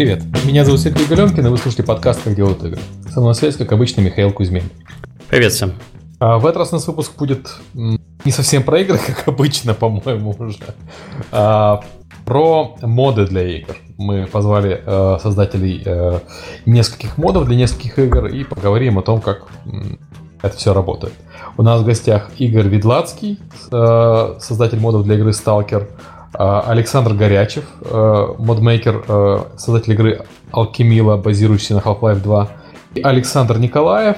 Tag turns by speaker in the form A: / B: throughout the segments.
A: Привет, меня зовут Сергей Галенкин, и вы слушаете подкаст «Как делают игры». Со мной на связи, как обычно, Михаил Кузьмин.
B: Привет всем.
A: А в этот раз у нас выпуск будет не совсем про игры, как обычно, по-моему, уже, а про моды для игр. Мы позвали э, создателей э, нескольких модов для нескольких игр и поговорим о том, как это все работает. У нас в гостях Игорь Видлацкий, э, создатель модов для игры Stalker, э, Александр Горячев, э, модмейкер, создатель игры Alchemila, базирующийся на Half-Life 2, и Александр Николаев,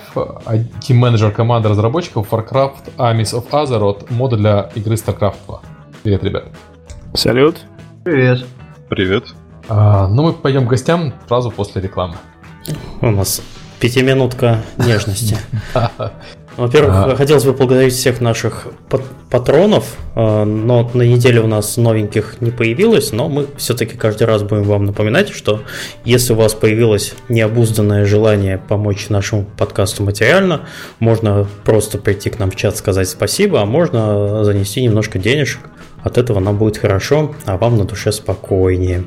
A: тим-менеджер команды разработчиков Warcraft Armies of Azeroth, мода для игры StarCraft 2. Привет, ребят.
C: Салют.
D: Привет.
C: Привет.
A: А, ну, мы пойдем к гостям сразу после рекламы.
B: У нас пятиминутка нежности. Во-первых, а... хотелось бы поблагодарить всех наших патронов, а, но на неделе у нас новеньких не появилось, но мы все-таки каждый раз будем вам напоминать, что если у вас появилось необузданное желание помочь нашему подкасту материально, можно просто прийти к нам в чат, сказать спасибо, а можно занести немножко денежек. От этого нам будет хорошо, а вам на душе спокойнее.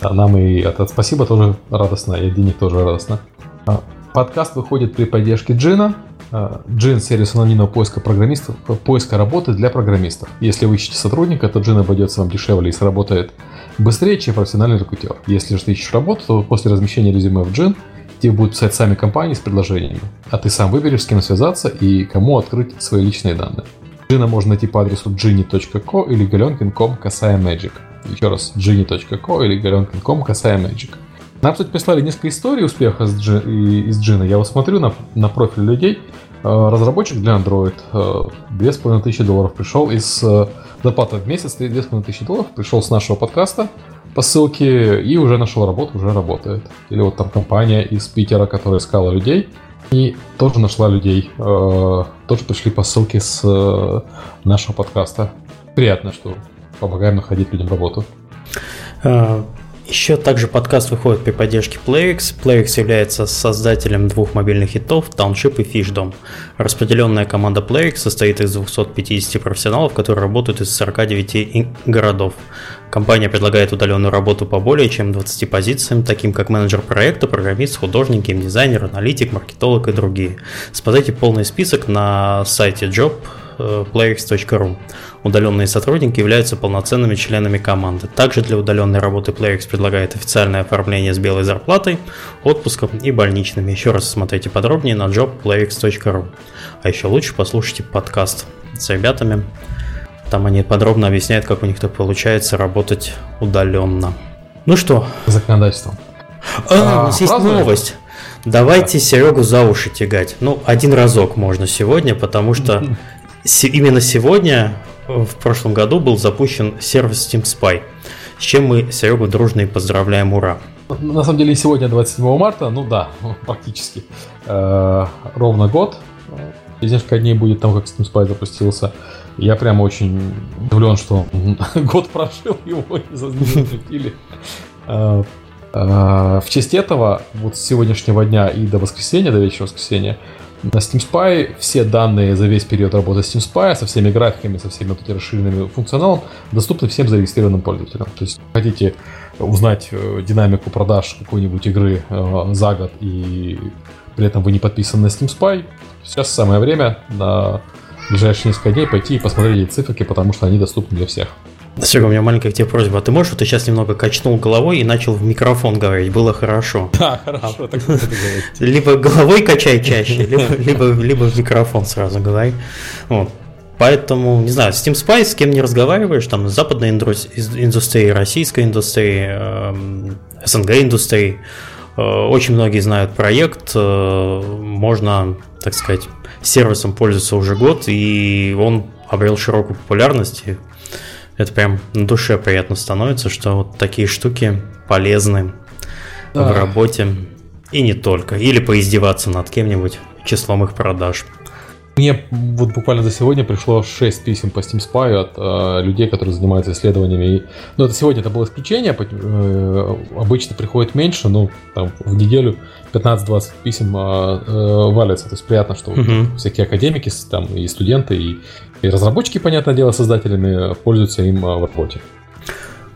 A: А нам и от спасибо тоже радостно, и от денег тоже радостно. А, подкаст выходит при поддержке Джина, Джин – сервис анонимного поиска программистов, поиска работы для программистов. Если вы ищете сотрудника, то Джин обойдется вам дешевле и сработает быстрее, чем профессиональный рекрутер. Если же ты ищешь работу, то после размещения резюме в Джин тебе будут писать сами компании с предложениями, а ты сам выберешь, с кем связаться и кому открыть свои личные данные. Джина можно найти по адресу gini.co или galenkin.com касая magic. Еще раз, gini.co или galenkin.com касая magic. Нам, кстати, прислали несколько историй успеха из, Джи, из Джина. Я вот смотрю на, на профиль людей. Э, разработчик для Android. 2500 э, долларов пришел из э, зарплаты в месяц, 2500 долларов пришел с нашего подкаста по ссылке и уже нашел работу, уже работает. Или вот там компания из Питера, которая искала людей и тоже нашла людей. Тоже пришли по ссылке с нашего подкаста. Приятно, что помогаем находить людям работу.
B: Еще также подкаст выходит при поддержке PlayX. PlayX является создателем двух мобильных хитов Township и Fishdom. Распределенная команда PlayX состоит из 250 профессионалов, которые работают из 49 городов. Компания предлагает удаленную работу по более чем 20 позициям, таким как менеджер проекта, программист, художник, геймдизайнер, аналитик, маркетолог и другие. Смотрите полный список на сайте job playx.ru. Удаленные сотрудники являются полноценными членами команды. Также для удаленной работы Playx предлагает официальное оформление с белой зарплатой, отпуском и больничными. Еще раз смотрите подробнее на jobplayx.ru. А еще лучше послушайте подкаст с ребятами. Там они подробно объясняют, как у них так получается работать удаленно. Ну что?
A: Законодательство.
B: А, у нас есть новость. Давайте Серегу за уши тягать. Ну, один разок можно сегодня, потому что именно сегодня, в прошлом году, был запущен сервис Steam Spy, с чем мы Серегу дружно и поздравляем, ура!
A: На самом деле сегодня 27 марта, ну да, практически, э, ровно год. Через несколько дней будет там, как Steam Spy запустился. Я прямо очень удивлен, что год прошел, его не запустили. Э, э, в честь этого, вот с сегодняшнего дня и до воскресенья, до вечера воскресенья, на Steam Spy все данные за весь период работы Steam Spy со всеми графиками, со всеми вот этими расширенными функционалом доступны всем зарегистрированным пользователям. То есть хотите узнать э, динамику продаж какой-нибудь игры э, за год и при этом вы не подписаны на Steam Spy, сейчас самое время на ближайшие несколько дней пойти и посмотреть эти циферки, потому что они доступны для всех.
B: Серега, у меня маленькая к тебе просьба. А ты можешь, вот ты сейчас немного качнул головой и начал в микрофон говорить? Было хорошо.
A: Да, хорошо, так
B: Либо головой качай чаще, либо, либо, либо в микрофон сразу говори. Вот. Поэтому, не знаю, Steam Spy, с кем не разговариваешь, там, западной индустрии, российской индустрии, эм, СНГ индустрии, э, очень многие знают проект, э, можно, так сказать, сервисом пользоваться уже год, и он обрел широкую популярность, это прям на душе приятно становится, что вот такие штуки полезны да. в работе. И не только. Или поиздеваться над кем-нибудь числом их продаж.
A: Мне вот буквально за сегодня пришло 6 писем по Steam Spy от э, людей, которые занимаются исследованиями. Ну, это сегодня это было исключение, э, обычно приходит меньше, ну, там, в неделю 15-20 писем э, э, валятся. То есть приятно, что uh-huh. всякие академики, там, и студенты, и, и разработчики, понятное дело, создателями пользуются им э, в работе.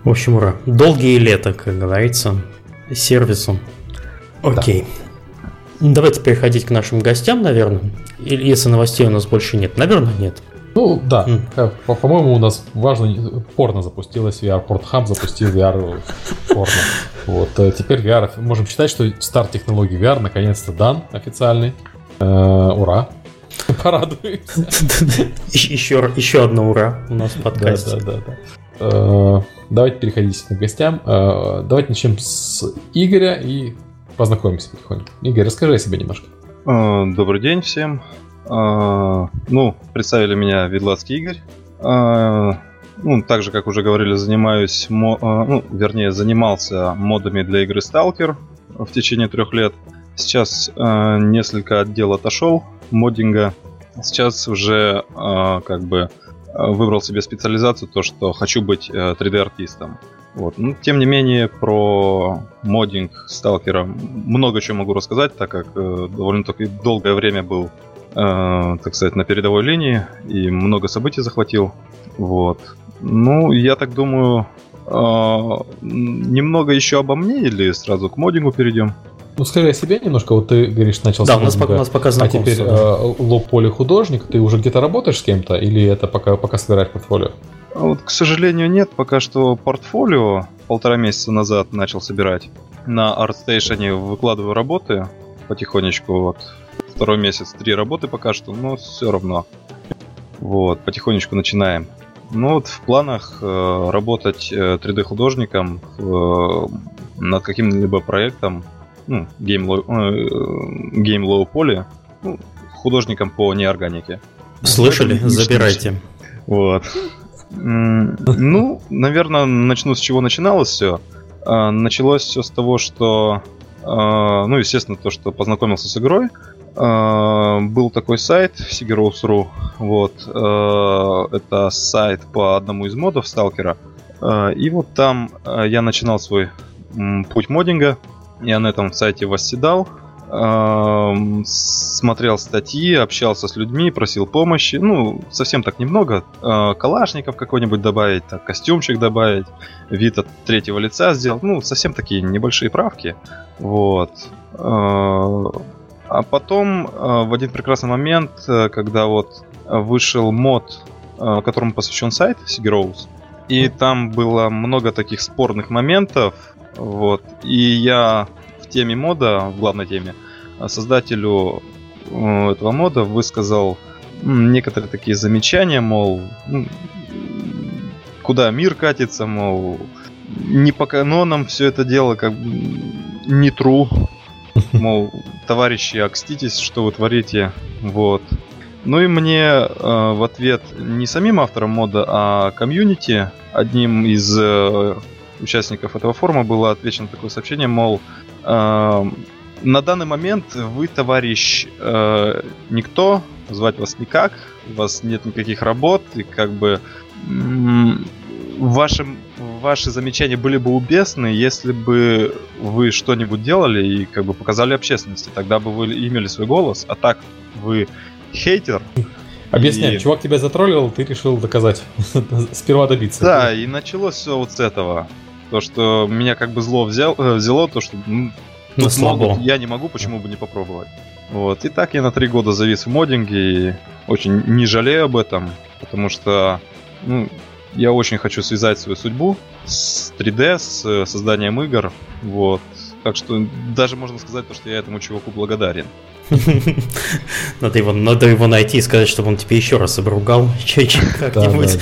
B: В общем, ура. Долгие лета, как говорится. сервису. Окей. Да. Давайте переходить к нашим гостям, наверное. Или если новостей у нас больше нет. Наверное, нет.
A: Ну да, mm. по-моему, у нас важно, порно запустилось, VR, Pornhub запустил VR порно. Вот, э, теперь VR, можем считать, что старт технологии VR наконец-то дан официальный. Э, ура! Порадуемся.
B: Еще, еще одно ура у нас в подкасте.
A: Да, да, да. Э, давайте переходить к гостям. Давайте начнем с Игоря и познакомимся потихоньку. Игорь, расскажи о себе немножко.
C: Добрый день всем. Ну, представили меня Ведлацкий Игорь. Ну, так же, как уже говорили, занимаюсь, мо, ну, вернее, занимался модами для игры Stalker в течение трех лет. Сейчас несколько отдел отошел моддинга. Сейчас уже как бы выбрал себе специализацию, то, что хочу быть 3D-артистом. Вот. Но, ну, тем не менее, про моддинг сталкера много чего могу рассказать, так как э, довольно-таки долгое время был э, так сказать, на передовой линии и много событий захватил. Вот. Ну, я так думаю, э, немного еще обо мне или сразу к модингу перейдем?
A: Ну, скажи о себе немножко. Вот ты говоришь, начал
B: да, с у нас, пока, у нас пока
A: А теперь э, лоу-поле художник. Ты уже где-то работаешь с кем-то или это пока, пока собираешь портфолио?
C: Вот, к сожалению, нет. Пока что портфолио полтора месяца назад начал собирать. На ArtStation выкладываю работы потихонечку. Вот второй месяц, три работы пока что, но все равно. Вот, потихонечку начинаем. Ну вот в планах э, работать э, 3D художником э, над каким-либо проектом, ну, Low, э, Low Poly, ну, художником по неорганике.
B: Слышали? Забирайте.
C: Вот. Ну, наверное, начну с чего начиналось все. А, началось все с того, что, а, ну, естественно, то, что познакомился с игрой, Uh, был такой сайт Sigeros.ru, вот, это сайт по одному из модов Сталкера, и вот там я начинал свой путь моддинга, я на этом сайте восседал, смотрел статьи, общался с людьми, просил помощи, ну, совсем так немного, калашников какой-нибудь добавить, так, костюмчик добавить, вид от третьего лица сделать, ну, совсем такие небольшие правки, вот, а потом, э, в один прекрасный момент, э, когда вот вышел мод, э, которому посвящен сайт Sigerows, и там было много таких спорных моментов, вот, и я в теме мода, в главной теме, создателю этого мода высказал некоторые такие замечания, мол, куда мир катится, мол, не по канонам все это дело, как не true, Мол, товарищи, окститесь, что вы творите. Вот. Ну и мне э, в ответ не самим автором мода, а комьюнити, одним из э, участников этого форума было отвечено такое сообщение, мол, э, на данный момент вы, товарищ, э, никто, звать вас никак, у вас нет никаких работ, и как бы вашим, ваши замечания были бы уместны, если бы вы что-нибудь делали и как бы показали общественности. Тогда бы вы имели свой голос, а так вы хейтер.
A: Объясняю, и... чувак тебя затроллил, ты решил доказать. Сперва добиться.
C: Да, и началось все вот с этого. То, что меня как бы зло взял, э, взяло, то, что ну, тут могут, я не могу, почему бы не попробовать. Вот. И так я на три года завис в моддинге и очень не жалею об этом, потому что ну, я очень хочу связать свою судьбу с 3D, с э, созданием игр. Вот. Так что даже можно сказать, то, что я этому чуваку благодарен.
B: Надо его, надо его найти и сказать, чтобы он тебе еще раз обругал как-нибудь.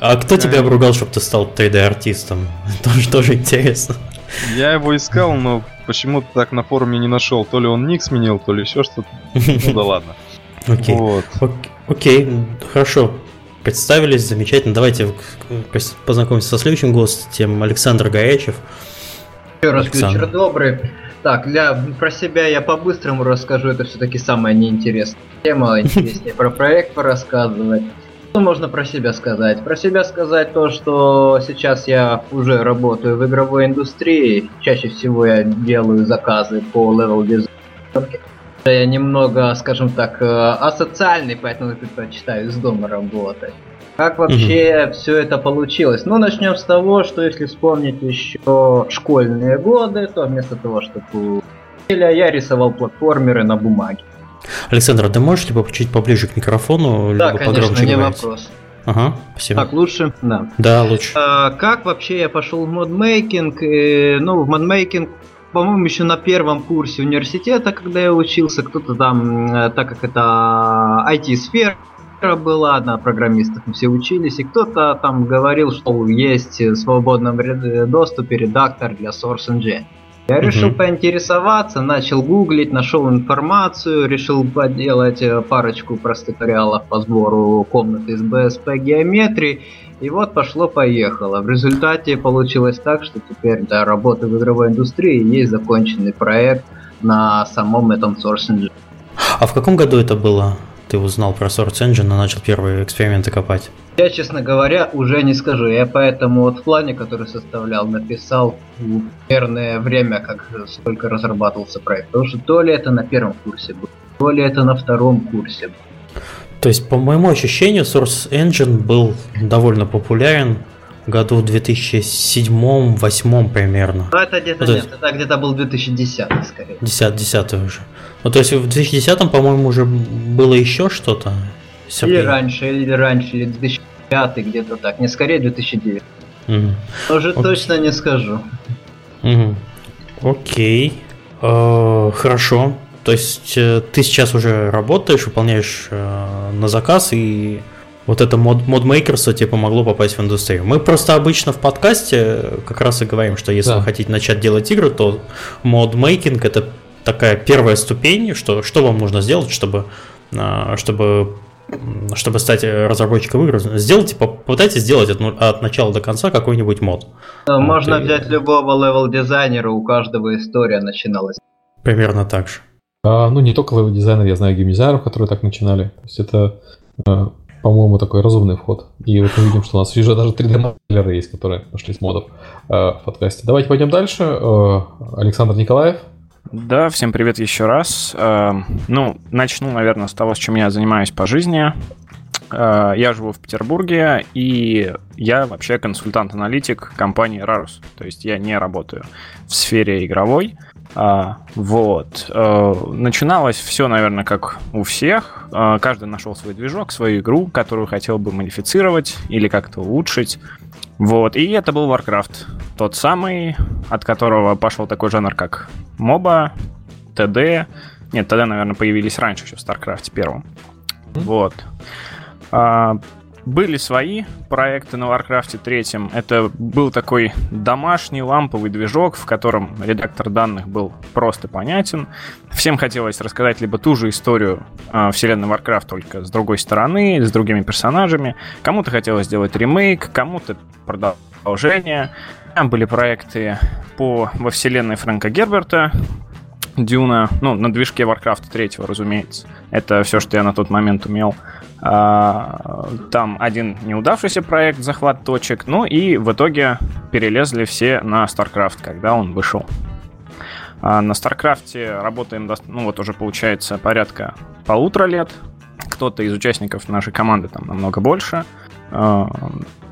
B: А кто тебя обругал, чтобы ты стал 3D-артистом? Тоже, тоже интересно.
C: Я его искал, но почему-то так на форуме не нашел. То ли он ник сменил, то ли еще что-то. Ну да ладно.
B: Окей. Вот. Окей, хорошо представились, замечательно. Давайте познакомимся со следующим гостем, Александр Гаячев.
D: Еще раз Александр. вечер добрый. Так, для, про себя я по-быстрому расскажу, это все-таки самая неинтересная тема, интереснее про проект порассказывать. Что можно про себя сказать? Про себя сказать то, что сейчас я уже работаю в игровой индустрии. Чаще всего я делаю заказы по левел дизайну я немного, скажем так, э, асоциальный, поэтому предпочитаю из дома работать. Как вообще угу. все это получилось? Ну, начнем с того, что если вспомнить еще школьные годы, то вместо того, чтобы я рисовал платформеры на бумаге.
B: Александр, ты можешь либо чуть поближе к микрофону,
D: да, либо конечно, погромче не говорить? вопрос.
B: Ага, спасибо.
D: Так, лучше? Да.
B: Да, лучше.
D: А, как вообще я пошел в модмейкинг? И, ну, в модмейкинг, по-моему, еще на первом курсе университета, когда я учился, кто-то там, э, так как это IT-сфера, была, на программистов мы все учились, и кто-то там говорил, что есть в свободном доступе редактор для Source Engine. Я решил угу. поинтересоваться, начал гуглить, нашел информацию, решил поделать э, парочку простых туториалов по сбору комнаты из БСП геометрии. И вот пошло-поехало. В результате получилось так, что теперь для работы в игровой индустрии есть законченный проект на самом этом Source Engine.
B: А в каком году это было? Ты узнал про Source Engine и начал первые эксперименты копать?
D: Я, честно говоря, уже не скажу. Я поэтому вот в плане, который составлял, написал верное время, как сколько разрабатывался проект. Потому что то ли это на первом курсе было, то ли это на втором курсе.
B: То есть, по моему ощущению, Source Engine был довольно популярен году в 2007-2008 примерно.
D: Ну, это где-то ну, нет, это где-то был 2010 скорее. 10
B: 10 уже. Ну, то есть в 2010, по-моему, уже было еще что-то.
D: Или раньше, или раньше, или 2005 где-то так. Не скорее 2009. Угу. Уже Окей. точно не скажу.
B: Угу. Окей. Э, хорошо. То есть э, ты сейчас уже работаешь, выполняешь э, на заказ и вот это мод, модмейкерство тебе помогло попасть в индустрию. Мы просто обычно в подкасте как раз и говорим, что если да. вы хотите начать делать игры, то модмейкинг это такая первая ступень, что, что вам нужно сделать, чтобы, а, чтобы чтобы стать разработчиком игр, сделайте, попытайтесь сделать от, от начала до конца какой-нибудь мод.
D: Можно вот, взять и... любого левел-дизайнера, у каждого история начиналась.
B: Примерно так же.
A: А, ну, не только левел-дизайнер, я знаю геймдизайнеров, которые так начинали. То есть это а, по-моему, такой разумный вход. И вот мы видим, что у нас уже даже 3D-моделеры есть, которые пошли с модов э, в подкасте. Давайте пойдем дальше. Э, Александр Николаев.
E: Да, всем привет еще раз. Э, ну, начну, наверное, с того, с чем я занимаюсь по жизни. Э, я живу в Петербурге, и я вообще консультант-аналитик компании Rarus. То есть я не работаю в сфере игровой, а, вот. А, начиналось все, наверное, как у всех. А, каждый нашел свой движок, свою игру, которую хотел бы модифицировать или как-то улучшить. Вот. И это был Warcraft. Тот самый, от которого пошел такой жанр, как моба, ТД. Нет, ТД, наверное, появились раньше, еще в StarCraft первом. Вот. А, были свои проекты на Warcraft 3. Это был такой домашний ламповый движок, в котором редактор данных был просто понятен. Всем хотелось рассказать либо ту же историю э, вселенной Warcraft, только с другой стороны, с другими персонажами. Кому-то хотелось сделать ремейк, кому-то продолжение. Там были проекты по, во вселенной Фрэнка Герберта, Дюна, ну, на движке Warcraft 3, разумеется. Это все, что я на тот момент умел. А, там один неудавшийся проект захват точек, ну и в итоге перелезли все на StarCraft, когда он вышел. А на StarCraft работаем, ну вот уже получается порядка полутора лет. Кто-то из участников нашей команды там намного больше. А,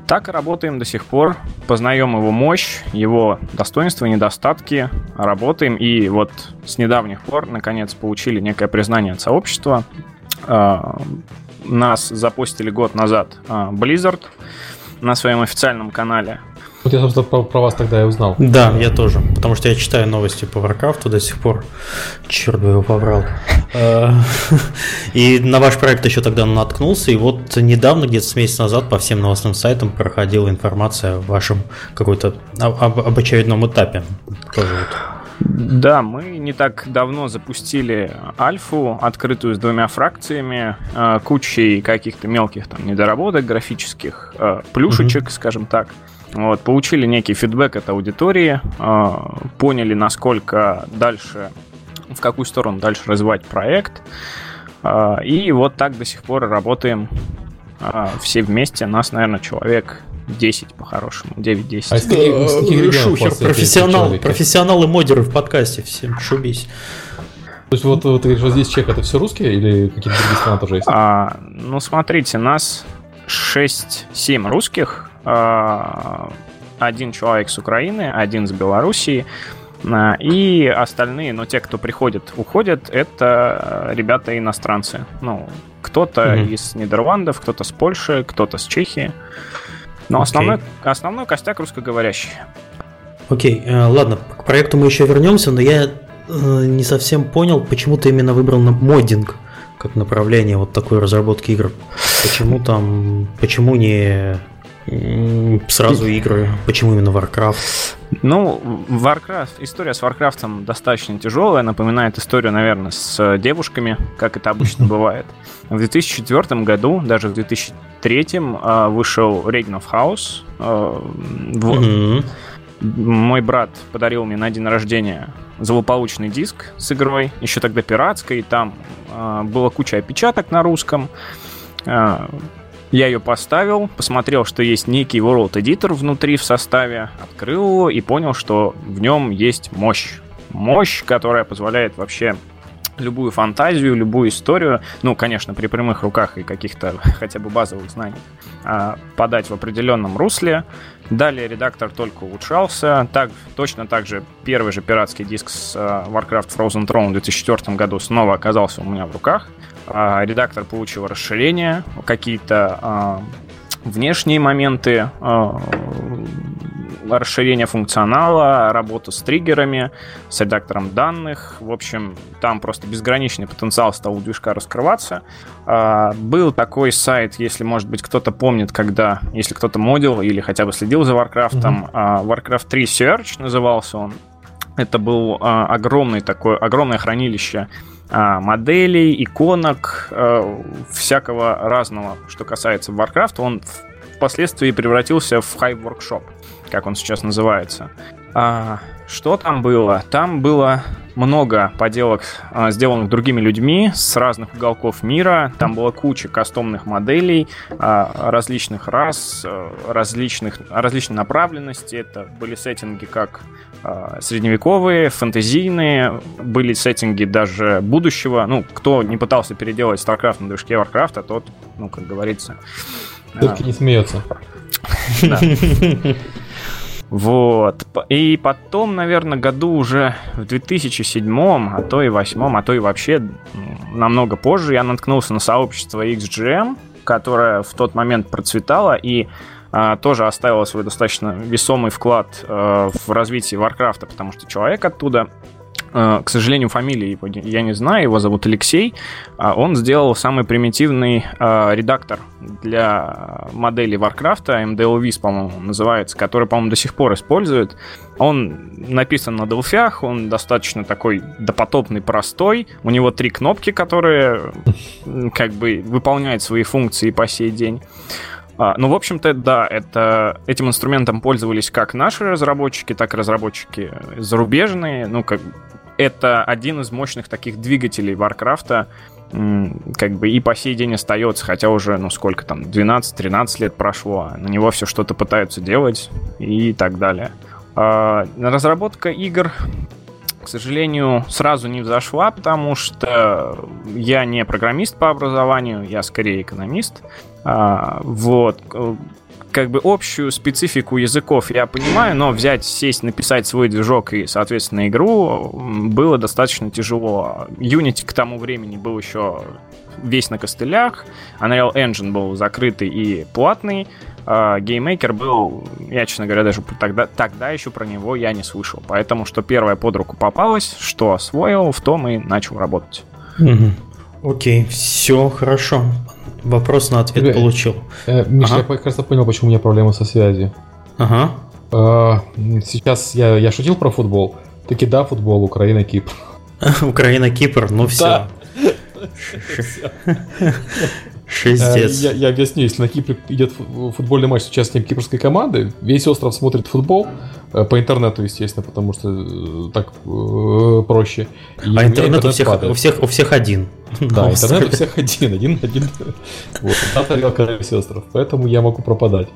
E: так работаем до сих пор. Познаем его мощь, его достоинства, недостатки. Работаем и вот с недавних пор наконец получили некое признание от сообщества нас запустили год назад а, Blizzard на своем официальном канале.
A: Вот я, собственно, про, про вас тогда и узнал.
B: Да, я тоже. Потому что я читаю новости по Warcraft до сих пор. Черт бы его побрал. А, и на ваш проект еще тогда наткнулся. И вот недавно, где-то с месяц назад, по всем новостным сайтам проходила информация о вашем какой-то об, об очередном этапе. Тоже вот.
E: Да, мы не так давно запустили альфу, открытую с двумя фракциями, э, кучей каких-то мелких там недоработок графических, э, плюшечек, mm-hmm. скажем так. Вот, получили некий фидбэк от аудитории, э, поняли, насколько дальше, в какую сторону дальше развивать проект. И вот так до сих пор работаем все вместе. Нас, наверное, человек 10 по-хорошему, 9-10. А
B: из Шухер, профессионал, профессионалы модеры в подкасте, всем шубись.
A: То есть вот, вот ты говоришь, вот здесь чек это все русские или какие-то другие страны тоже есть?
E: А, ну смотрите, нас 6-7 русских, а, один человек с Украины, один с Белоруссии, а, и остальные, но те, кто приходит, уходят, это ребята иностранцы. Ну, кто-то mm-hmm. из Нидерландов, кто-то с Польши, кто-то с Чехии. Но okay. основной, основной костяк русскоговорящий.
B: Окей, okay, э, ладно, к проекту мы еще вернемся, но я э, не совсем понял, почему ты именно выбрал моддинг как направление вот такой разработки игр. Почему там, почему не сразу игры? Почему именно Warcraft?
E: Ну, Warcraft, история с Warcraft достаточно тяжелая, напоминает историю, наверное, с девушками, как это обычно бывает. В 2004 году, даже в 2003 а, вышел Reign of House. А, мой брат подарил мне на день рождения злополучный диск с игрой, еще тогда пиратской, там э, была куча опечаток на русском. Я ее поставил, посмотрел, что есть некий World Editor внутри в составе, открыл его и понял, что в нем есть мощь. Мощь, которая позволяет вообще любую фантазию, любую историю, ну, конечно, при прямых руках и каких-то хотя бы базовых знаниях, а, подать в определенном русле. Далее редактор только улучшался. Так, точно так же первый же пиратский диск с а, Warcraft Frozen Throne в 2004 году снова оказался у меня в руках. А, редактор получил расширение, какие-то внешние моменты расширение функционала, работу с триггерами, с редактором данных. В общем, там просто безграничный потенциал стал у движка раскрываться. А, был такой сайт, если, может быть, кто-то помнит, когда, если кто-то модил или хотя бы следил за Warcraft, mm-hmm. Warcraft 3 Search назывался он. Это был а, огромный такой, огромное хранилище моделей, иконок, всякого разного, что касается Warcraft. Он впоследствии превратился в Hive Workshop как он сейчас называется. А, что там было? Там было много поделок, а, сделанных другими людьми с разных уголков мира. Там была куча кастомных моделей а, различных рас, а, различных, различной направленности. Это были сеттинги как а, средневековые, фэнтезийные, были сеттинги даже будущего. Ну, кто не пытался переделать StarCraft на движке Warcraft, тот, ну, как говорится...
A: Только а, не смеется.
E: Вот. И потом, наверное, году уже в 2007, а то и 2008, а то и вообще намного позже я наткнулся на сообщество XGM, которое в тот момент процветало и а, тоже оставило свой достаточно весомый вклад а, в развитие Варкрафта, потому что человек оттуда Э, к сожалению, фамилии его я не знаю, его зовут Алексей. А он сделал самый примитивный э, редактор для модели Warcraft, MDLVis, по-моему, называется, который, по-моему, до сих пор используют. Он написан на Delphi, он достаточно такой допотопный, простой. У него три кнопки, которые как бы выполняют свои функции по сей день. А, ну, в общем-то, да, это, этим инструментом пользовались как наши разработчики, так и разработчики зарубежные. Ну, как это один из мощных таких двигателей Варкрафта, как бы и по сей день остается, хотя уже, ну, сколько там, 12-13 лет прошло, а на него все что-то пытаются делать и так далее. А, разработка игр, к сожалению, сразу не взошла, потому что я не программист по образованию, я скорее экономист. А, вот как бы общую специфику языков я понимаю, но взять, сесть, написать свой движок и, соответственно, игру было достаточно тяжело. Unity к тому времени был еще весь на костылях, Unreal Engine был закрытый и платный, а GameMaker был, я, честно говоря, даже тогда, тогда еще про него я не слышал. Поэтому, что первое под руку попалось, что освоил, в том и начал работать.
B: Окей, все хорошо. Вопрос на ответ Тебе, получил.
A: Э, Миша, ага. я, кажется, понял, почему у меня проблема со связью.
B: Ага.
A: Э, сейчас я, я шутил про футбол. Таки да, футбол, Украина, Кипр.
B: Украина, Кипр, ну все.
A: Шестец. Я, я объясню, если на Кипре идет футбольный матч с участием кипрской команды, весь остров смотрит футбол, э, по интернету, естественно, потому что э, так э, проще.
B: И а интернет, интернет у, всех, у, всех, у всех один.
A: Да, интернет у всех один, один, один. Вот, та тарелка остров, поэтому я могу пропадать.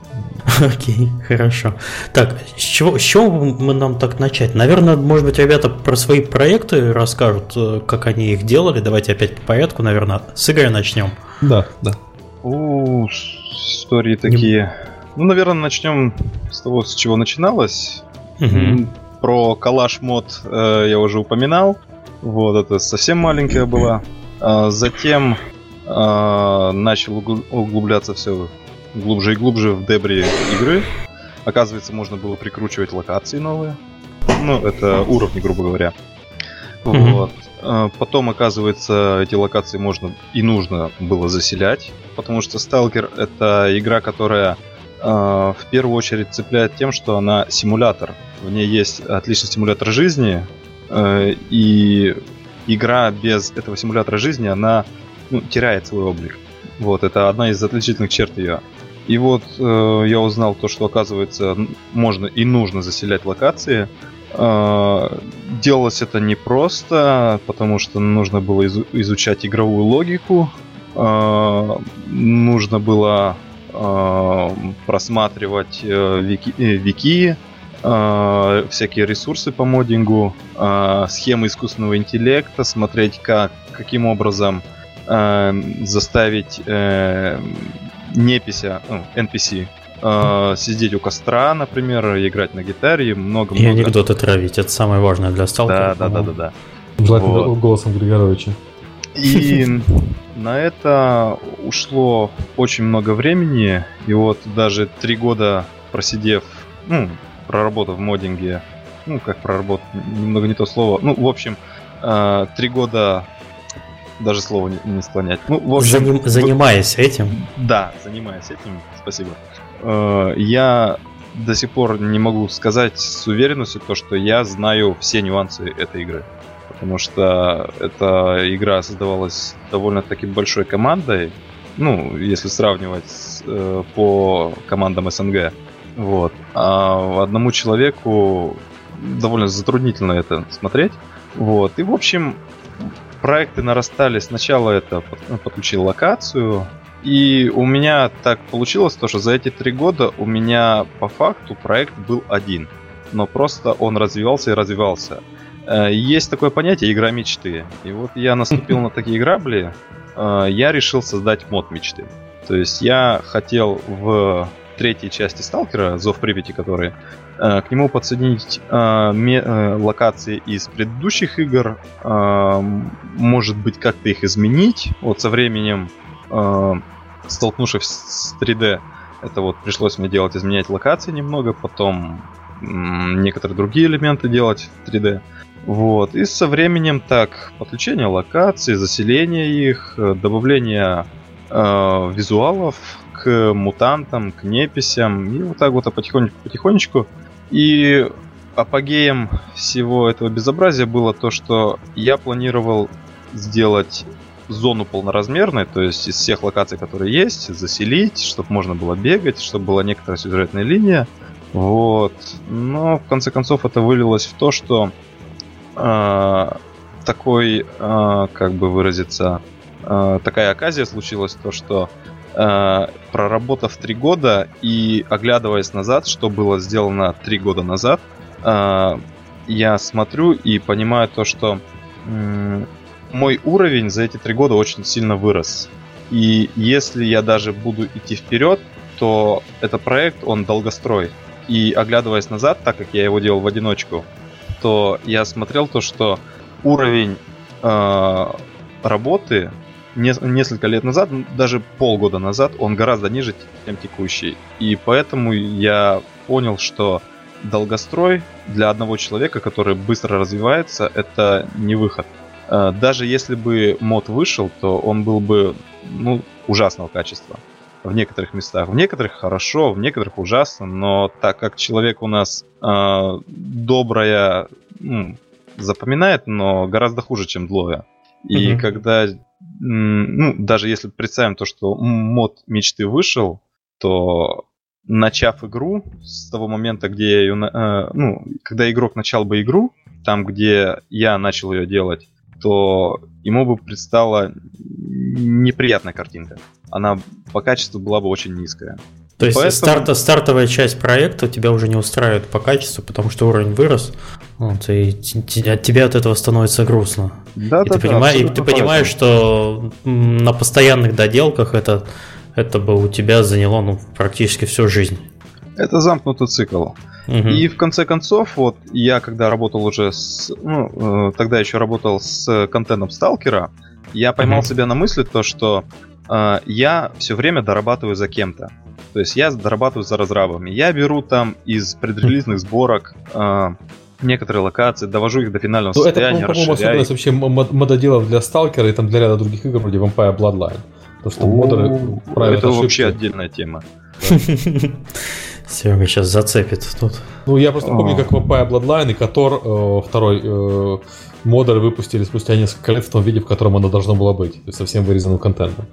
B: Окей, хорошо. Так, с чего, с чего мы нам так начать? Наверное, может быть, ребята про свои проекты расскажут, как они их делали. Давайте опять по порядку, наверное, с Игоря начнем.
A: Да, да.
C: У, истории такие. Ну, наверное, начнем с того, с чего начиналось.
B: Мгм.
C: Про калаш мод э, я уже упоминал. Вот, это совсем маленькая была. А затем а, начал угл- углубляться все глубже и глубже в дебри игры. Оказывается, можно было прикручивать локации новые. Ну, это уровни, грубо говоря.
B: Мгм.
C: Вот. А, Потом, оказывается, эти локации можно и нужно было заселять, потому что Stalker это игра, которая в первую очередь цепляет тем, что она симулятор. В ней есть отличный симулятор жизни, э, и игра без этого симулятора жизни, она ну, теряет свой облик. Вот, это одна из отличительных черт ее. И вот э, я узнал то, что оказывается можно и нужно заселять локации. Э, делалось это непросто, потому что нужно было изу- изучать игровую логику. Э, нужно было э, просматривать э, вики, э, вики, э, всякие ресурсы по моддингу, э, схемы искусственного интеллекта, смотреть, как, каким образом э, заставить э, непися, ну, NPC э, сидеть у костра, например, играть на гитаре, много
B: И анекдоты травить, это самое важное для сталкера.
C: Да, да, да, да, да.
A: Желательно
C: Вот.
A: голосом Григоровича.
C: И на это ушло очень много времени. И вот даже три года просидев, ну, проработав в моддинге, ну, как проработать, немного не то слово. Ну, в общем, э, три года даже слово не, не склонять. Ну, в общем,
B: Заним- занимаясь этим,
C: да, занимаясь этим, спасибо. Э, Я до сих пор не могу сказать с уверенностью то, что я знаю все нюансы этой игры. Потому что эта игра создавалась довольно-таки большой командой. Ну, если сравнивать с, э, по командам СНГ. Вот. А одному человеку довольно затруднительно это смотреть. Вот. И, в общем, проекты нарастали. Сначала это ну, подключил локацию. И у меня так получилось, то, что за эти три года у меня по факту проект был один. Но просто он развивался и развивался. Э, Есть такое понятие игра мечты. И вот я наступил на такие грабли. э, Я решил создать мод мечты. То есть я хотел в третьей части Сталкера, Зов Припяти, который, э, к нему подсоединить локации из предыдущих игр, может быть, как-то их изменить. Вот со временем, столкнувшись с 3D, это вот пришлось мне делать, изменять локации немного, потом некоторые другие элементы делать в 3D. Вот. И со временем так, подключение локаций, заселение их, э, добавление э, визуалов к мутантам, к неписям. И вот так вот потихонечку-потихонечку. И апогеем всего этого безобразия было то, что я планировал сделать зону полноразмерной, то есть из всех локаций, которые есть, заселить, чтобы можно было бегать, чтобы была некоторая сюжетная линия. Вот. Но в конце концов это вылилось в то, что э, такой, э, как бы выразиться, э, такая оказия случилась, то что э, проработав три года и оглядываясь назад, что было сделано три года назад, э, я смотрю и понимаю то, что м, мой уровень за эти три года очень сильно вырос. И если я даже буду идти вперед, то этот проект, он долгострой. И оглядываясь назад, так как я его делал в одиночку, то я смотрел то, что уровень э, работы не- несколько лет назад, ну, даже полгода назад, он гораздо ниже, чем текущий. И поэтому я понял, что долгострой для одного человека, который быстро развивается, это не выход. Э, Даже если бы мод вышел, то он был бы ну, ужасного качества в некоторых местах. В некоторых хорошо, в некоторых ужасно, но так как человек у нас э, добрая, ну, запоминает, но гораздо хуже, чем злое. И
B: Мгм.
C: когда, ну, даже если представим то, что мод мечты вышел, то начав игру с того момента, где я ее, э, ну, когда игрок начал бы игру, там, где я начал ее делать, то ему бы предстала неприятная картинка. Она по качеству была бы очень низкая.
B: То есть
C: Поэтому-
B: старта- стартовая часть проекта тебя уже не устраивает по качеству, потому что уровень вырос, вот, и от тебя от этого становится грустно.
C: Да,
B: и, ты, понимаешь, и ты понимаешь, что на постоянных доделках это, это бы у тебя заняло ну, практически всю жизнь.
C: Это замкнутый цикл. Угу. И в конце концов, вот я когда работал уже с, ну, э, тогда еще работал с контентом Сталкера, я поймал угу. себя на мысли то, что я все время дорабатываю за кем-то. То есть я дорабатываю за разрабами. Я беру там из предрелизных сборок э, некоторые локации, довожу их до финального ну, состояния,
A: Это, по-моему, особенность вообще мододелов для Сталкера и там для ряда других игр, вроде Vampire Bloodline.
C: То, что модеры правят Это ошибки. вообще отдельная тема.
B: Серега сейчас зацепит тут.
A: Ну, я просто помню, как Vampire Bloodline и Котор э, второй э, модеры выпустили спустя несколько лет в том виде, в котором оно должно было быть. То есть совсем вырезанным контентом.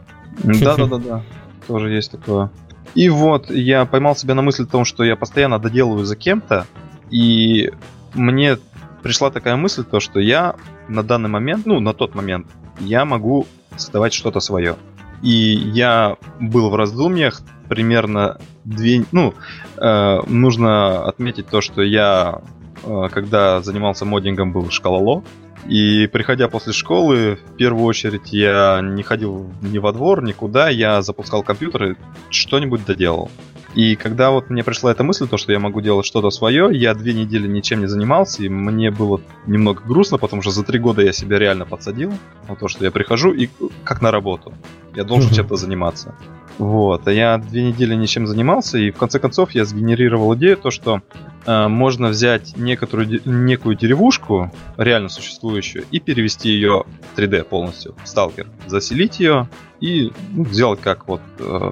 C: Да-да-да-да. Тоже есть такое. И вот я поймал себя на мысли о том, что я постоянно доделываю за кем-то, и мне пришла такая мысль, то, что я на данный момент, ну, на тот момент, я могу создавать что-то свое. И я был в раздумьях примерно две... Ну, э, нужно отметить то, что я, когда занимался моддингом, был шкалоло. И приходя после школы, в первую очередь я не ходил ни во двор, никуда, я запускал компьютер и что-нибудь доделал. И когда вот мне пришла эта мысль, то, что я могу делать что-то свое, я две недели ничем не занимался, и мне было немного грустно, потому что за три года я себя реально подсадил на то, что я прихожу и как на работу. Я должен чем-то заниматься. Вот, а я две недели ничем занимался, и в конце концов я сгенерировал идею, то, что э, можно взять некоторую, некую деревушку, реально существующую, и перевести ее в 3D полностью, в сталкер, заселить ее и ну, сделать как вот э,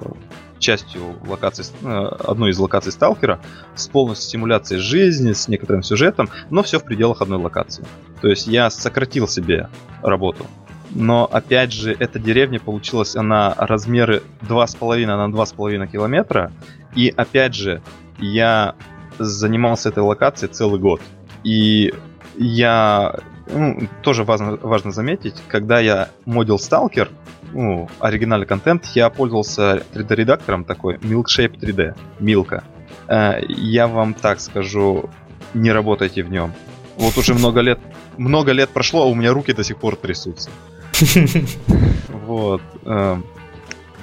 C: частью локации, э, одной из локаций Сталкера, с полностью симуляцией жизни, с некоторым сюжетом, но все в пределах одной локации. То есть я сократил себе работу. Но опять же, эта деревня получилась, она размеры 2,5 на 2,5 километра. И опять же, я занимался этой локацией целый год. И я ну, тоже важно, важно заметить, когда я модил Stalker, ну, оригинальный контент, я пользовался 3D-редактором такой, Milkshape 3D, Милка. Э, я вам так скажу, не работайте в нем. Вот уже много лет, много лет прошло, а у меня руки до сих пор трясутся. Вот. Э,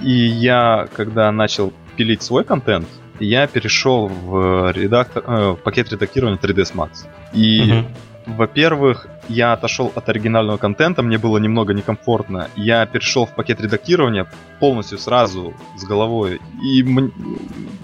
C: и я, когда начал пилить свой контент, я перешел в, редактор, э, пакет редактирования 3ds Max. И во-первых, я отошел от оригинального контента, мне было немного некомфортно. Я перешел в пакет редактирования полностью сразу с головой. И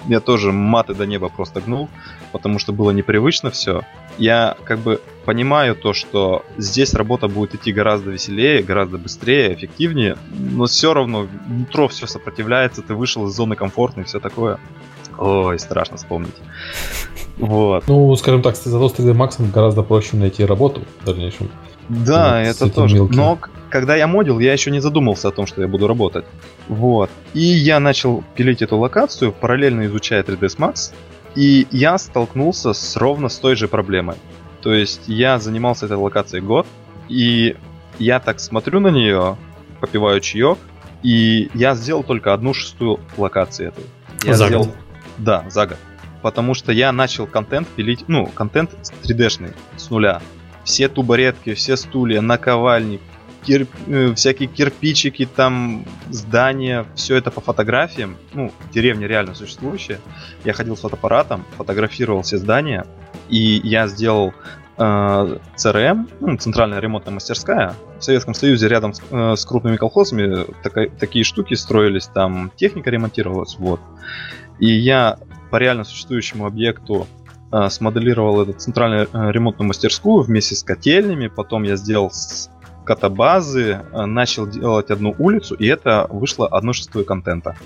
C: я тоже маты до неба просто гнул, потому что было непривычно все. Я как бы понимаю то, что здесь работа будет идти гораздо веселее, гораздо быстрее, эффективнее, но все равно нутро все сопротивляется, ты вышел из зоны комфортной и все такое. Ой, страшно вспомнить.
A: Вот. Ну, скажем так, зато с 3D Max гораздо проще найти работу в дальнейшем.
C: Да, вот, это тоже. Мелким. Но когда я модил, я еще не задумался о том, что я буду работать. Вот. И я начал пилить эту локацию, параллельно изучая 3ds Max, и я столкнулся с ровно с той же проблемой. То есть я занимался этой локацией год, и я так смотрю на нее, попиваю чаек, и я сделал только одну шестую локации этой. Я
B: за сделал...
C: Да, за год потому что я начал контент пилить, ну, контент 3D-шный с нуля. Все тубаретки, все стулья, наковальник, кир... Э, всякие кирпичики, там, здания, все это по фотографиям. Ну, деревня реально существующая. Я ходил с фотоаппаратом, фотографировал все здания, и я сделал э, ЦРМ, ну, центральная ремонтная мастерская. В Советском Союзе рядом с, э, с крупными колхозами така, такие штуки строились, там техника ремонтировалась, вот. И я по реально существующему объекту э, смоделировал эту центральную э, ремонтную мастерскую вместе с котельнями. Потом я сделал с катабазы, э, начал делать одну улицу, и это вышло одно шестое контента.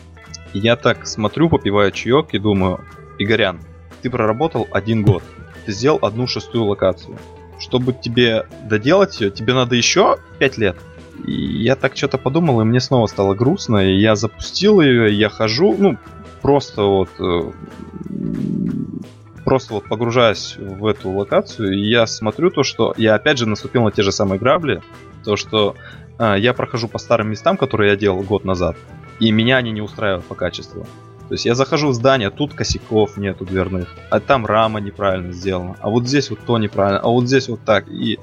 C: И я так смотрю, попиваю чаек и думаю, Игорян, ты проработал один год, ты сделал одну шестую локацию. Чтобы тебе доделать ее, тебе надо еще пять лет. И я так что-то подумал, и мне снова стало грустно, и я запустил ее, я хожу, ну, просто вот э, просто вот погружаясь в эту локацию, я смотрю то, что я опять же наступил на те же самые грабли, то что э, я прохожу по старым местам, которые я делал год назад, и меня они не устраивают по качеству. То есть я захожу в здание, тут косяков нету дверных, а там рама неправильно сделана, а вот здесь вот то неправильно, а вот здесь вот так. И,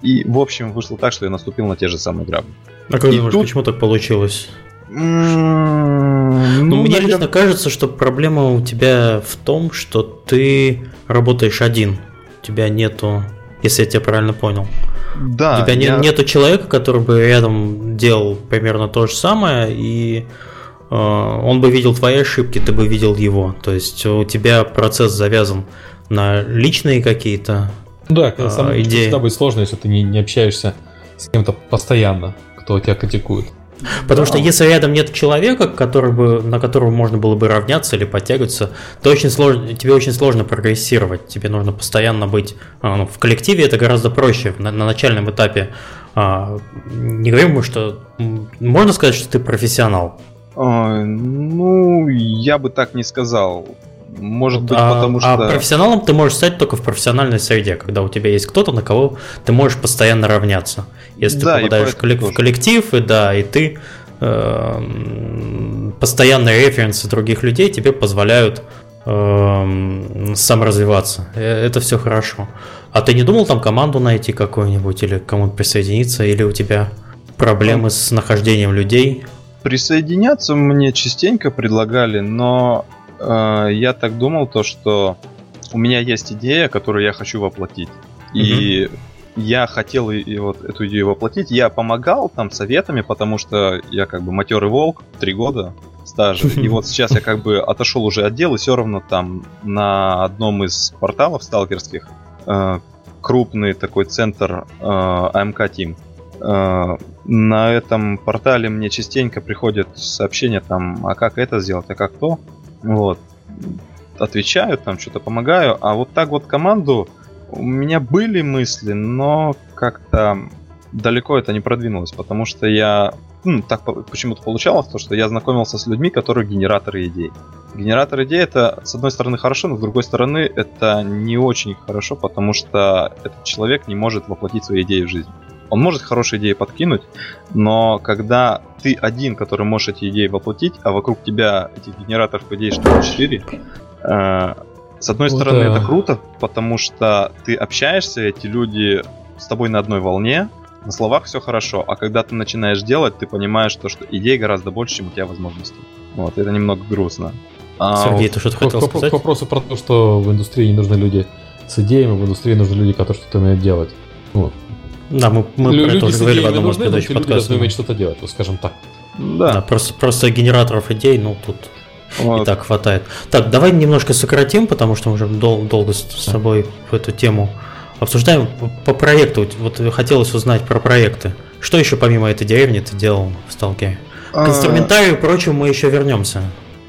C: и в общем вышло так, что я наступил на те же самые грабли.
B: А как и думаешь, тут... почему так получилось? Мне наверное... лично кажется, что проблема у тебя в том, что ты работаешь один. У тебя нету, если я тебя правильно понял. Да. У тебя я... нету человека, который бы рядом делал примерно то же самое, и э, он бы видел твои ошибки, ты бы видел его. То есть у тебя процесс завязан на личные какие-то
A: да, а, самое, идеи. всегда будет сложно, если ты не, не общаешься с кем-то постоянно, кто тебя критикует.
B: Потому да. что если рядом нет человека, который бы, на которого можно было бы равняться или подтягиваться, то очень сложно, тебе очень сложно прогрессировать. Тебе нужно постоянно быть а, ну, в коллективе, это гораздо проще на, на начальном этапе. А, не говорим что можно сказать, что ты профессионал.
C: А, ну, я бы так не сказал. Может быть,
B: а,
C: потому
B: а
C: что...
B: А профессионалом ты можешь стать только в профессиональной среде, когда у тебя есть кто-то, на кого ты можешь постоянно равняться. Если да, ты попадаешь в, коллек- в коллектив, и да, и ты э, постоянные референсы других людей тебе позволяют э, саморазвиваться. Э, это все хорошо. А ты не думал там команду найти какую-нибудь или кому-то присоединиться, или у тебя проблемы с нахождением людей?
C: Присоединяться мне частенько предлагали, но я так думал, то, что у меня есть идея, которую я хочу воплотить. Mm-hmm. И я хотел и, и вот эту идею воплотить. Я помогал там советами, потому что я как бы матерый волк, три года стажа. И вот сейчас я как бы отошел уже от дела, и все равно там на одном из порталов сталкерских э, крупный такой центр э, AMK Team. Э, на этом портале мне частенько приходят сообщения там, а как это сделать, а как то. Вот. Отвечаю, там что-то помогаю. А вот так вот команду у меня были мысли, но как-то далеко это не продвинулось, потому что я ну, так почему-то получалось, то, что я знакомился с людьми, которые генераторы идей. Генератор идей это, с одной стороны, хорошо, но с другой стороны, это не очень хорошо, потому что этот человек не может воплотить свои идеи в жизнь. Он может хорошие идеи подкинуть, но когда ты один, который можешь эти идеи воплотить, а вокруг тебя этих генераторов идей что 4, э, с одной ну, стороны да. это круто, потому что ты общаешься, эти люди с тобой на одной волне, на словах все хорошо, а когда ты начинаешь делать, ты понимаешь то, что идей гораздо больше, чем у тебя возможностей. Вот, это немного грустно.
B: А Сергей, вот, ты что-то хотел сказать?
A: К вопросу про то, что в индустрии не нужны люди с идеями, в индустрии нужны люди, которые что-то умеют делать. Вот.
B: Да, мы, мы
A: Лю- про это уже говорили в одном из предыдущих подкастов. Люди уметь что-то делать, вот скажем так.
B: Да. да просто, просто генераторов идей, ну, тут вот. и так хватает. Так, давай немножко сократим, потому что мы уже дол- долго с, с тобой в эту тему обсуждаем. По проекту, вот хотелось узнать про проекты. Что еще помимо этой деревни ты делал в Сталке? К а, инструментарию и прочему мы еще вернемся.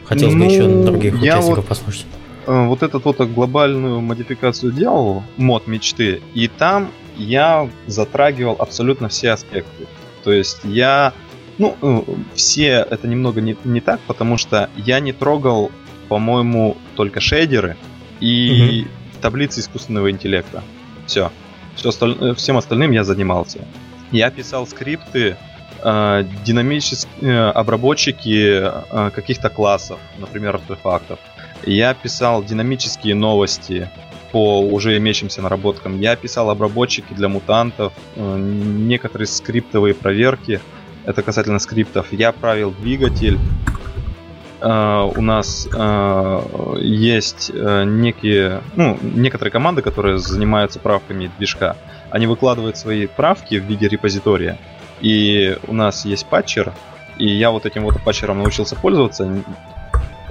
B: Хотелось ну, бы еще других участников вот... послушать
C: э, вот эту вот глобальную модификацию делал, мод мечты, и там я затрагивал абсолютно все аспекты. То есть я... Ну, э, все это немного не, не так, потому что я не трогал, по-моему, только шейдеры и угу. таблицы искусственного интеллекта. Все. Все осталь... Э, всем остальным я занимался. Я писал скрипты, э, динамические э, обработчики э, каких-то классов, например, артефактов. Я писал динамические новости, по уже имеющимся наработкам. Я писал обработчики для мутантов, э, некоторые скриптовые проверки. Это касательно скриптов. Я правил двигатель. Uh, у нас uh, есть некие, ну, некоторые команды, которые занимаются правками движка. Они выкладывают свои правки в виде репозитория. И у нас есть патчер, и я вот этим вот патчером научился пользоваться.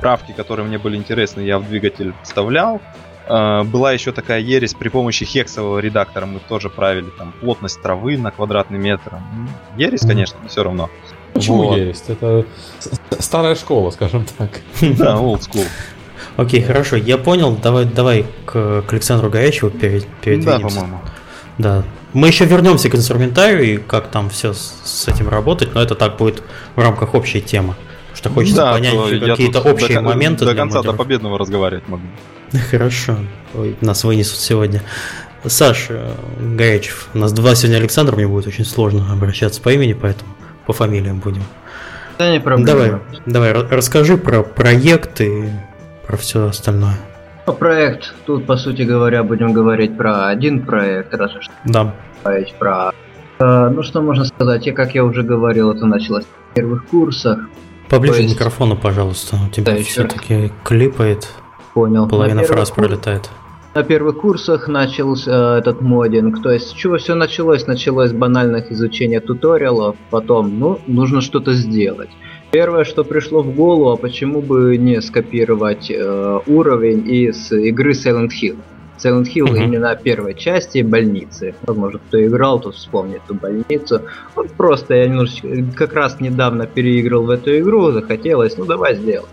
C: Правки, которые мне были интересны, я в двигатель вставлял, была еще такая ересь при помощи хексового редактора. Мы тоже правили там плотность травы на квадратный метр. Ересь, конечно, но все равно.
A: Почему вот. ересь? Это старая школа, скажем так.
C: Да, old school.
B: Окей, хорошо, я понял. Давай, давай к, к Александру Горячеву перед, передвинемся. Да, по-моему. Да. Мы еще вернемся к инструментарию и как там все с, с этим работать, но это так будет в рамках общей темы. Что хочется да, понять какие-то общие
C: до,
B: моменты.
C: До конца до победного разговаривать могу.
B: Хорошо. Ой, нас вынесут сегодня. Саша Гаячев. У нас два сегодня Александр, мне будет очень сложно обращаться по имени, поэтому по фамилиям будем.
D: Да не проблема.
B: Давай, давай, расскажи про проект и про все остальное.
D: Про проект, тут, по сути говоря, будем говорить про один проект, раз уж
B: да.
D: говорить про... Э, ну, что можно сказать, я, как я уже говорил, это началось в первых курсах.
B: Поближе есть... к микрофону, пожалуйста. У тебя да, все-таки клипает.
D: Понял.
B: Половина фраз курс... пролетает.
D: На первых курсах начался этот модинг. То есть, с чего все началось? Началось с банальных изучения туториалов, потом, ну, нужно что-то сделать. Первое, что пришло в голову, а почему бы не скопировать э, уровень из игры Silent Hill. Silent Hill uh-huh. именно первой части больницы. Возможно, кто играл, тот вспомнит эту больницу. Вот просто я немножечко как раз недавно переиграл в эту игру, захотелось, ну давай сделаем.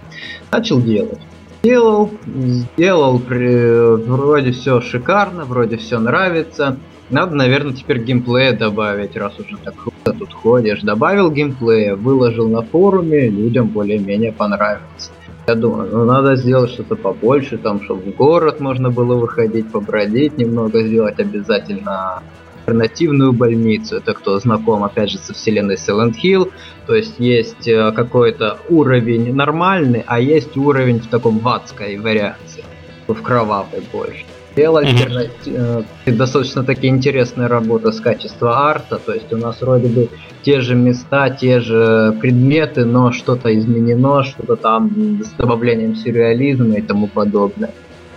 D: Начал делать. Сделал, сделал, при, вроде все шикарно, вроде все нравится. Надо, наверное, теперь геймплея добавить, раз уже так круто тут ходишь. Добавил геймплея, выложил на форуме, людям более-менее понравилось. Я думаю, ну надо сделать что-то побольше, там, чтобы в город можно было выходить, побродить немного, сделать обязательно альтернативную больницу. Это кто знаком, опять же, со вселенной Silent Hill. То есть есть э, какой-то уровень нормальный, а есть уровень в таком ватской вариации, в кровавой больше. Дело mm-hmm. достаточно таки интересная работа с качеством арта, то есть у нас вроде бы те же места, те же предметы, но что-то изменено, что-то там с добавлением сюрреализма и тому подобное.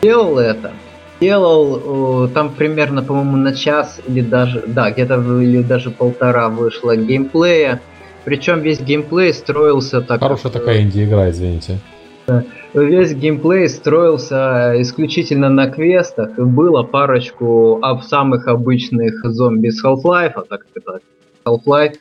D: Делал это, делал там примерно, по-моему, на час или даже, да, где-то или даже полтора вышло геймплея. Причем весь геймплей строился так.
A: Хорошая как, такая инди-игра, извините.
D: Весь геймплей строился исключительно на квестах. И было парочку об самых обычных зомби с Half-Life, а так это Half-Life,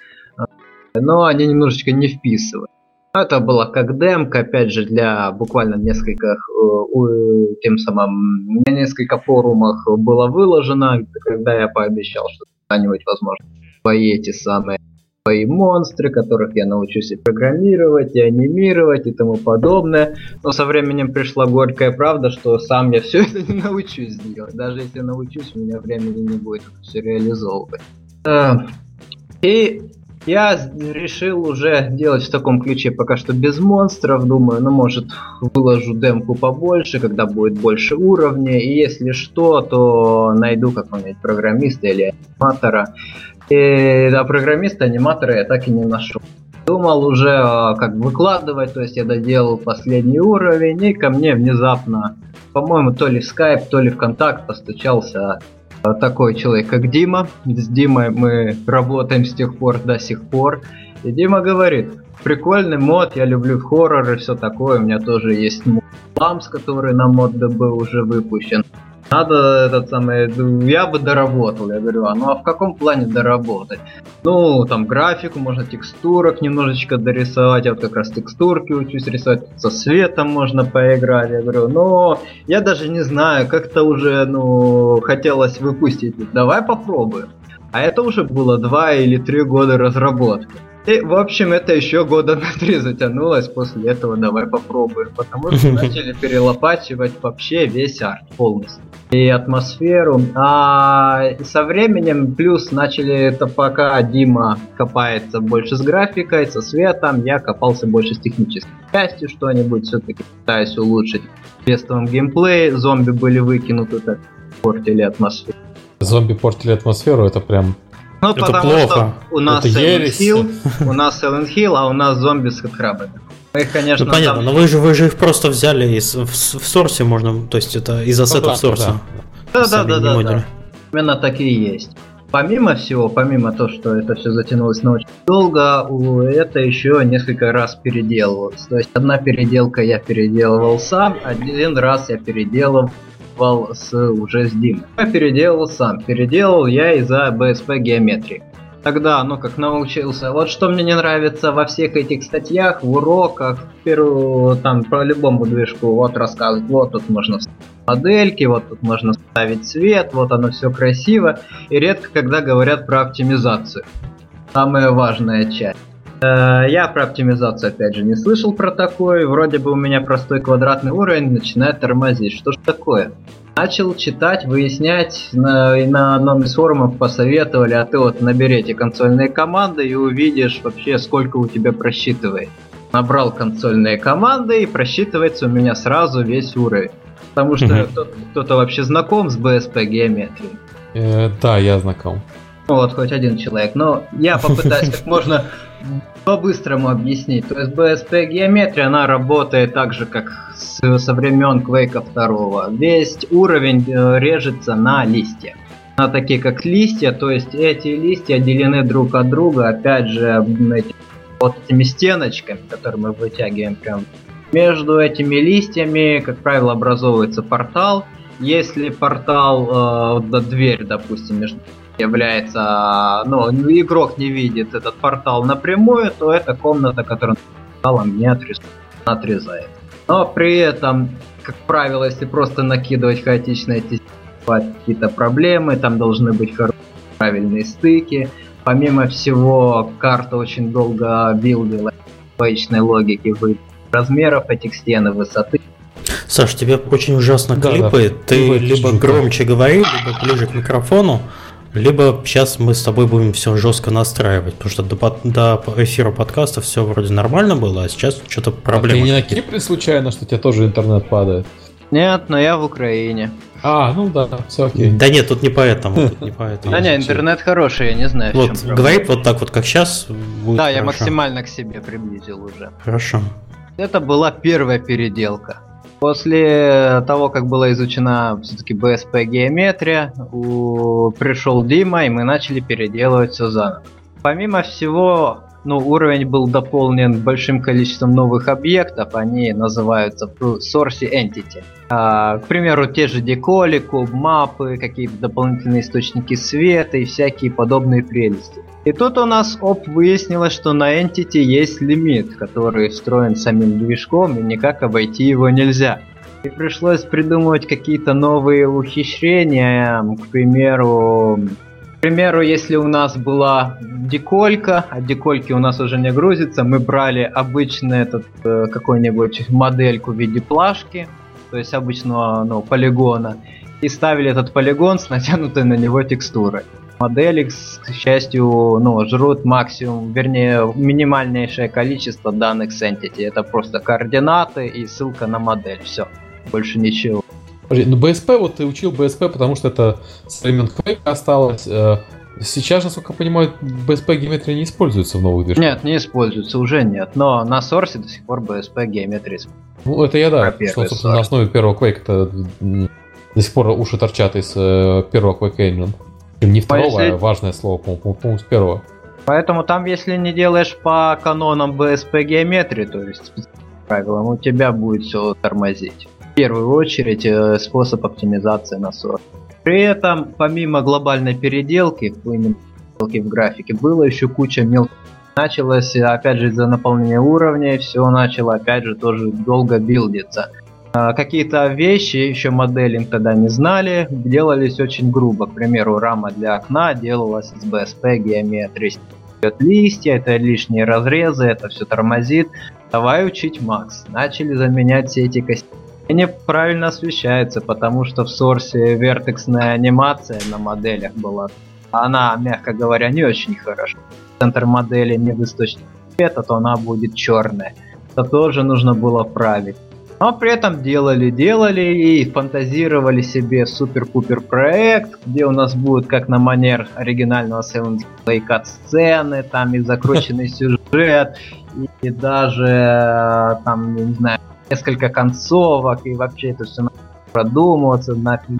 D: но они немножечко не вписывают. Это было как демка, опять же, для буквально нескольких, э, тем самым, на несколько форумах было выложено, когда я пообещал, что когда-нибудь, возможно, свои эти самые свои монстры, которых я научусь и программировать, и анимировать, и тому подобное. Но со временем пришла горькая правда, что сам я все это не научусь делать. Даже если научусь, у меня времени не будет все реализовывать. Э, и я решил уже делать в таком ключе пока что без монстров. Думаю, ну может выложу демку побольше, когда будет больше уровней. И если что, то найду какого-нибудь программиста или аниматора. И да, программиста, аниматора я так и не нашел. Думал уже а, как выкладывать, то есть я доделал последний уровень, и ко мне внезапно, по-моему, то ли в Skype, то ли в Контакт постучался такой человек, как Дима. С Димой мы работаем с тех пор до сих пор. И Дима говорит, прикольный мод, я люблю хоррор и все такое. У меня тоже есть мод Ламс, который на мод был уже выпущен. Надо этот самый, я бы доработал. Я говорю, а ну а в каком плане доработать? Ну, там графику, можно текстурок немножечко дорисовать. Я вот как раз текстурки учусь рисовать. Со светом можно поиграть. Я говорю, но я даже не знаю, как-то уже, ну, хотелось выпустить. Давай попробуем. А это уже было два или три года разработки. И, в общем, это еще года на три затянулось. После этого давай попробуем. Потому что начали перелопачивать вообще весь арт полностью. И атмосферу. А со временем плюс начали это пока Дима копается больше с графикой, со светом, я копался больше с технической частью что-нибудь, все-таки пытаюсь улучшить тестовом геймплей. Зомби были выкинуты, так портили атмосферу.
A: Зомби портили атмосферу, это прям
D: ну, это потому плохо. что у нас это Silent Hill, у нас Silent Hill, а у нас зомби с хэдкрабами.
B: Мы их, конечно, ну, понятно, там... но вы же, вы же их просто взяли из, в, в сорсе можно, то есть это из ассетов ну, сорса.
D: Да, да, да, да, да. Именно такие есть. Помимо всего, помимо того, что это все затянулось на очень долго, это еще несколько раз переделывалось. То есть одна переделка я переделывал сам, один раз я переделывал переделывал с, уже с Димой. Я переделал сам. Переделал я из-за BSP геометрии. Тогда, ну как научился. Вот что мне не нравится во всех этих статьях, в уроках, первую, там про любому движку, вот рассказывать, вот тут можно модельки, вот тут можно ставить цвет, вот оно все красиво. И редко когда говорят про оптимизацию. Самая важная часть. Э, я про оптимизацию опять же не слышал про такое. Вроде бы у меня простой квадратный уровень начинает тормозить. Что ж такое? Начал читать, выяснять, на, и на одном из форумов посоветовали, а ты вот наберите консольные команды и увидишь вообще сколько у тебя просчитывает. Набрал консольные команды и просчитывается у меня сразу весь уровень. Потому что mm-hmm. кто-то, кто-то вообще знаком с BSP геометрией.
A: Э, да, я знаком.
D: Ну вот, хоть один человек. Но я попытаюсь как можно по-быстрому объяснить. То есть BSP геометрия, она работает так же, как с, со времен Quake 2. Весь уровень э, режется на листья. На такие как листья, то есть эти листья отделены друг от друга, опять же, эти, вот этими стеночками, которые мы вытягиваем прям. Между этими листьями, как правило, образовывается портал. Если портал, э, дверь, допустим, между является, ну, игрок не видит этот портал напрямую, то это комната, которая порталом не отрезает. Но при этом, как правило, если просто накидывать хаотично эти какие-то проблемы, там должны быть правильные стыки. Помимо всего, карта очень долго билдила логичной логики размеров этих стен и высоты.
B: Саш, тебя очень ужасно да, клипает. Да, Ты либо громче говори, либо ближе к микрофону. Либо сейчас мы с тобой будем все жестко настраивать, потому что до, до эфира подкаста все вроде нормально было, а сейчас что-то проблема. А ты
A: не на Кипре случайно, что у тебя тоже интернет падает?
D: Нет, но я в Украине.
A: А, ну да, все окей.
B: Да нет, тут не поэтому. Тут не
D: поэтому. Да не, интернет хороший, я не знаю.
B: Вот, говорит вот так вот, как сейчас.
D: Да, я максимально к себе приблизил уже.
B: Хорошо.
D: Это была первая переделка. После того, как была изучена все-таки БСП геометрия, у... пришел Дима, и мы начали переделывать все заново. Помимо всего, ну, уровень был дополнен большим количеством новых объектов, они называются Source Entity. А, к примеру, те же деколи, куб мапы, какие-то дополнительные источники света и всякие подобные прелести. И тут у нас оп выяснилось, что на Entity есть лимит, который встроен самим движком и никак обойти его нельзя. И пришлось придумывать какие-то новые ухищрения, к примеру, к примеру, если у нас была деколька, а декольки у нас уже не грузится, мы брали обычный этот э, какой-нибудь модельку в виде плашки, то есть обычного ну, полигона, и ставили этот полигон с натянутой на него текстурой. Модели, к счастью, ну, жрут максимум, вернее, минимальнейшее количество данных с Entity. Это просто координаты и ссылка на модель. Все, больше ничего.
A: Подожди, ну БСП, вот ты учил БСП, потому что это с времен Quake осталось. Э, сейчас, насколько я понимаю, БСП геометрия не используется в новых движках.
D: Нет, не используется, уже нет. Но на Source до сих пор БСП геометрия
A: Ну, это я да. Что, собственно, на основе первого Quake это до сих пор уши торчат из э, первого Quake Engine. Не второго, а, если... важное слово, по-моему, с первого.
D: Поэтому там, если не делаешь по канонам БСП геометрии, то есть правилам, у тебя будет все тормозить. В первую очередь э, способ оптимизации насоса. При этом, помимо глобальной переделки, переделки в графике, было еще куча мелких началось, опять же, из-за наполнения уровней, все начало, опять же, тоже долго билдиться. А, какие-то вещи, еще моделинг тогда не знали, делались очень грубо. К примеру, рама для окна делалась из БСП геометрии. Листья, это лишние разрезы, это все тормозит. Давай учить Макс. Начали заменять все эти костюмы. Они правильно освещаются, потому что в сорсе вертексная анимация на моделях была. Она, мягко говоря, не очень хорошо. Центр модели не в источник света, то она будет черная. Это тоже нужно было править. Но при этом делали, делали и фантазировали себе супер-пупер проект, где у нас будет как на манер оригинального Seven Play сцены, там и закрученный сюжет, и даже там, не знаю, несколько концовок, и вообще это все продумываться,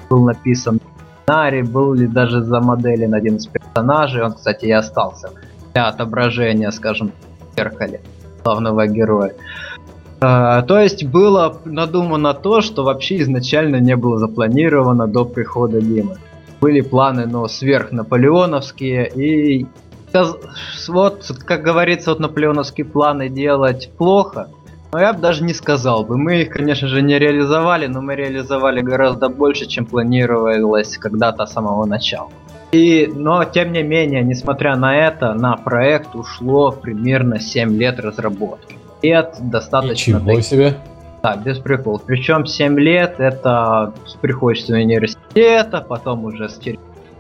D: был написан сценарий, был ли даже замоделен один из персонажей, он, кстати, и остался для отображения, скажем, в зеркале главного героя. А, то есть было надумано то, что вообще изначально не было запланировано до прихода Димы. Были планы, но сверхнаполеоновские, и вот, как говорится, вот наполеоновские планы делать плохо, но я бы даже не сказал бы. Мы их, конечно же, не реализовали, но мы реализовали гораздо больше, чем планировалось когда-то с самого начала. И, но, тем не менее, несмотря на это, на проект ушло примерно 7 лет разработки лет достаточно...
A: Ничего себе!
D: Да, без приколов. Причем 7 лет это приходишь с университета, потом уже с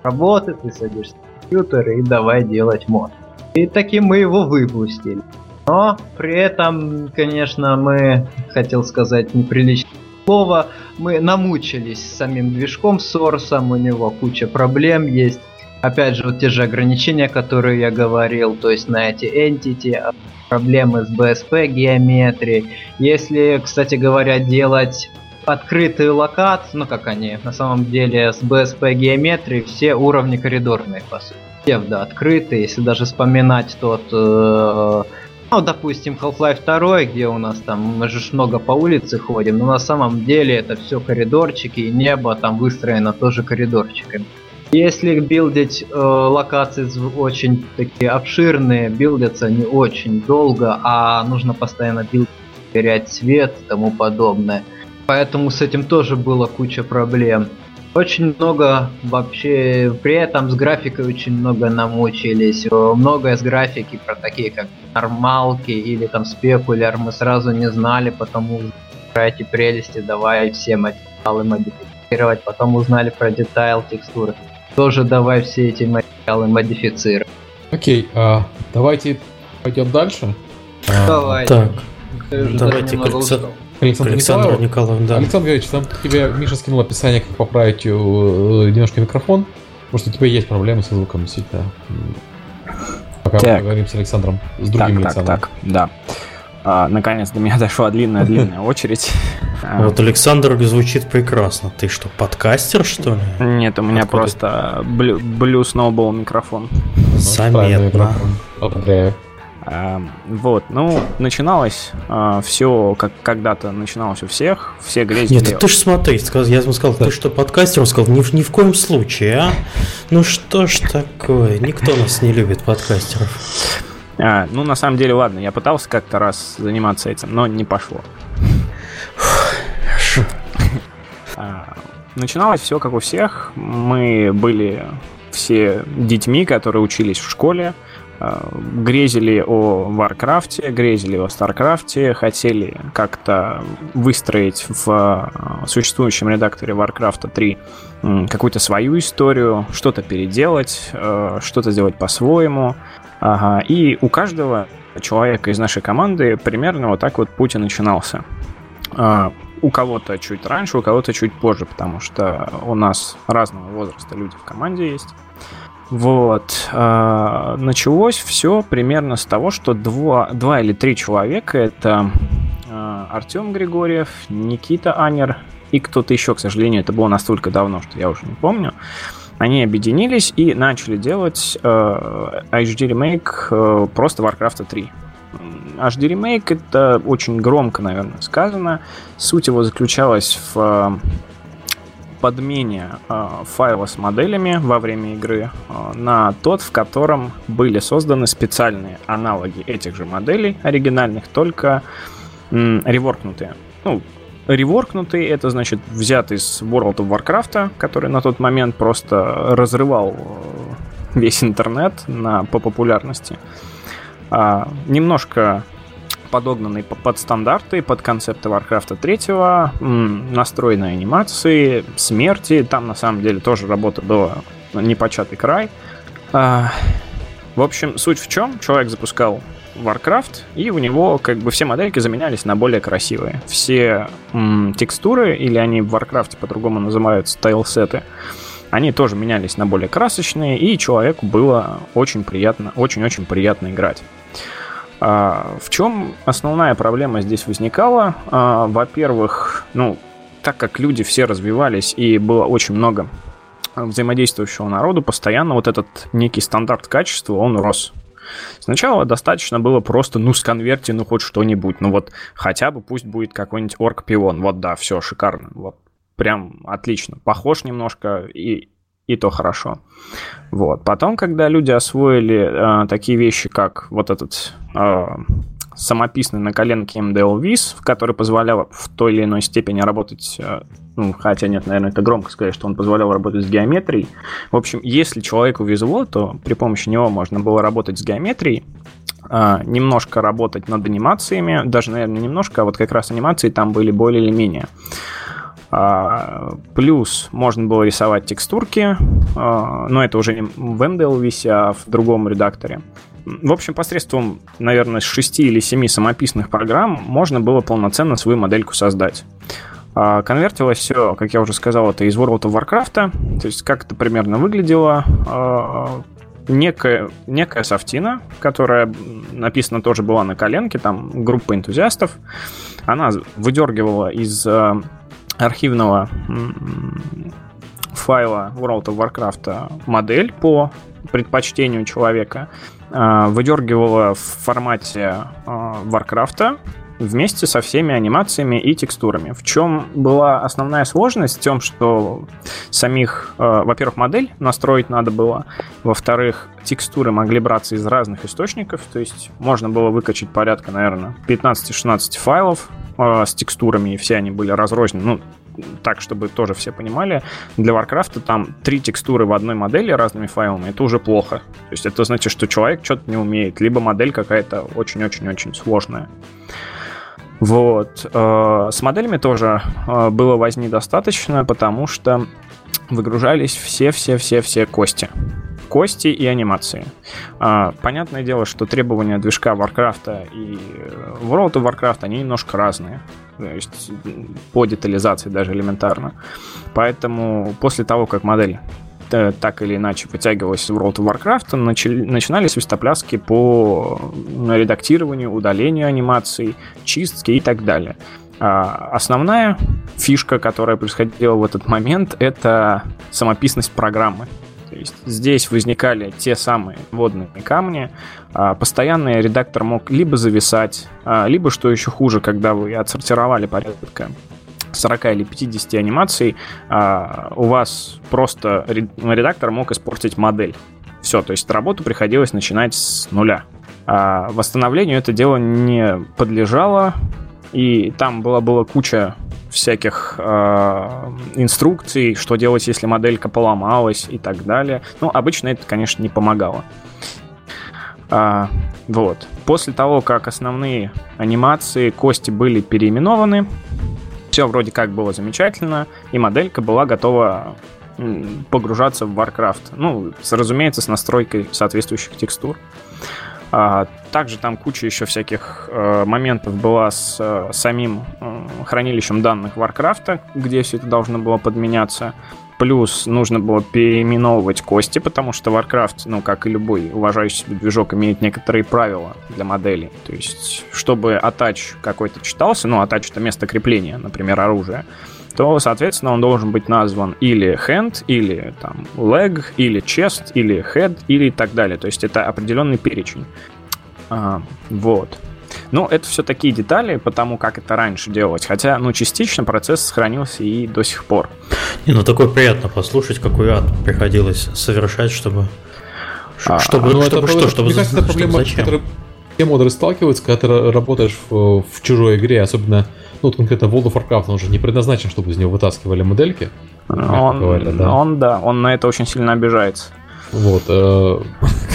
D: работы, ты садишься в компьютер и давай делать мод. И таки мы его выпустили. Но при этом, конечно, мы, хотел сказать неприличное слово, мы намучились с самим движком Сорсом, у него куча проблем есть. Опять же, вот те же ограничения, которые я говорил, то есть на эти entity, проблемы с BSP геометрией. Если, кстати говоря, делать открытые локации, ну как они, на самом деле с BSP геометрией все уровни коридорные, по сути. Псевдо открытые, если даже вспоминать тот э, ну, допустим, Half-Life 2, где у нас там, мы же много по улице ходим, но на самом деле это все коридорчики, и небо там выстроено тоже коридорчиками. Если билдить э, локации очень такие обширные, билдятся не очень долго, а нужно постоянно билдить, терять свет и тому подобное. Поэтому с этим тоже было куча проблем. Очень много вообще, при этом с графикой очень много намучились. Многое с графики про такие как нормалки или там спекуляр мы сразу не знали, потому про эти прелести давай все материалы модифицировать, потом узнали про детайл текстуры. Тоже давай все эти материалы модифицировать.
A: Окей, а, давайте пойдем дальше.
D: Давай.
B: Так, давайте к
A: Александр, Александр Николаев. да. Александр Григорьевич, там тебе Миша скинул описание, как поправить э, немножко микрофон. Может, у тебя есть проблемы со звуком, действительно. Пока так. поговорим с Александром, с другим
E: так, Александром. Так, так, да. А, наконец до меня дошла длинная-длинная очередь.
B: Вот Александр звучит прекрасно. Ты что, подкастер, что ли?
E: Нет, у меня просто Blue Snowball микрофон.
B: Заметно.
E: Эм, вот, ну, начиналось э, все, как когда-то начиналось у всех, все грезили...
B: Нет, ты ж смотри, я ему сказал, ты что, подкастер? Он сказал, ни, ни в коем случае, а? Ну что ж такое, никто нас не любит, подкастеров.
E: А, ну, на самом деле, ладно, я пытался как-то раз заниматься этим, но не пошло.
B: Хорошо.
E: А, начиналось все как у всех. Мы были все детьми, которые учились в школе, Э, грезили о Варкрафте, грезили о Старкрафте, хотели как-то выстроить в э, существующем редакторе Варкрафта 3 какую-то свою историю, что-то переделать, что-то сделать по-своему. Ага. И у каждого человека из нашей команды примерно вот так вот путь и начинался. У кого-то чуть раньше, у кого-то чуть позже, потому что у нас разного возраста люди в команде есть. Вот. А, началось все примерно с того, что два, два или три человека, это а, Артем Григорьев, Никита Анер и кто-то еще, к сожалению, это было настолько давно, что я уже не помню, они объединились и начали делать э, HD ремейк э, просто Warcraft 3. HD ремейк это очень громко, наверное, сказано. Суть его заключалась в подмене э, файла с моделями во время игры э, на тот, в котором были созданы специальные аналоги этих же моделей оригинальных, только м, реворкнутые. Ну, реворкнутый это значит взят из World of Warcraft, который на тот момент просто разрывал э, весь интернет на, по популярности. А, немножко подогнанный под стандарты, под концепты Warcraft 3, настроенные анимации, смерти. Там на самом деле тоже работа была непочатый край. А, в общем, суть в чем? Человек запускал Warcraft, и у него как бы все модельки заменялись на более красивые. Все м, текстуры, или они в Warcraft по-другому называются тайлсеты, они тоже менялись на более красочные, и человеку было очень приятно, очень-очень приятно играть. А, в чем основная проблема здесь возникала? А, во-первых, ну, так как люди все развивались и было очень много взаимодействующего народу, постоянно вот этот некий стандарт качества, он рос. Сначала достаточно было просто, ну, сконверти, ну, хоть что-нибудь. Ну, вот хотя бы пусть будет какой-нибудь орк-пион. Вот, да, все, шикарно. Вот, прям отлично. Похож немножко и и то хорошо. Вот. Потом, когда люди освоили э, такие вещи, как вот этот э, самописный на коленке MDL Viz, который позволял в той или иной степени работать, э, ну, хотя нет, наверное, это громко сказать, что он позволял работать с геометрией. В общем, если человеку везло, то при помощи него можно было работать с геометрией, э, немножко работать над анимациями, даже, наверное, немножко, а вот как раз анимации там были более или менее. А, плюс можно было рисовать текстурки, а, но это уже не в MDLVis, а в другом редакторе. В общем, посредством, наверное, 6 или 7 самописных программ можно было полноценно свою модельку создать. А, конвертилось все, как я уже сказал, это из World of Warcraft. То есть как это примерно выглядело. А, некая, некая софтина, которая написана тоже была на коленке, там группа энтузиастов. Она выдергивала из а, архивного файла World of Warcraft модель по предпочтению человека, выдергивала в формате Warcraft вместе со всеми анимациями и текстурами. В чем была основная сложность? В том, что самих, э, во-первых, модель настроить надо было, во-вторых, текстуры могли браться из разных источников, то есть можно было выкачать порядка, наверное, 15-16 файлов э, с текстурами, и все они были разрознены, ну, так, чтобы тоже все понимали, для Warcraft там три текстуры в одной модели разными файлами, это уже плохо. То есть это значит, что человек что-то не умеет, либо модель какая-то очень-очень-очень сложная. Вот. Э, с моделями тоже э, было возни достаточно, потому что выгружались все-все-все-все кости. Кости и анимации. Э, понятное дело, что требования движка Warcraft и World of Warcraft, они немножко разные. То есть по детализации даже элементарно. Поэтому после того, как модель так или иначе вытягивалась в World of Warcraft, начали, начинались свистопляски по редактированию, удалению анимаций, чистке и так далее. А основная фишка, которая происходила в этот момент, это самописность программы. То есть здесь возникали те самые водные камни. А постоянный редактор мог либо зависать, а, либо, что еще хуже, когда вы отсортировали порядка 40 или 50 анимаций, а, у вас просто редактор мог испортить модель. Все, то есть работу приходилось начинать с нуля. А восстановлению это дело не подлежало, и там была, была куча всяких э, инструкций, что делать, если моделька поломалась и так далее. Ну, обычно это, конечно, не помогало. А, вот. После того, как основные анимации кости были переименованы, все вроде как было замечательно, и моделька была готова погружаться в Warcraft. Ну, разумеется, с настройкой соответствующих текстур. А, также там куча еще всяких э, моментов была с э, самим э, хранилищем данных Warcraft, где все это должно было подменяться. Плюс нужно было переименовывать кости, потому что Warcraft, ну, как и любой уважающий себя движок, имеет некоторые правила для моделей. То есть, чтобы атач какой-то читался, ну, атач это место крепления, например, оружия, то, соответственно, он должен быть назван или hand, или там leg, или chest, или head, или так далее. То есть это определенный перечень. А, вот. Ну, это все такие детали, потому как это раньше делалось. Хотя, ну, частично процесс сохранился и до сих пор.
B: Не, ну такое приятно послушать, какой ад приходилось совершать, чтобы...
A: А, чтобы, ну, чтобы, это, что, чтобы, мне кажется, это проблема, зачем? Которой все модеры сталкиваются, когда ты работаешь в, в чужой игре, особенно, ну, вот конкретно World of Warcraft, он же не предназначен, чтобы из него вытаскивали модельки.
E: Он, говоря, да. он, да, он на это очень сильно обижается.
A: Вот. Э,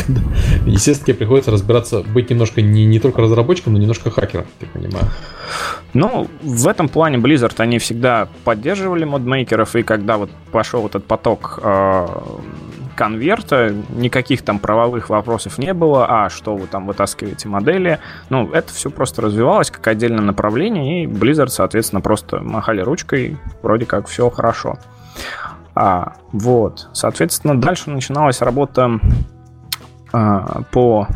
A: естественно, тебе приходится разбираться, быть немножко не, не только разработчиком, но немножко хакером, я понимаю.
E: Ну, в этом плане Blizzard, они всегда поддерживали модмейкеров, и когда вот пошел этот поток э, конверта, никаких там правовых вопросов не было, а что вы там вытаскиваете модели, ну, это все просто развивалось как отдельное направление, и Blizzard, соответственно, просто махали ручкой, вроде как все хорошо. А, вот, соответственно, дальше начиналась работа а, по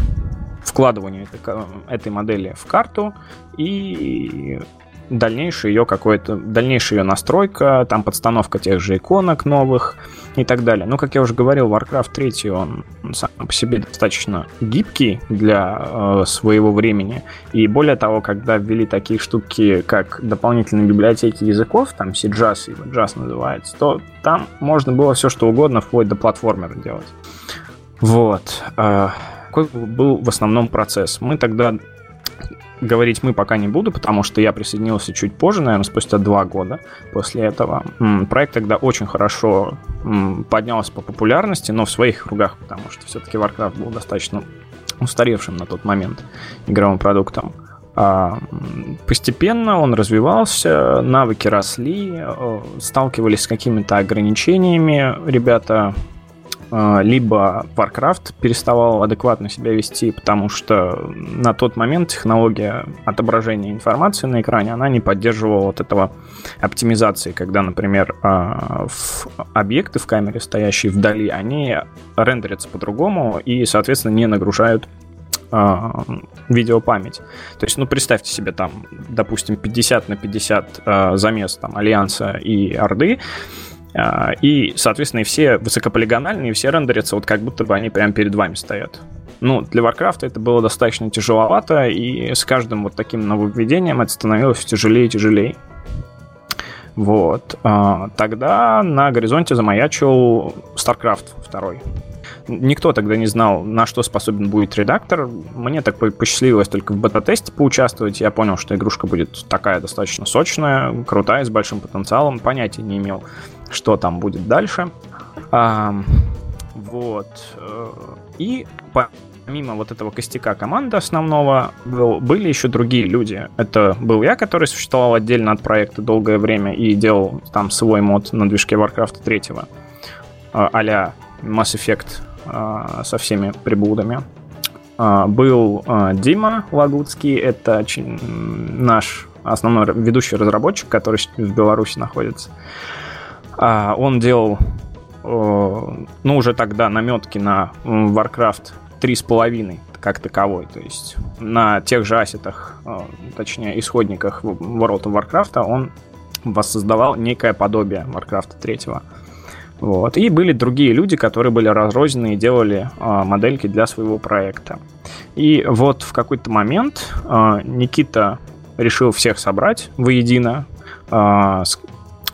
E: вкладыванию этой, этой модели в карту и дальнейшая ее какое-то, дальнейшая ее настройка, там подстановка тех же иконок новых и так далее. Ну, как я уже говорил, Warcraft 3, он сам по себе достаточно гибкий для э, своего времени. И более того, когда ввели такие штуки, как дополнительные библиотеки языков, там CJAS, его JAS называется, то там можно было все что угодно, вплоть до платформера делать. Вот. Э, какой был в основном процесс? Мы тогда говорить мы пока не буду, потому что я присоединился чуть позже, наверное, спустя два года после этого. Проект тогда очень хорошо поднялся по популярности, но в своих кругах, потому что все-таки Warcraft был достаточно устаревшим на тот момент игровым продуктом. А, постепенно он развивался, навыки росли, сталкивались с какими-то ограничениями ребята э, либо Warcraft переставал адекватно себя вести, потому что на тот момент технология отображения информации на экране, она не поддерживала вот этого оптимизации, когда, например, э, объекты в камере, стоящие вдали, они рендерятся по-другому и, соответственно, не нагружают э, видеопамять. То есть, ну, представьте себе там, допустим, 50 на 50 э, замес там Альянса и Орды, и, соответственно, и все высокополигональные, все рендерятся вот как будто бы они прямо перед вами стоят. Ну, для Warcraft это было достаточно тяжеловато, и с каждым вот таким нововведением это становилось тяжелее и тяжелее. Вот. Тогда на горизонте замаячил StarCraft 2. Никто тогда не знал, на что способен будет редактор. Мне так посчастливилось только в бета-тесте поучаствовать. Я понял, что игрушка будет такая достаточно сочная, крутая, с большим потенциалом. Понятия не имел, что там будет дальше. А, вот. Э, и помимо вот этого костяка команды основного, был, были еще другие люди. Это был я, который существовал отдельно от проекта долгое время и делал там свой мод на движке Warcraft 3 а-ля Mass Effect а, со всеми приблудами. Был Дима Лагуцкий, это наш основной ведущий разработчик, который в Беларуси находится. Он делал, ну, уже тогда наметки на Warcraft 3.5 как таковой. То есть на тех же асетах, точнее, исходниках of Warcraft он воссоздавал некое подобие Warcraft 3. Вот. И были другие люди, которые были разрознены и делали э, модельки для своего проекта. И вот в какой-то момент э, Никита решил всех собрать воедино. Э,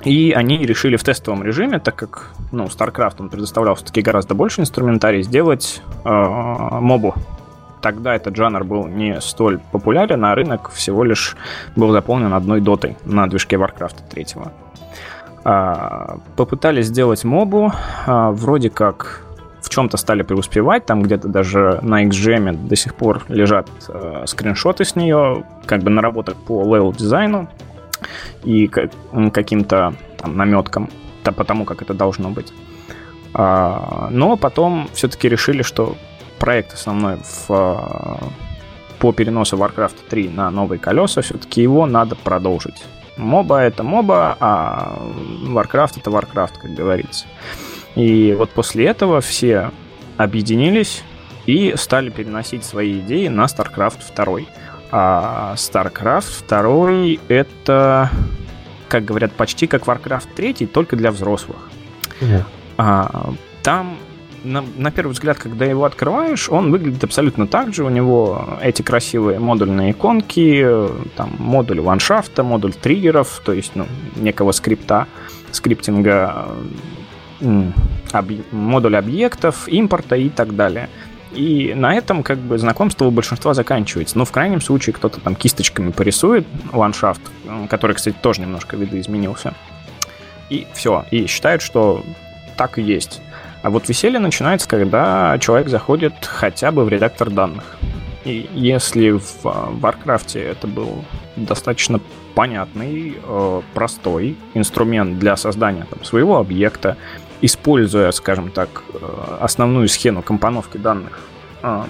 E: и они решили в тестовом режиме, так как ну, StarCraft он предоставлял все-таки гораздо больше инструментарий, сделать э, мобу. Тогда этот жанр был не столь популярен, а рынок всего лишь был заполнен одной дотой на движке Warcraft 3. А, попытались сделать мобу, а, вроде как в чем-то стали преуспевать, там где-то даже на XGM до сих пор лежат э, скриншоты с нее, как бы наработок по левел дизайну и каким-то там наметкам то, по тому, как это должно быть. А, но потом все-таки решили, что проект основной в, по переносу Warcraft 3 на новые колеса, все-таки его надо продолжить. Моба это моба, а Warcraft это Warcraft, как говорится. И вот после этого все объединились и стали переносить свои идеи на StarCraft 2. А StarCraft 2 это, как говорят, почти как Warcraft 3, только для взрослых. Yeah. А, там на, на первый взгляд, когда его открываешь, он выглядит абсолютно так же. У него эти красивые модульные иконки, там модуль ландшафта, модуль триггеров, то есть ну, некого скрипта, скриптинга, объ... модуль объектов, импорта и так далее. И на этом как бы знакомство у большинства заканчивается. Но в крайнем случае кто-то там кисточками порисует ландшафт, который, кстати, тоже немножко видоизменился. И все. И считают, что так и есть. А вот веселье начинается, когда человек заходит хотя бы в редактор данных. И если в Warcraft это был достаточно понятный, э, простой инструмент для создания там, своего объекта, используя, скажем так, э, основную схему компоновки данных э,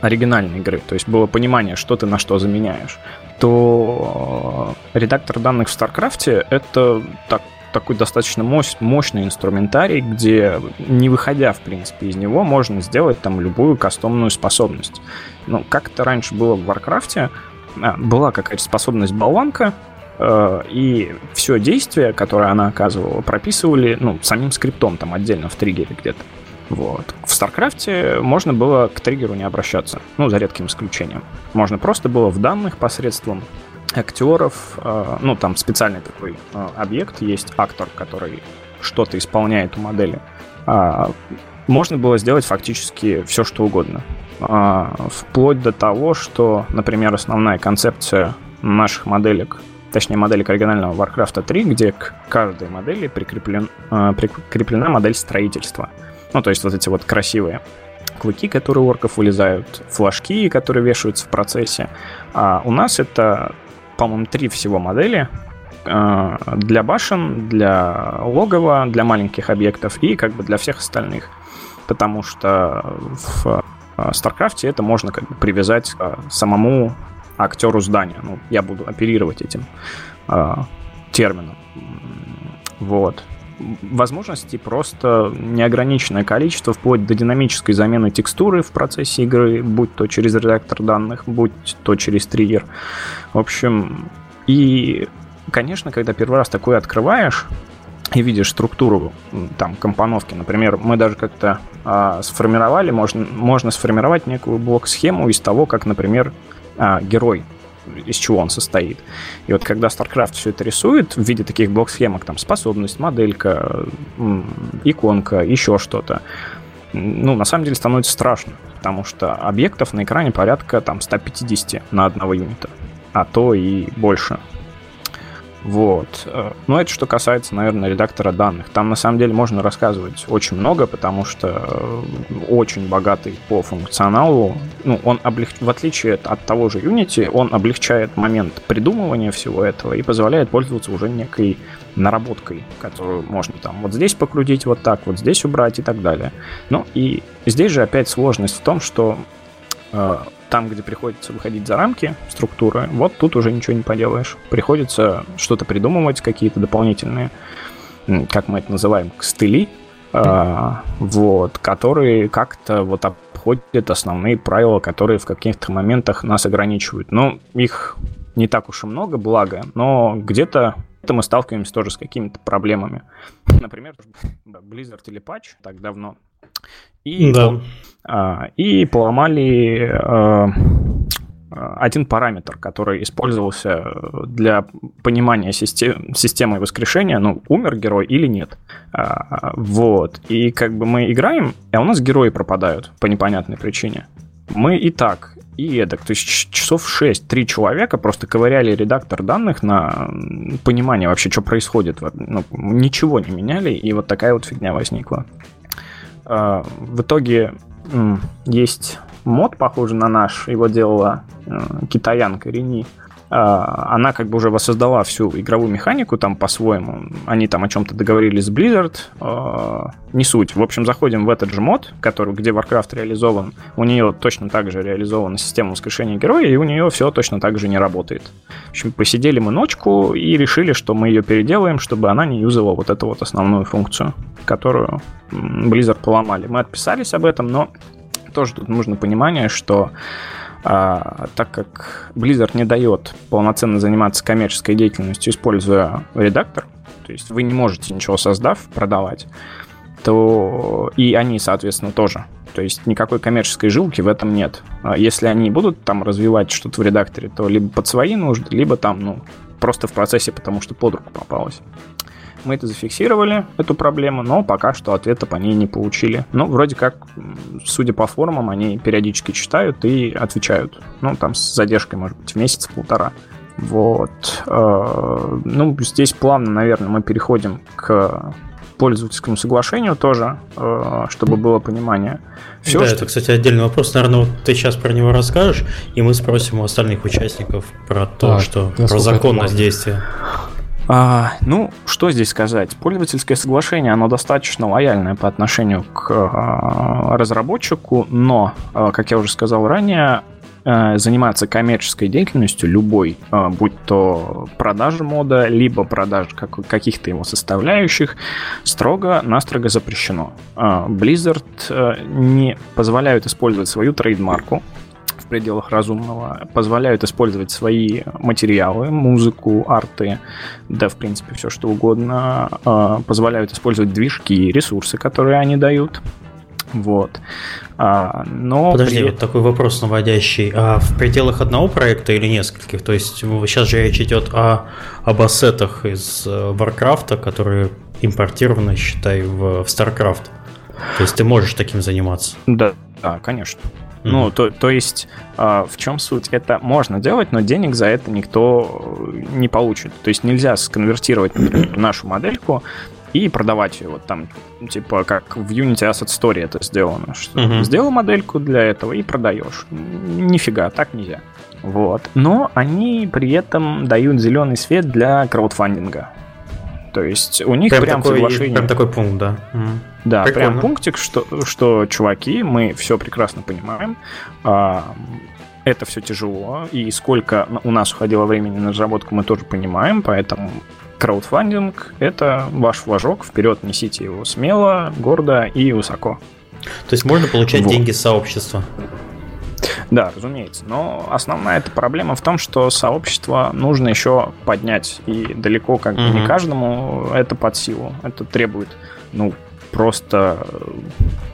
E: оригинальной игры, то есть было понимание, что ты на что заменяешь, то редактор данных в StarCraft это так такой достаточно мощ, мощный инструментарий, где, не выходя, в принципе, из него, можно сделать там любую кастомную способность. Ну, как это раньше было в Варкрафте, а, была какая-то способность болванка, э, и все действие, которое она оказывала, прописывали ну, самим скриптом там отдельно в триггере где-то. Вот. В Старкрафте можно было к триггеру не обращаться, ну, за редким исключением. Можно просто было в данных посредством актеров. Э, ну, там специальный такой э, объект есть, актор, который что-то исполняет у модели. А, можно было сделать фактически все, что угодно. А, вплоть до того, что, например, основная концепция наших моделек, точнее моделек оригинального Warcraft 3, где к каждой модели прикреплен, э, прикреплена модель строительства. Ну, то есть вот эти вот красивые клыки, которые у орков вылезают, флажки, которые вешаются в процессе. А у нас это по-моему, три всего модели. э, для башен, для логова, для маленьких объектов и как бы для всех остальных. Потому что в StarCraft это можно как бы привязать к самому актеру здания. Ну, я буду оперировать этим э, термином. Вот возможностей просто неограниченное количество, вплоть до динамической замены текстуры в процессе игры, будь то через редактор данных, будь то через триггер. В общем, и, конечно, когда первый раз такое открываешь, и видишь структуру там компоновки. Например, мы даже как-то а, сформировали, можно, можно сформировать некую блок-схему из того, как, например, а, герой из чего он состоит. И вот когда StarCraft все это рисует в виде таких блок-схемок, там способность, моделька, иконка, еще что-то, ну, на самом деле становится страшно, потому что объектов на экране порядка там 150 на одного юнита, а то и больше. Вот. Э, Но ну, это что касается, наверное, редактора данных. Там на самом деле можно рассказывать очень много, потому что э, очень богатый по функционалу. Ну, он облег... в отличие от того же Unity, он облегчает момент придумывания всего этого и позволяет пользоваться уже некой наработкой, которую можно там вот здесь покрутить вот так, вот здесь убрать и так далее. Ну и здесь же опять сложность в том, что э, там, где приходится выходить за рамки структуры, вот тут уже ничего не поделаешь. Приходится что-то придумывать, какие-то дополнительные, как мы это называем, стыли, а, вот, которые как-то вот обходят основные правила, которые в каких-то моментах нас ограничивают. Ну, их не так уж и много, благо, но где-то мы сталкиваемся тоже с какими-то проблемами. Например, Blizzard или Patch так давно и, да. а, и поломали а, один параметр, который использовался для понимания систем, системы воскрешения, ну, умер герой или нет. А, вот. И как бы мы играем, а у нас герои пропадают по непонятной причине. Мы и так, и эдак. То есть часов 6 три человека просто ковыряли редактор данных на понимание вообще, что происходит. Ну, ничего не меняли, и вот такая вот фигня возникла. А, в итоге есть мод, похожий на наш, его делала э, китаянка Рени. А, она как бы уже воссоздала всю игровую механику там по-своему. Они там о чем-то договорились с Blizzard. А, не суть. В общем, заходим в этот же мод, который, где Warcraft реализован. У нее точно так же реализована система воскрешения героя, и у нее все точно так же не работает. В общем, посидели мы ночку и решили, что мы ее переделаем, чтобы она не юзала вот эту вот основную функцию, которую Blizzard поломали. Мы отписались об этом, но тоже тут нужно понимание, что а, так как Blizzard не дает полноценно заниматься коммерческой деятельностью, используя редактор, то есть вы не можете ничего создав продавать, то и они, соответственно, тоже. То есть никакой коммерческой жилки в этом нет. А если они будут там развивать что-то в редакторе, то либо под свои нужды, либо там, ну, просто в процессе, потому что под руку попалось. Мы это зафиксировали, эту проблему, но пока что ответа по ней не получили. Но вроде как, судя по форумам, они периодически читают и отвечают. Ну, там с задержкой, может быть, в месяц-полтора. Вот. Э, ну, здесь плавно, наверное, мы переходим к пользовательскому соглашению тоже, э, чтобы было понимание.
B: Все, да, что... это, кстати, отдельный вопрос. Наверное, вот ты сейчас про него расскажешь, и мы спросим у остальных участников про то, так, что про законность действия.
E: А, ну, что здесь сказать? Пользовательское соглашение, оно достаточно лояльное по отношению к а, разработчику, но, а, как я уже сказал ранее, а, заниматься коммерческой деятельностью любой, а, будь то продажа мода, либо продажа как, каких-то его составляющих, строго-настрого запрещено. А, Blizzard а, не позволяют использовать свою трейдмарку, пределах разумного, позволяют использовать свои материалы, музыку, арты, да, в принципе, все что угодно, а, позволяют использовать движки, ресурсы, которые они дают. Вот. А, но
B: Подожди, при... вот такой вопрос наводящий. А в пределах одного проекта или нескольких? То есть сейчас же речь идет о, об ассетах из Warcraft, которые импортированы, считай, в, в StarCraft. То есть ты можешь таким заниматься?
E: Да, да, конечно. Mm-hmm. Ну, то, то есть, э, в чем суть? Это можно делать, но денег за это никто не получит. То есть нельзя сконвертировать, например, нашу модельку и продавать ее вот там, типа, как в Unity Asset Story это сделано. Что mm-hmm. сделал модельку для этого и продаешь. Нифига, так нельзя. Вот. Но они при этом дают зеленый свет для краудфандинга. То есть у них прям, прям такой, соглашение...
B: Прям такой пункт, да.
E: Да, Прикольно. прям пунктик, что, что, чуваки, мы все прекрасно понимаем, а, это все тяжело, и сколько у нас уходило времени на разработку, мы тоже понимаем, поэтому краудфандинг — это ваш флажок, вперед несите его смело, гордо и высоко.
B: То есть можно получать вот. деньги сообщества?
E: Да, разумеется. Но основная эта проблема в том, что сообщество нужно еще поднять. И далеко как бы угу. не каждому это под силу. Это требует, ну, просто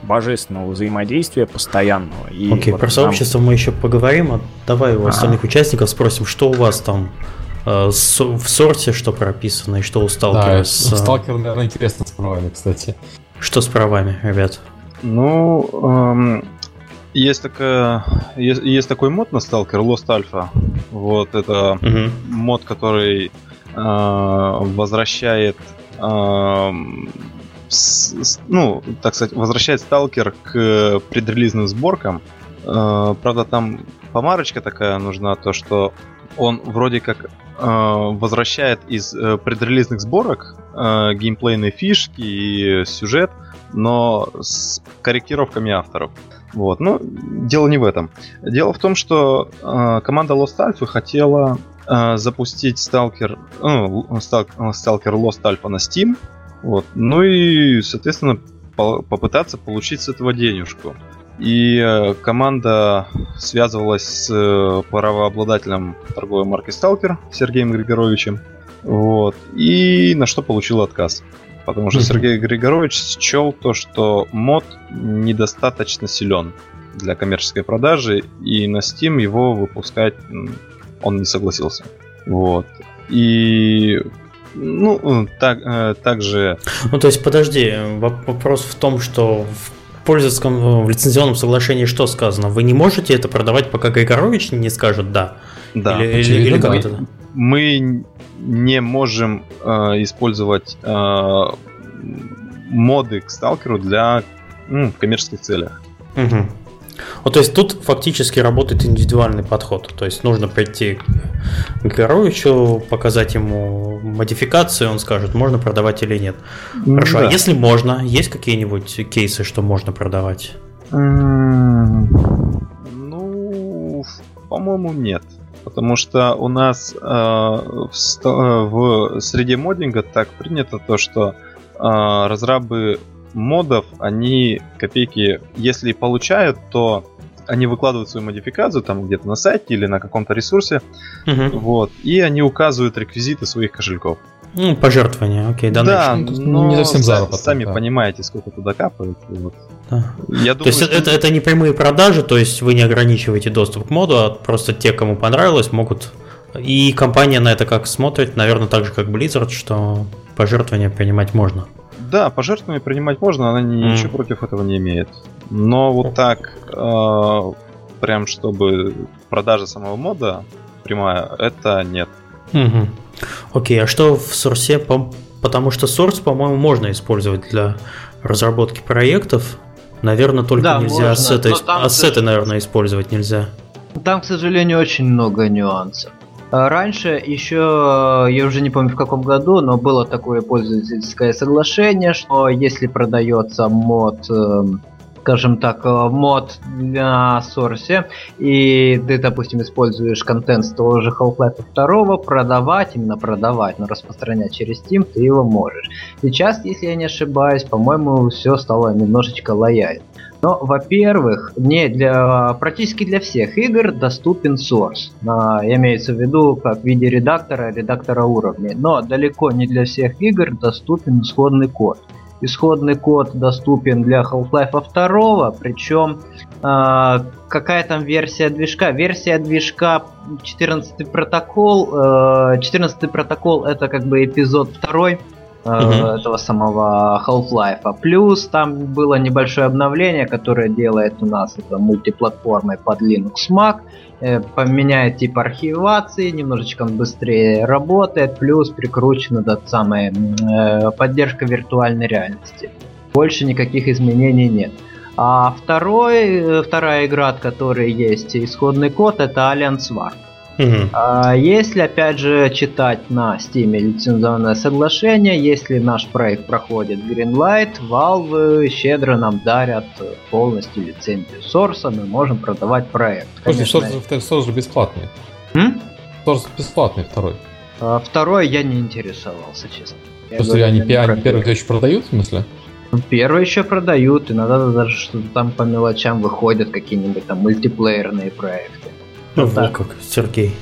E: божественного взаимодействия постоянного.
B: И Окей, вот про нам... сообщество мы еще поговорим. А давай у остальных а. участников спросим, что у вас там э, в сорте, что прописано, и что у сталкера
A: да, с... Сталкер, наверное, интересно с правами, кстати.
B: Что с правами, ребят?
C: Ну, эм, есть такая, есть, есть такой мод на Stalker Lost Alpha. Вот это угу. мод, который э, возвращает, э, с, ну, так сказать, возвращает Stalker к предрелизным сборкам. Э, правда, там помарочка такая нужна, то что он вроде как э, возвращает из э, предрелизных сборок э, геймплейные фишки и сюжет, но с корректировками авторов. Вот. Но дело не в этом. Дело в том, что э, команда Lost Alpha хотела э, запустить Stalker, ну, Stalker Lost Alpha на Steam. Вот. Ну и, соответственно, по попытаться получить с этого денежку. И э, команда связывалась с э, правообладателем торговой марки Stalker Сергеем Григоровичем. Вот. И на что получил отказ. Потому что Сергей Григорович счел то, что мод недостаточно силен для коммерческой продажи, и на Steam его выпускать он не согласился. Вот. И ну, так, э, также...
B: Ну, то есть, подожди, вопрос в том, что в пользовательском в лицензионном соглашении что сказано? Вы не можете это продавать, пока Григорович не скажет «да».
C: Да. Или, или, или как это? Мы не можем э, использовать э, моды к сталкеру для ну, коммерческих целях.
B: Угу. Вот, то есть тут фактически работает индивидуальный подход. То есть нужно прийти к Горовичу, показать ему модификацию, он скажет, можно продавать или нет. Хорошо, а да. а если можно, есть какие-нибудь кейсы, что можно продавать?
C: Ну, по-моему, нет. Потому что у нас э, в, в среде моддинга так принято то, что э, разрабы модов, они копейки, если получают, то они выкладывают свою модификацию там где-то на сайте или на каком-то ресурсе, угу. вот, и они указывают реквизиты своих кошельков.
B: Ну, пожертвования, окей,
C: да. Да, но не совсем заработок. Сами да. понимаете, сколько туда капает. Вот.
B: Да. Я думаю, то есть что... это, это не прямые продажи, то есть вы не ограничиваете доступ к моду, а просто те, кому понравилось, могут... И компания на это как смотрит, наверное, так же, как Blizzard, что пожертвования принимать можно.
C: Да, пожертвования принимать можно, она mm. ничего против этого не имеет. Но вот так, э, прям чтобы продажа самого мода прямая, это нет.
B: Угу. Окей, а что в Source? Потому что Source, по-моему, можно использовать для разработки проектов. Наверное, только да, нельзя можно, ассеты, ассеты, наверное, использовать нельзя.
D: Там, к сожалению, очень много нюансов. А раньше еще, я уже не помню в каком году, но было такое пользовательское соглашение, что если продается мод эм, скажем так, э, мод на сорсе, и ты, допустим, используешь контент с того же Half-Life 2, продавать, именно продавать, но распространять через Steam ты его можешь. Сейчас, если я не ошибаюсь, по-моему, все стало немножечко лояльно. Но, во-первых, не для практически для всех игр доступен source. А, имеется в виду как в виде редактора, редактора уровней. Но далеко не для всех игр доступен исходный код. Исходный код доступен для Half-Life 2, причем э, какая там версия движка? Версия движка 14 протокол. Э, 14 протокол это как бы эпизод 2 э, uh этого самого Half-Life. Плюс там было небольшое обновление, которое делает у нас это мультиплатформой под Linux Mac. Э, поменяет тип архивации, немножечко он быстрее работает, плюс прикручена тот самая э, поддержка виртуальной реальности. Больше никаких изменений нет. А второй, э, вторая игра, от которой есть исходный код, это Alliance War. Угу. А если, опять же, читать на Steam лицензионное соглашение, если наш проект проходит Greenlight, Valve щедро нам дарят полностью лицензию Source, мы можем продавать проект.
A: Конечно, Source, Source же бесплатный. М? Source бесплатный второй.
D: А, второй я не интересовался, честно.
A: Я Просто говорю, они, они первый еще продают, в смысле?
D: Ну, первый еще продают, иногда даже что-то там по мелочам выходят какие-нибудь там мультиплеерные проекты.
B: Ну, вот как, Сергей.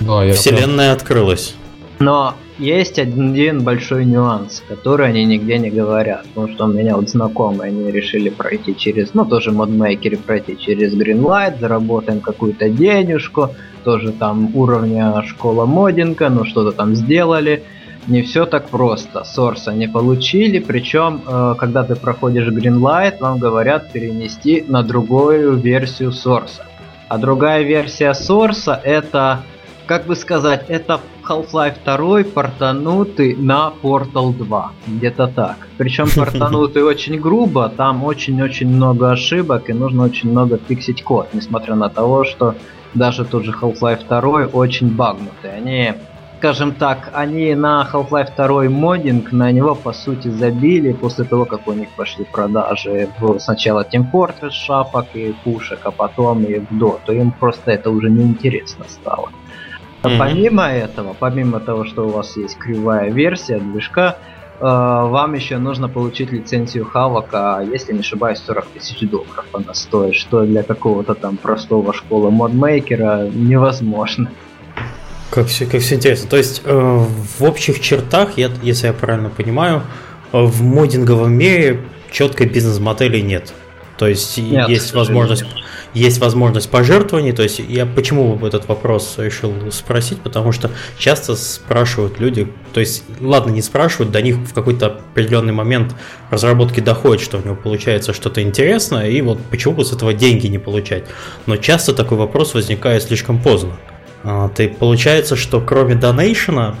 B: Да, я Вселенная прям... открылась.
D: Но есть один большой нюанс, который они нигде не говорят. Потому что у меня вот знакомые, они решили пройти через, ну тоже модмейкеры пройти через Greenlight, заработаем какую-то денежку, тоже там уровня школа модинга, ну что-то там сделали. Не все так просто. Сорса не получили, причем, э, когда ты проходишь Greenlight, вам говорят перенести на другую версию Сорса. А другая версия Сорса это, как бы сказать, это Half-Life 2 портанутый на Portal 2. Где-то так. Причем портанутый очень грубо, там очень-очень много ошибок и нужно очень много фиксить код, несмотря на то, что даже тот же Half-Life 2 очень багнутый. Они, скажем так, они на Half-Life 2 моддинг на него по сути забили после того, как у них пошли продажи в сначала Team Fortress шапок и пушек, а потом и в Dota. Им просто это уже неинтересно стало. Mm-hmm. Помимо этого, помимо того, что у вас есть кривая версия движка, э, вам еще нужно получить лицензию Хавака, если не ошибаюсь, 40 тысяч долларов она стоит, что для какого-то там простого школы модмейкера невозможно.
B: Как все, как все интересно. То есть э, в общих чертах, я, если я правильно понимаю, э, в модинговом мире четкой бизнес-модели нет. То есть нет, есть возможность есть возможность пожертвований. То есть я почему этот вопрос решил спросить, потому что часто спрашивают люди, то есть, ладно, не спрашивают, до них в какой-то определенный момент разработки доходит, что у него получается что-то интересное, и вот почему бы с этого деньги не получать. Но часто такой вопрос возникает слишком поздно. А, ты получается, что кроме донейшена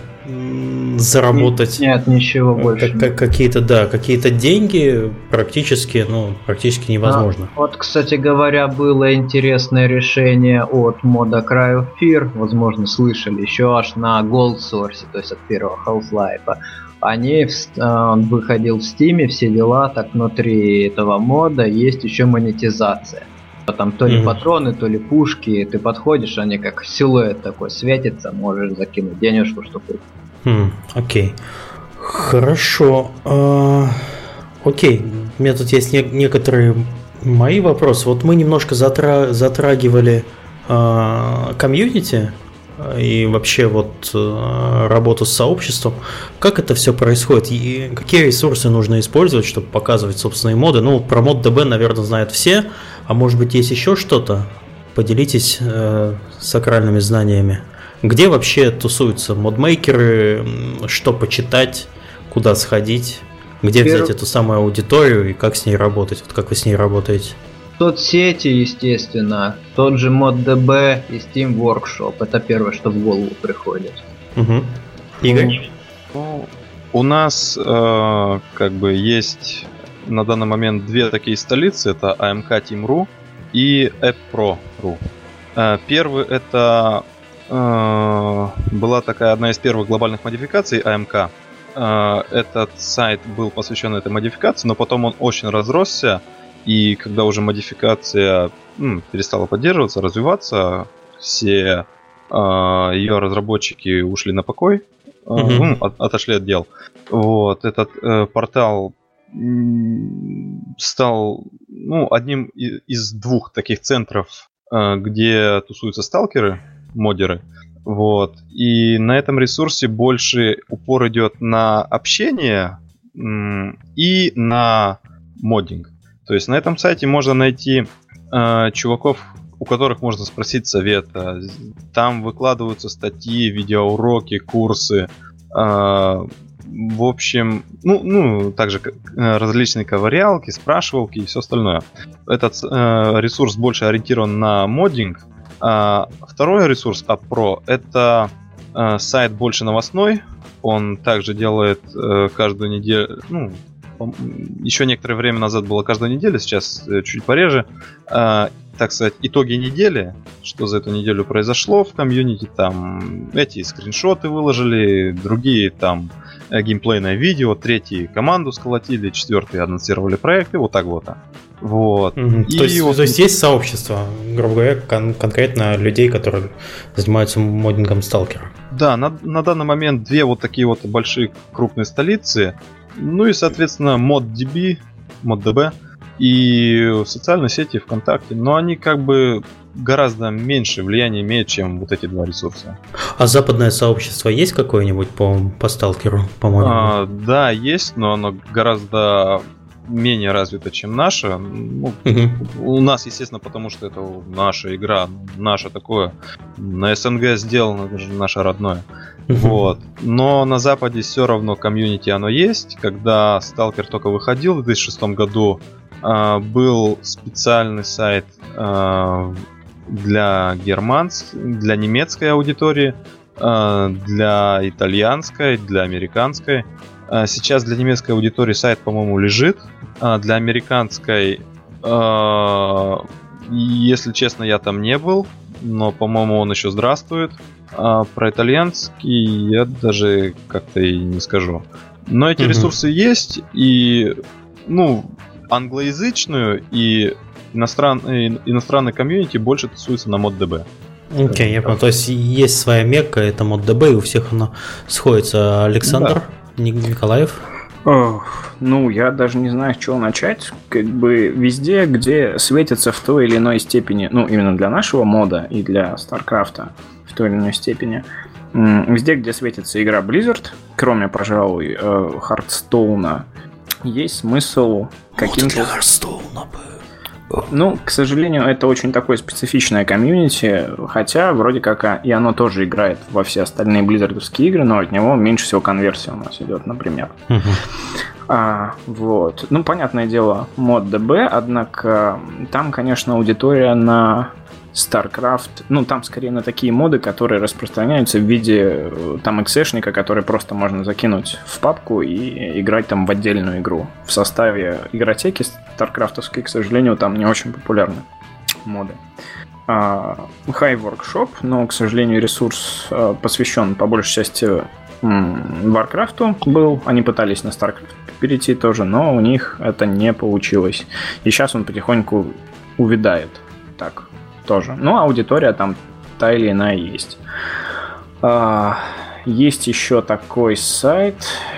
B: заработать.
D: Нет, ничего э, больше.
B: Как, какие-то, да, какие-то деньги практически, ну, практически невозможно.
D: А, вот, кстати говоря, было интересное решение от мода Cry of Fear, возможно, слышали, еще аж на Gold Source, то есть от первого Half-Life. Они, он выходил в Steam, все дела, так внутри этого мода есть еще монетизация. Там то ли mm-hmm. патроны, то ли пушки, ты подходишь, они как силуэт такой светится, можешь закинуть денежку, чтобы
B: Хм, окей. Хорошо. А, окей. У меня тут есть не- некоторые мои вопросы. Вот мы немножко затра- затрагивали а, комьюнити и вообще вот а, работу с сообществом. Как это все происходит? И какие ресурсы нужно использовать, чтобы показывать собственные моды? Ну, про мод DB, наверное, знают все. А может быть, есть еще что-то? Поделитесь э, сакральными знаниями. Где вообще тусуются модмейкеры, что почитать, куда сходить, где Перв... взять эту самую аудиторию и как с ней работать? Вот как вы с ней работаете?
D: Соцсети, естественно, тот же ModDB и Steam Workshop. Это первое, что в голову приходит.
B: Угу. Игорь?
C: Ну, у нас э, как бы есть на данный момент две такие столицы. Это AMK Team.ru и AppPro.ru. Э, первый это Э, была такая одна из первых глобальных модификаций AMK. Э, этот сайт был посвящен этой модификации, но потом он очень разросся, и когда уже модификация ну, перестала поддерживаться, развиваться, все э, ее разработчики ушли на покой, mm-hmm. ну, от, отошли от дел. Вот этот э, портал стал ну, одним из двух таких центров, э, где тусуются сталкеры модеры. Вот. И на этом ресурсе больше упор идет на общение и на моддинг. То есть на этом сайте можно найти э, чуваков, у которых можно спросить совета. Там выкладываются статьи, видеоуроки, курсы. Э, в общем, ну, ну, также э, различные ковырялки, спрашивалки и все остальное. Этот э, ресурс больше ориентирован на моддинг, а, второй ресурс AppPro это а, сайт больше новостной. Он также делает а, каждую неделю, ну, еще некоторое время назад было каждую неделю, сейчас э, чуть пореже. так сказать, итоги недели, что за эту неделю произошло в комьюнити, там эти скриншоты выложили, другие там э, геймплейное видео, третий команду сколотили, четвертый анонсировали проекты, вот так вот. Вот.
B: Mm-hmm. И то, есть, вот... то есть есть сообщество, грубо говоря, кон- конкретно людей, которые занимаются модингом сталкера.
C: Да, на, на данный момент две вот такие вот большие крупные столицы. Ну и, соответственно, ModDB, ModDB и социальные сети ВКонтакте. Но они как бы гораздо меньше влияния имеют, чем вот эти два ресурса.
B: А западное сообщество есть какое-нибудь по, по сталкеру, по-моему? А,
C: да, есть, но оно гораздо менее развита, чем наша. Ну, uh У нас, естественно, потому что это наша игра, наша такое. На СНГ сделано, это же наше родное. uh Вот. Но на Западе все равно комьюнити оно есть. Когда Сталкер только выходил в 2006 году, был специальный сайт а, для германской, для немецкой аудитории, а, для итальянской, для американской. А, сейчас для немецкой аудитории сайт, по-моему, лежит. А для американской, а, если честно, я там не был, но, по-моему, он еще здравствует. А про итальянский я даже как-то и не скажу. Но эти ресурсы есть, и, ну, англоязычную и иностран... иностранный комьюнити больше тусуется на ModDB.
B: Окей, okay, я понял. То есть есть своя мекка, это ModDB, и у всех оно сходится. Александр? Да. Николаев?
E: Ох, ну, я даже не знаю, с чего начать. Как бы везде, где светится в той или иной степени, ну, именно для нашего мода и для Старкрафта в той или иной степени, везде, где светится игра Blizzard, кроме, пожалуй, Хардстоуна, э, есть смысл каким-то... для Хардстоуна бы. Ну, к сожалению, это очень такое специфичное комьюнити, хотя вроде как и оно тоже играет во все остальные близзардовские игры, но от него меньше всего конверсия у нас идет, например. А, вот. Ну, понятное дело, ModDB, однако там, конечно, аудитория на StarCraft, ну, там скорее на такие моды, которые распространяются в виде э, там эксешника, который просто можно закинуть в папку и играть там в отдельную игру. В составе игротеки StarCraftовской, к сожалению, там не очень популярны моды. А, High Workshop, но, к сожалению, ресурс э, посвящен по большей части Warcraft был. Они пытались на StarCraft перейти тоже, но у них это не получилось. И сейчас он потихоньку увядает. Так, тоже. Ну, аудитория там та или иная есть. А, есть еще такой сайт,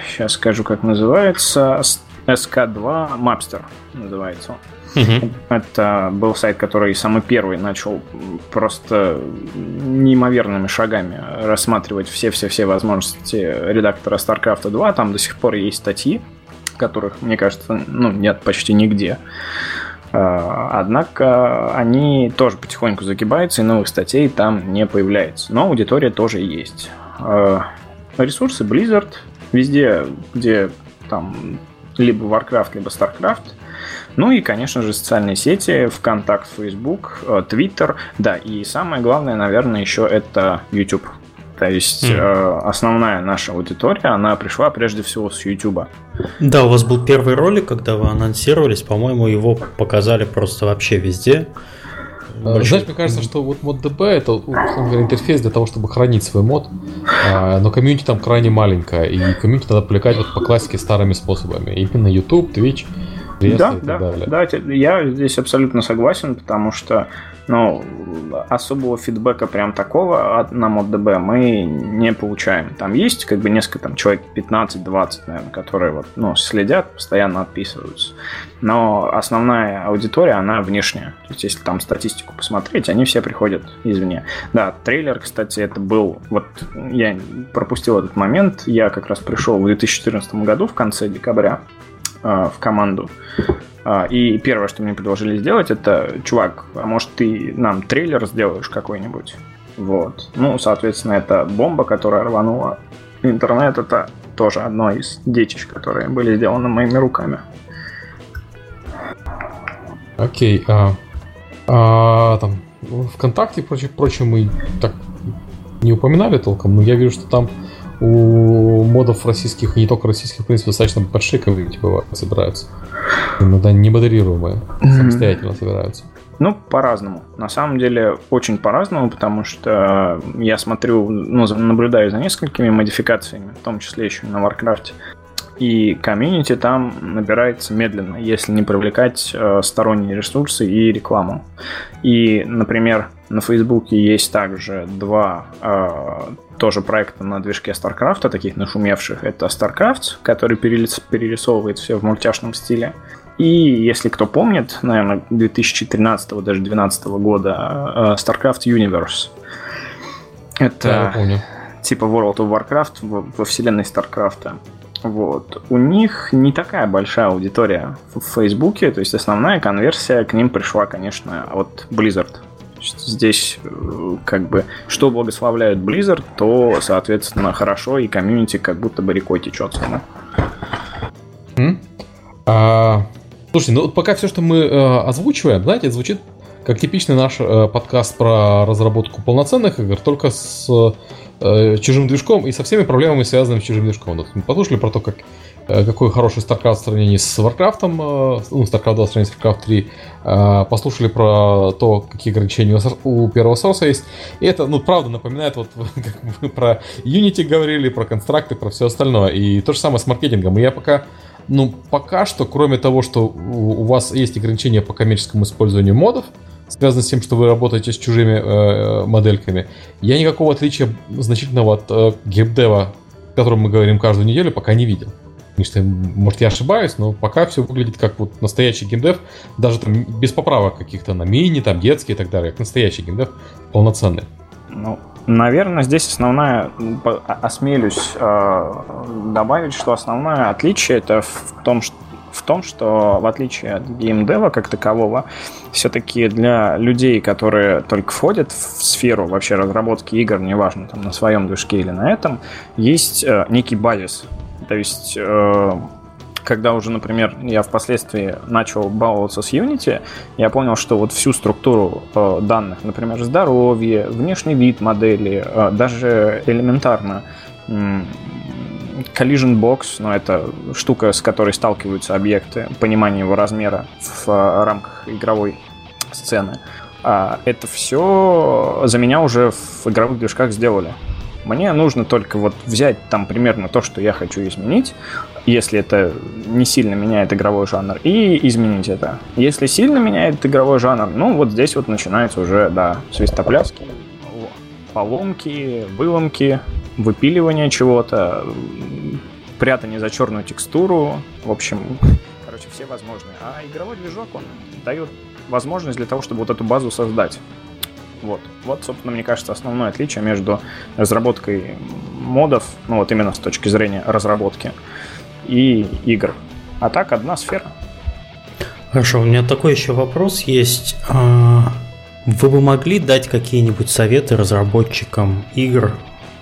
E: сейчас скажу, как называется, SK2 Mapster называется он. Угу. Это был сайт, который самый первый начал просто неимоверными шагами рассматривать все-все-все возможности редактора StarCraft 2. Там до сих пор есть статьи, которых, мне кажется, ну, нет почти нигде. Э, однако они тоже потихоньку загибаются, и новых статей там не появляется. Но аудитория тоже есть. Э, ресурсы Blizzard везде, где там либо Warcraft, либо StarCraft. Ну и, конечно же, социальные сети, ВКонтакт, Facebook, э, Twitter. Да, и самое главное, наверное, еще это YouTube. То есть mm. э, основная наша аудитория, она пришла прежде всего с YouTube.
B: Да, у вас был первый ролик, когда вы анонсировались, по-моему, его показали просто вообще везде.
A: Э, Больше... Знаешь, мне кажется, что вот мод DB это интерфейс для того, чтобы хранить свой мод, а, но комьюнити там крайне маленькая, и комьюнити надо привлекать вот по классике старыми способами. Именно YouTube, Twitch,
E: да, да, далее. да, я здесь абсолютно согласен, потому что ну, особого фидбэка прям такого на ModDB мы не получаем. Там есть как бы несколько там человек 15-20, наверное, которые вот, ну, следят, постоянно отписываются. Но основная аудитория, она внешняя. То есть, если там статистику посмотреть, они все приходят извне. Да, трейлер, кстати, это был... Вот я пропустил этот момент. Я как раз пришел в 2014 году, в конце декабря, э, в команду. А, и первое, что мне предложили сделать, это, чувак, а может ты нам трейлер сделаешь какой-нибудь? Вот. Ну, соответственно, это бомба, которая рванула интернет. Это тоже одно из детищ, которые были сделаны моими руками.
A: Окей. А, а, там, ВКонтакте, прочее, прочее, мы так не упоминали толком, но я вижу, что там у модов российских, и не только российских, в принципе, достаточно большие комьюнити бывают, собираются. Иногда не модерируемые, самостоятельно собираются.
E: Ну, по-разному. На самом деле, очень по-разному, потому что я смотрю, ну, наблюдаю за несколькими модификациями, в том числе еще на Warcraft. И комьюнити там набирается медленно, если не привлекать э, сторонние ресурсы и рекламу. И, например, на Фейсбуке есть также два э, тоже проекта на движке StarCraft, таких нашумевших. Это StarCraft, который перерисовывает все в мультяшном стиле. И если кто помнит, наверное, 2013 даже 2012 года э, StarCraft Universe. Это да, типа World of Warcraft во вселенной StarCraft. Вот. У них не такая большая аудитория в Фейсбуке, то есть основная конверсия к ним пришла, конечно, от Blizzard. Здесь э, как бы что благословляет Blizzard, то, соответственно, хорошо, и комьюнити как будто бы рекой течет само.
A: Mm. А, слушайте, ну пока все, что мы э, озвучиваем, знаете, звучит как типичный наш э, подкаст про разработку полноценных игр, только с э, чужим движком и со всеми проблемами, связанными с чужим движком. Вот, мы послушали про то, как, э, какой хороший StarCraft в сравнении с Warcraft, э, ну, StarCraft 2 в сравнении с Warcraft 3, э, послушали про то, какие ограничения у, у первого сорса есть. И это, ну, правда, напоминает, вот, как мы про Unity говорили, про констракты, про все остальное. И то же самое с маркетингом. И я пока ну, пока что, кроме того, что у вас есть ограничения по коммерческому использованию модов, связано с тем, что вы работаете с чужими э, модельками. Я никакого отличия значительного от э, геймдева, о котором мы говорим каждую неделю, пока не видел. Может, я ошибаюсь, но пока все выглядит как вот настоящий геймдев, даже там без поправок каких-то на мини, там детские и так далее, как настоящий геймдев полноценный.
E: Ну, наверное, здесь основная, осмелюсь э, добавить, что основное отличие это в том, что в том, что в отличие от геймдева как такового, все-таки для людей, которые только входят в сферу вообще разработки игр, неважно, там на своем движке или на этом, есть э, некий базис. То есть э, когда уже, например, я впоследствии начал баловаться с Unity, я понял, что вот всю структуру э, данных, например, здоровье, внешний вид модели, э, даже элементарно Collision Box, но ну, это штука, с которой сталкиваются объекты, понимание его размера в э, рамках игровой сцены. А это все за меня уже в игровых движках сделали. Мне нужно только вот взять там примерно то, что я хочу изменить, если это не сильно меняет игровой жанр, и изменить это. Если сильно меняет игровой жанр, ну вот здесь вот начинается уже, да, свистопляски, поломки, выломки, выпиливание чего-то, прятание за черную текстуру, в общем, короче, все возможные. А игровой движок, он дает возможность для того, чтобы вот эту базу создать. Вот. Вот, собственно, мне кажется, основное отличие между разработкой модов, ну вот именно с точки зрения разработки, и игр. А так, одна сфера.
B: Хорошо, у меня такой еще вопрос есть. А, вы бы могли дать какие-нибудь советы разработчикам игр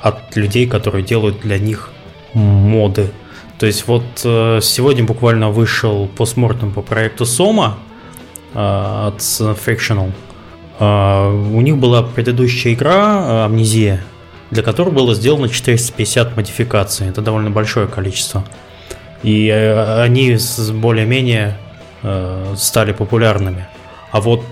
B: от людей, которые делают для них моды. То есть вот э, сегодня буквально вышел постмортем по проекту Сома э, от Frictional. Э, у них была предыдущая игра Амнезия, для которой было сделано 450 модификаций. Это довольно большое количество. И они более-менее стали популярными. А вот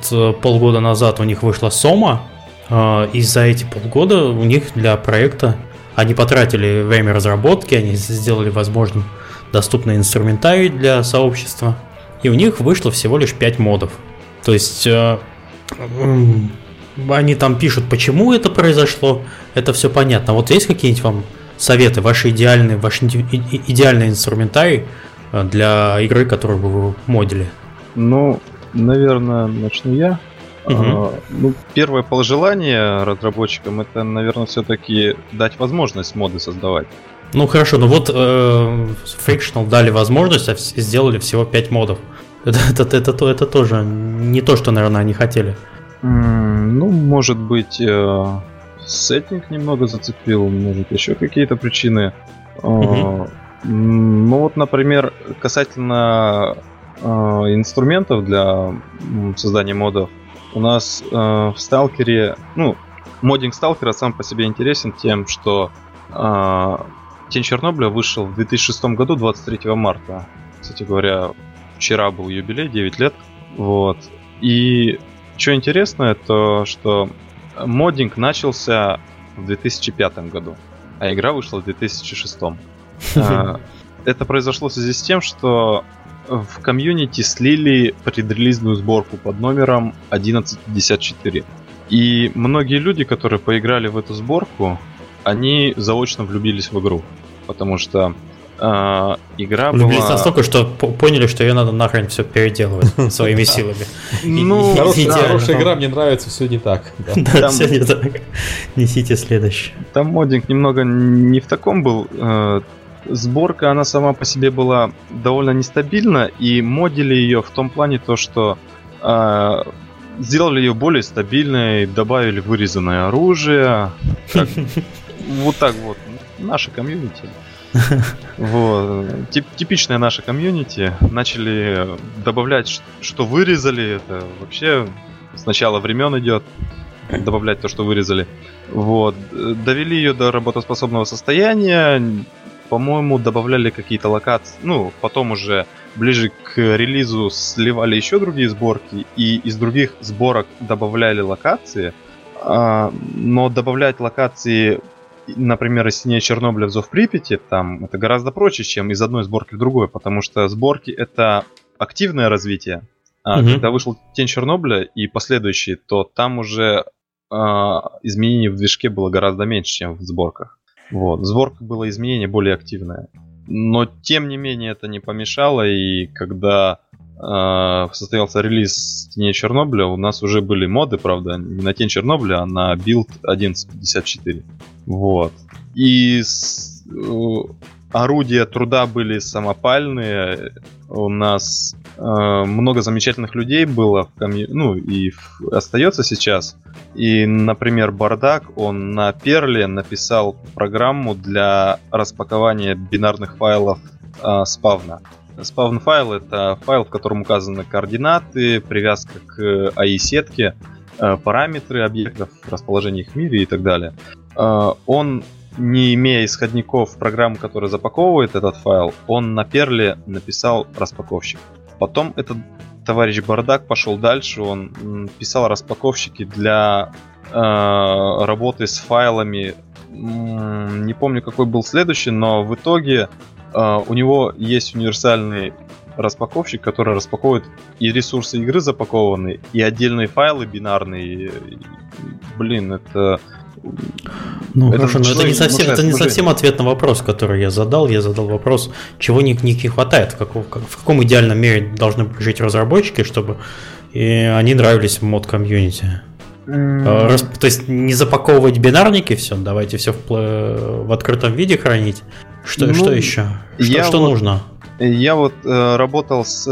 B: полгода назад у них вышла Сома, и за эти полгода у них для проекта они потратили время разработки, они сделали возможным доступный инструментарий для сообщества, и у них вышло всего лишь 5 модов. То есть э, они там пишут, почему это произошло, это все понятно. Вот есть какие-нибудь вам советы, ваши идеальные, ваш идеальный инструментарий э, для игры, которую вы модили?
C: Ну, наверное, начну я. Угу. ну, первое пожелание разработчикам это, наверное, все-таки дать возможность моды создавать.
B: Ну хорошо, ну вот э, Frictional дали возможность, а сделали всего 5 модов. Это, это, это, это, тоже не то, что, наверное, они хотели.
C: ну, может быть, э, сеттинг немного зацепил, может, еще какие-то причины. Угу. Ну вот, например, касательно э, инструментов для создания модов, у нас э, в Сталкере, ну, моддинг Сталкера сам по себе интересен тем, что э, Тень Чернобыля вышел в 2006 году, 23 марта. Кстати говоря, вчера был юбилей, 9 лет. Вот. И что интересно, то что моддинг начался в 2005 году, а игра вышла в 2006. А, это произошло в связи с тем, что в комьюнити слили предрелизную сборку под номером 1154. И многие люди, которые поиграли в эту сборку, они заочно влюбились в игру. Потому что э, игра
B: Влюбились
C: была...
B: настолько, что поняли, что ее надо нахрен все переделывать своими силами.
A: Ну, хорошая игра, мне нравится, все не так.
B: Да, все не так. Несите следующее.
C: Там моддинг немного не в таком был. Сборка, она сама по себе была довольно нестабильна, и модили ее в том плане то, что э, сделали ее более стабильной, добавили вырезанное оружие. Как, вот так вот. Наше комьюнити. Вот. Тип, типичное наше комьюнити. Начали добавлять, что вырезали. Это вообще с начала времен идет. Добавлять то, что вырезали. Вот. Довели ее до работоспособного состояния. По-моему, добавляли какие-то локации. Ну, потом уже ближе к релизу сливали еще другие сборки, и из других сборок добавляли локации. А, но добавлять локации, например, из синей Чернобыля в Зов Припяти, там это гораздо проще, чем из одной сборки в другую, потому что сборки это активное развитие. А угу. когда вышел Тень Чернобыля и последующие, то там уже а, изменений в движке было гораздо меньше, чем в сборках. Вот. В сборках было изменение более активное. Но тем не менее это не помешало, и когда э, состоялся релиз Теней Чернобыля, у нас уже были моды, правда, не на Тень Чернобыля, а на билд 1154. Вот. И с, э, орудия труда были самопальные. У нас э, много замечательных людей было в комью... ну и в... остается сейчас. И, например, Бардак, он на Перле написал программу для распакования бинарных файлов э, спавна. Спавн файл это файл, в котором указаны координаты, привязка к AI-сетке, э, параметры объектов, расположение их в мире и так далее. Э, он не имея исходников программы, которая запаковывает этот файл, он на перле написал распаковщик. Потом этот товарищ Бардак пошел дальше, он писал распаковщики для э, работы с файлами. Не помню, какой был следующий, но в итоге э, у него есть универсальный распаковщик, который распаковывает и ресурсы игры запакованные, и отдельные файлы бинарные. Блин, это
B: ну это хорошо, но это не совсем, это не совсем ответ на вопрос, который я задал. Я задал вопрос, чего них не хватает, в каком, в каком идеальном мире должны жить разработчики, чтобы и они нравились в мод комьюнити. Mm. То есть не запаковывать бинарники, все, давайте все в, в открытом виде хранить. Что, ну, что еще? Что, что вот, нужно?
C: Я вот э, работал с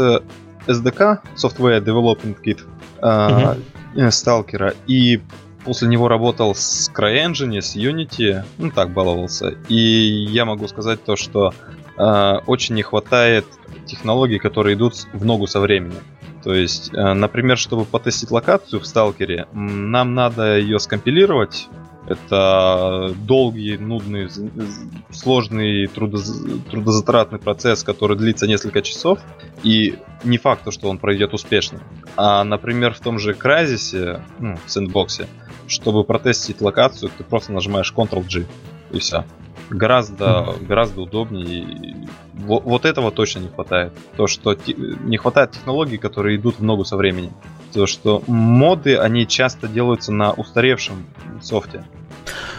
C: SDK, Software Development Kit, э, uh-huh. сталкера, и после него работал с CryEngine, с Unity, ну так баловался. И я могу сказать то, что э, очень не хватает технологий, которые идут в ногу со временем. То есть, э, например, чтобы потестить локацию в сталкере, нам надо ее скомпилировать. Это долгий, нудный, сложный, трудоз... трудозатратный процесс, который длится несколько часов. И не факт, что он пройдет успешно. А, например, в том же Crysis, ну, в сэндбоксе, чтобы протестить локацию, ты просто нажимаешь Ctrl-G и все. Гораздо, гораздо удобнее. Вот, вот этого точно не хватает. То, что те, не хватает технологий, которые идут в ногу со временем. То, что моды, они часто делаются на устаревшем софте.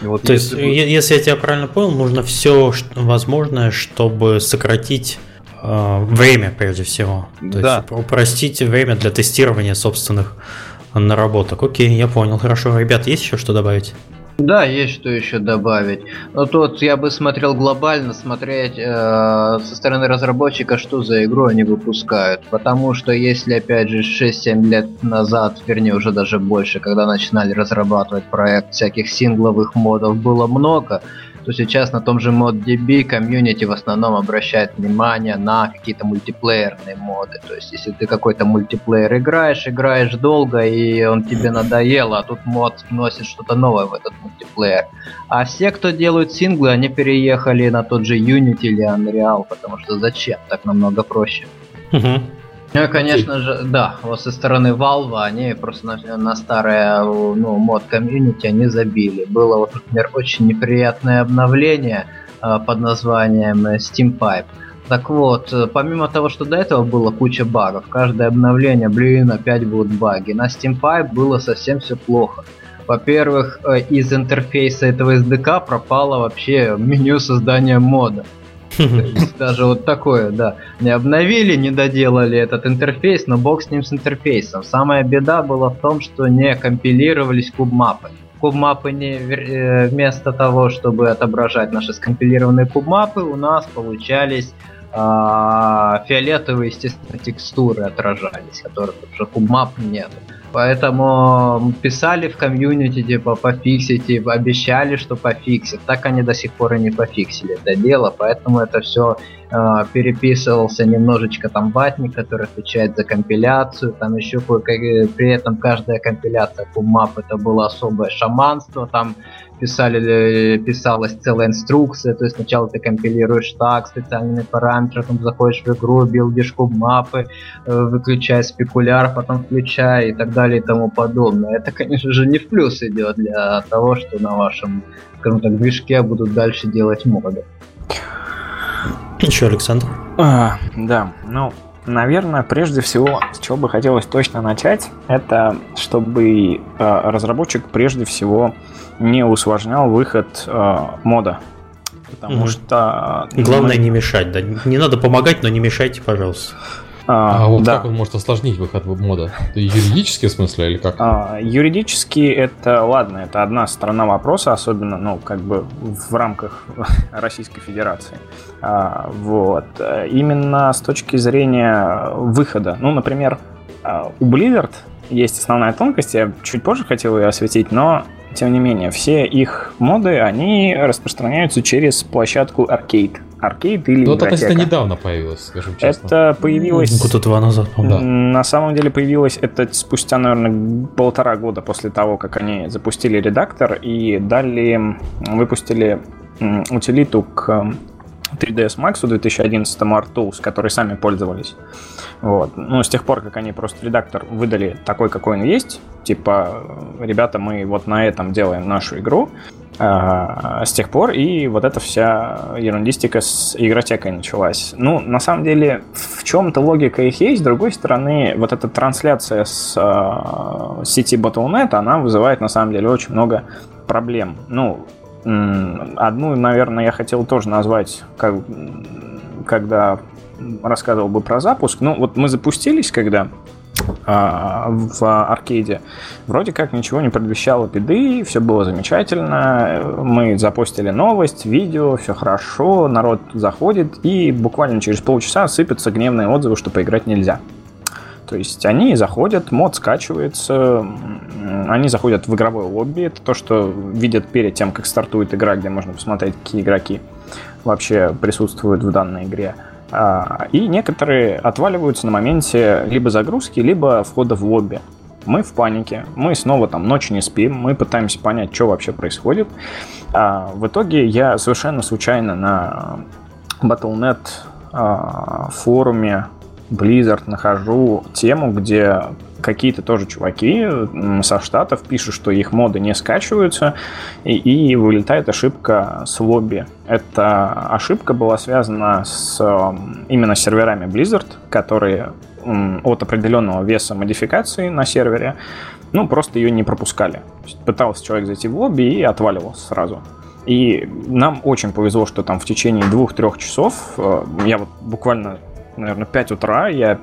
B: вот То если... есть, если я тебя правильно понял, нужно все возможное, чтобы сократить э, время, прежде всего. То да. есть упростить время для тестирования собственных наработок. Окей, я понял, хорошо. Ребят, есть еще что добавить?
D: Да, есть что еще добавить. Но тут я бы смотрел глобально, смотреть э, со стороны разработчика, что за игру они выпускают. Потому что если, опять же, 6-7 лет назад, вернее уже даже больше, когда начинали разрабатывать проект, всяких сингловых модов было много, то сейчас на том же ModDB комьюнити в основном обращает внимание на какие-то мультиплеерные моды. То есть если ты какой-то мультиплеер играешь, играешь долго и он тебе надоел, а тут мод вносит что-то новое в этот мультиплеер. А все, кто делают синглы, они переехали на тот же Unity или Unreal, потому что зачем? Так намного проще.
B: Угу.
D: Ну, конечно же, да, вот со стороны Valve они просто на, на старое ну, мод комьюнити они забили. Было, вот, например, очень неприятное обновление э, под названием Steam Pipe. Так вот, э, помимо того, что до этого было куча багов, каждое обновление, блин, опять будут баги. На Steam Pipe было совсем все плохо. Во-первых, э, из интерфейса этого SDK пропало вообще меню создания мода. Даже вот такое, да. Не обновили, не доделали этот интерфейс, но бог с ним с интерфейсом. Самая беда была в том, что не компилировались кубмапы. Кубмапы не э, вместо того, чтобы отображать наши скомпилированные кубмапы, у нас получались а, фиолетовые, естественно, текстуры отражались, которых уже кубмап нет. Поэтому писали в комьюнити, типа, пофиксите, обещали, что пофиксят. Так они до сих пор и не пофиксили это дело, поэтому это все переписывался немножечко там ватник, который отвечает за компиляцию, там еще при этом каждая компиляция кубмап это было особое шаманство, там писали, писалась целая инструкция, то есть сначала ты компилируешь так, специальные параметры, потом заходишь в игру, билдишь мапы, э, выключай спекуляр, потом включай и так далее и тому подобное. Это, конечно же, не в плюс идет для того, что на вашем, скажем так, движке будут дальше делать моды.
B: Еще, Александр?
E: А, да, ну, Наверное, прежде всего, с чего бы хотелось точно начать, это чтобы э, разработчик прежде всего не усложнял выход э, мода.
B: Потому угу. что... Главное мы... не мешать, да. Не надо помогать, но не мешайте, пожалуйста.
A: А, а вот да. как он может осложнить выход мода? Это юридически в смысле или как?
E: А, юридически это, ладно, это одна сторона вопроса, особенно, ну, как бы в рамках Российской Федерации. А, вот. Именно с точки зрения выхода. Ну, например, а, у Blizzard есть основная тонкость, я чуть позже хотел ее осветить, но тем не менее, все их моды, они распространяются через площадку Arcade. Arcade или
A: Ну, это относительно недавно появилось, скажем честно.
E: Это появилось...
B: Года два назад,
E: по-моему. Да. На самом деле появилось это спустя, наверное, полтора года после того, как они запустили редактор и дали, выпустили утилиту к 3ds Max 2011 ArtTools, которые сами пользовались. Вот. Ну, с тех пор, как они просто редактор выдали такой, какой он есть, типа, ребята, мы вот на этом делаем нашу игру, а, с тех пор и вот эта вся ерундистика с игротекой началась. Ну, на самом деле, в чем-то логика их есть, с другой стороны, вот эта трансляция с э, сети Battle.net, она вызывает, на самом деле, очень много проблем. Ну, Одну, наверное, я хотел тоже назвать, как, когда рассказывал бы про запуск. Ну, вот мы запустились, когда а, в аркейде. Вроде как ничего не предвещало беды, все было замечательно. Мы запустили новость, видео, все хорошо, народ заходит, и буквально через полчаса сыпятся гневные отзывы, что поиграть нельзя. То есть они заходят, мод скачивается, они заходят в игровое лобби. Это то, что видят перед тем, как стартует игра, где можно посмотреть, какие игроки вообще присутствуют в данной игре. А, и некоторые отваливаются на моменте либо загрузки, либо входа в лобби. Мы в панике, мы снова там ночью не спим, мы пытаемся понять, что вообще происходит. А в итоге я совершенно случайно на Battle.net а, форуме Blizzard нахожу тему, где какие-то тоже чуваки со штатов пишут, что их моды не скачиваются, и, и вылетает ошибка с лобби. Эта ошибка была связана с именно серверами Blizzard, которые от определенного веса модификации на сервере, ну, просто ее не пропускали. Пытался человек зайти в лобби и отваливался сразу. И нам очень повезло, что там в течение двух-трех часов, э, я вот буквально наверное, 5 утра я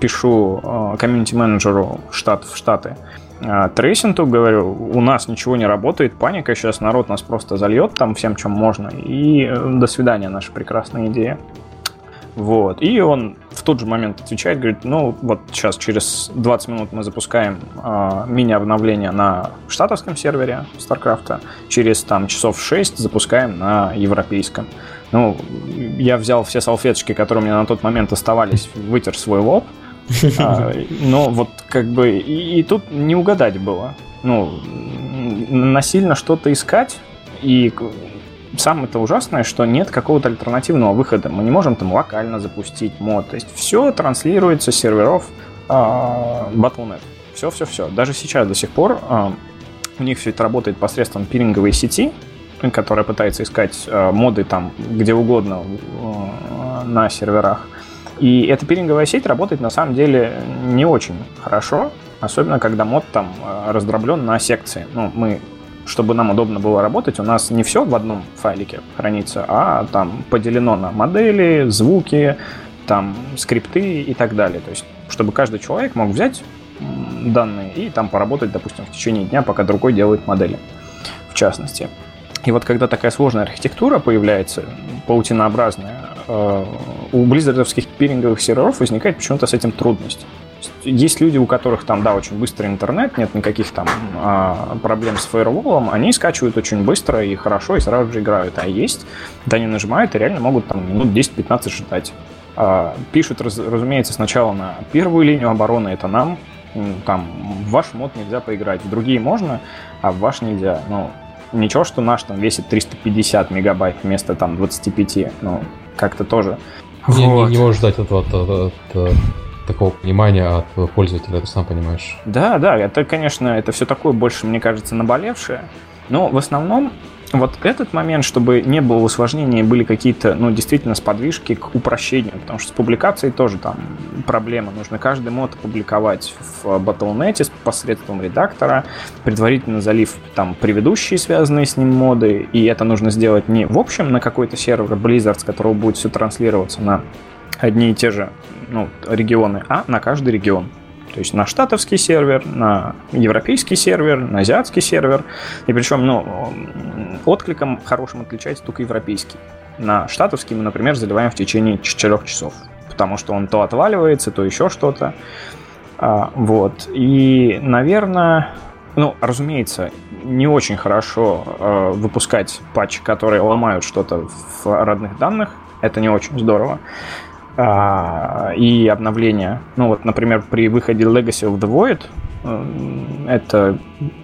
E: пишу э, комьюнити-менеджеру штат, в Штаты, э, Трейсинту, говорю, у нас ничего не работает, паника, сейчас народ нас просто зальет там всем, чем можно, и э, до свидания, наша прекрасная идея. Вот. И он в тот же момент отвечает, говорит, ну вот сейчас через 20 минут мы запускаем э, мини-обновление на штатовском сервере StarCraft, через там часов 6 запускаем на европейском. Ну, я взял все салфеточки, которые у меня на тот момент оставались, вытер свой лоб. А, но вот как бы и, и тут не угадать было. Ну, насильно что-то искать и самое-то ужасное, что нет какого-то альтернативного выхода. Мы не можем там локально запустить мод. То есть все транслируется с серверов э, Battle.net. Все-все-все. Даже сейчас до сих пор э, у них все это работает посредством пиринговой сети, которая пытается искать э, моды там где угодно э, на серверах. И эта пиринговая сеть работает на самом деле не очень хорошо, особенно когда мод там э, раздроблен на секции. Ну, мы чтобы нам удобно было работать, у нас не все в одном файлике хранится, а там поделено на модели, звуки, там скрипты и так далее. То есть, чтобы каждый человек мог взять данные и там поработать, допустим, в течение дня, пока другой делает модели, в частности. И вот когда такая сложная архитектура появляется, паутинообразная, э, у близзардовских пиринговых серверов возникает почему-то с этим трудность. Есть люди, у которых там, да, очень быстрый интернет, нет никаких там а, проблем с фаерволом, они скачивают очень быстро и хорошо, и сразу же играют. А есть, да, они нажимают и реально могут там минут 10-15 ждать. А, пишут, раз, разумеется, сначала на первую линию обороны, это нам, там, в ваш мод нельзя поиграть, в другие можно, а в ваш нельзя. Ну, ничего, что наш там весит 350 мегабайт вместо там 25, ну, как-то тоже.
A: Не, вот. не, не можешь ждать этого от, от, от такого понимания от пользователя, ты сам понимаешь.
E: Да, да, это, конечно, это все такое больше, мне кажется, наболевшее. Но в основном вот этот момент, чтобы не было усложнений, были какие-то, ну, действительно, сподвижки к упрощению, потому что с публикацией тоже там проблема. Нужно каждый мод опубликовать в Battle.net посредством редактора, предварительно залив там предыдущие связанные с ним моды, и это нужно сделать не в общем на какой-то сервер Blizzard, с которого будет все транслироваться на одни и те же ну, регионы, а на каждый регион. То есть на штатовский сервер, на европейский сервер, на азиатский сервер. И причем, ну, откликом хорошим отличается только европейский. На штатовский мы, например, заливаем в течение 4 часов. Потому что он то отваливается, то еще что-то. А, вот. И, наверное, ну, разумеется, не очень хорошо э, выпускать патчи, которые ломают что-то в родных данных. Это не очень здорово а, и обновления. Ну вот, например, при выходе Legacy of the Void, это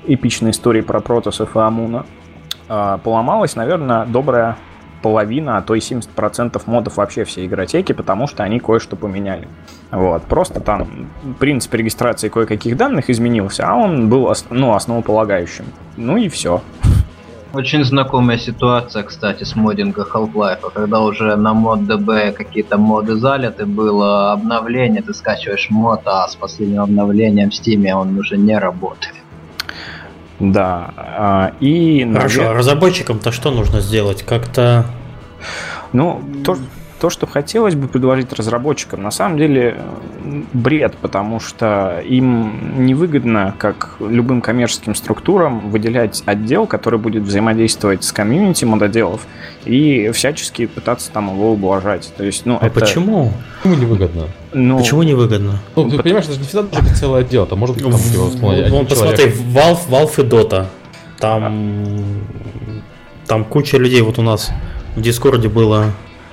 E: эпичная история про протосов и Амуна, а, поломалась, наверное, добрая половина, а то и 70% модов вообще всей игротеки, потому что они кое-что поменяли. Вот. Просто там принцип регистрации кое-каких данных изменился, а он был ну, основополагающим. Ну и все.
D: Очень знакомая ситуация, кстати, с моддинга Half-Life, когда уже на мод DB какие-то моды залиты, было обновление, ты скачиваешь мод, а с последним обновлением в Steam он уже не работает.
E: Да, а, и...
B: Хорошо, а разработчикам-то что нужно сделать? Как-то...
E: Ну, то, то, что хотелось бы предложить разработчикам, на самом деле бред, потому что им невыгодно, как любым коммерческим структурам, выделять отдел, который будет взаимодействовать с комьюнити мододелов и всячески пытаться там его ублажать. То есть, ну,
B: а это... почему?
A: Почему невыгодно?
B: Ну, почему невыгодно?
A: Ну, ты понимаешь, это же не всегда должен быть целое отдел, там может быть там,
B: в, Вон, посмотри, Valve, Valve и Dota. Там, там куча людей, вот у нас в Дискорде было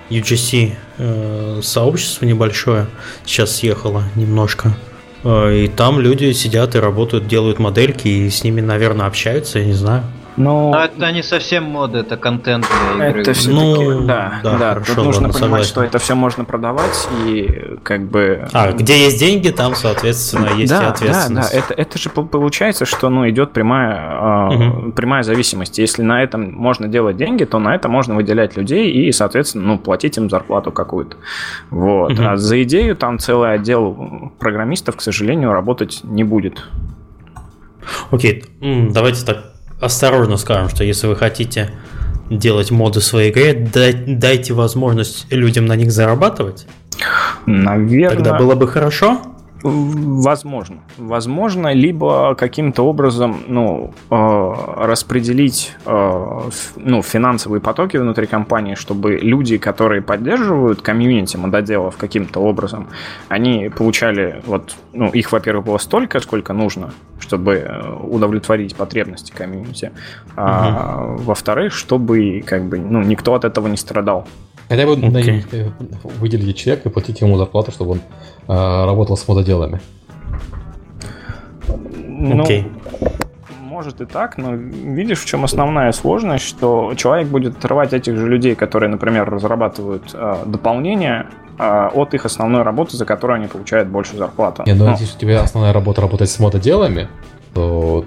B: UGC э, сообщество небольшое сейчас съехало немножко. Э, и там люди сидят и работают, делают модельки, и с ними, наверное, общаются, я не знаю.
D: Но... Но это не совсем моды, это контент для игры.
E: Это все ну, да, да, да. Хорошо, Тут нужно ладно, понимать, согласен. что это все можно продавать и как бы.
B: А где есть деньги, там, соответственно, есть
E: да,
B: и ответственность.
E: Да, да. Это, это же получается, что ну идет прямая угу. прямая зависимость. Если на этом можно делать деньги, то на это можно выделять людей и, соответственно, ну платить им зарплату какую-то. Вот. Угу. А за идею там целый отдел программистов, к сожалению, работать не будет.
B: Окей, давайте так осторожно скажем, что если вы хотите делать моды своей игре, дайте возможность людям на них зарабатывать.
E: Наверное.
B: Тогда было бы хорошо.
E: Возможно. Возможно, либо каким-то образом ну, э, распределить э, ну, финансовые потоки внутри компании, чтобы люди, которые поддерживают комьюнити мододелов каким-то образом, они получали, вот, ну, их, во-первых, было столько, сколько нужно, чтобы э, удовлетворить потребности комьюнити, а угу. во-вторых, чтобы как бы, ну, никто от этого не страдал.
A: Хотя бы okay. выделить человека и платить ему зарплату, чтобы он э, работал с мододелами.
E: Ну, okay. может и так, но видишь, в чем основная сложность, что человек будет отрывать этих же людей, которые, например, разрабатывают э, дополнения э, от их основной работы, за которую они получают больше зарплату.
A: Не, ну, но... если у тебя основная работа работать с мододелами, то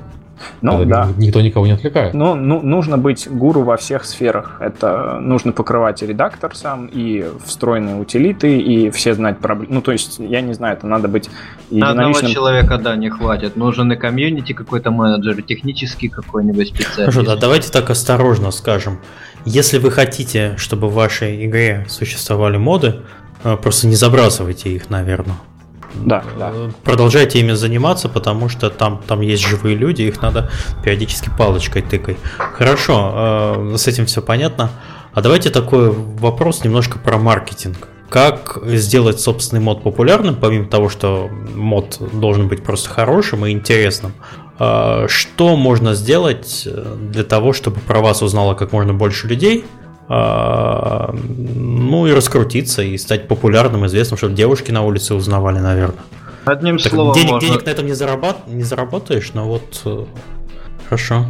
A: ну, да. Никто никого не отвлекает.
E: Ну, ну, нужно быть гуру во всех сферах. Это нужно покрывать и редактор сам, и встроенные утилиты, и все знать проблемы. Ну, то есть, я не знаю, это надо быть
D: единоличным... На одного человека, да, не хватит. Нужен и комьюнити какой-то менеджер, и технический какой-нибудь специалист. Хорошо,
B: да, давайте так осторожно скажем. Если вы хотите, чтобы в вашей игре существовали моды, э, просто не забрасывайте их, наверное.
E: Да, да.
B: Продолжайте ими заниматься, потому что там, там есть живые люди, их надо периодически палочкой тыкать. Хорошо, э, с этим все понятно. А давайте такой вопрос немножко про маркетинг. Как сделать собственный мод популярным, помимо того, что мод должен быть просто хорошим и интересным? Э, что можно сделать э, для того, чтобы про вас узнало как можно больше людей – ну и раскрутиться и стать популярным, известным, чтобы девушки на улице узнавали, наверное.
D: Одним так словом,
B: денег, можно... денег на этом не, зарабат... не заработаешь, но вот э, хорошо.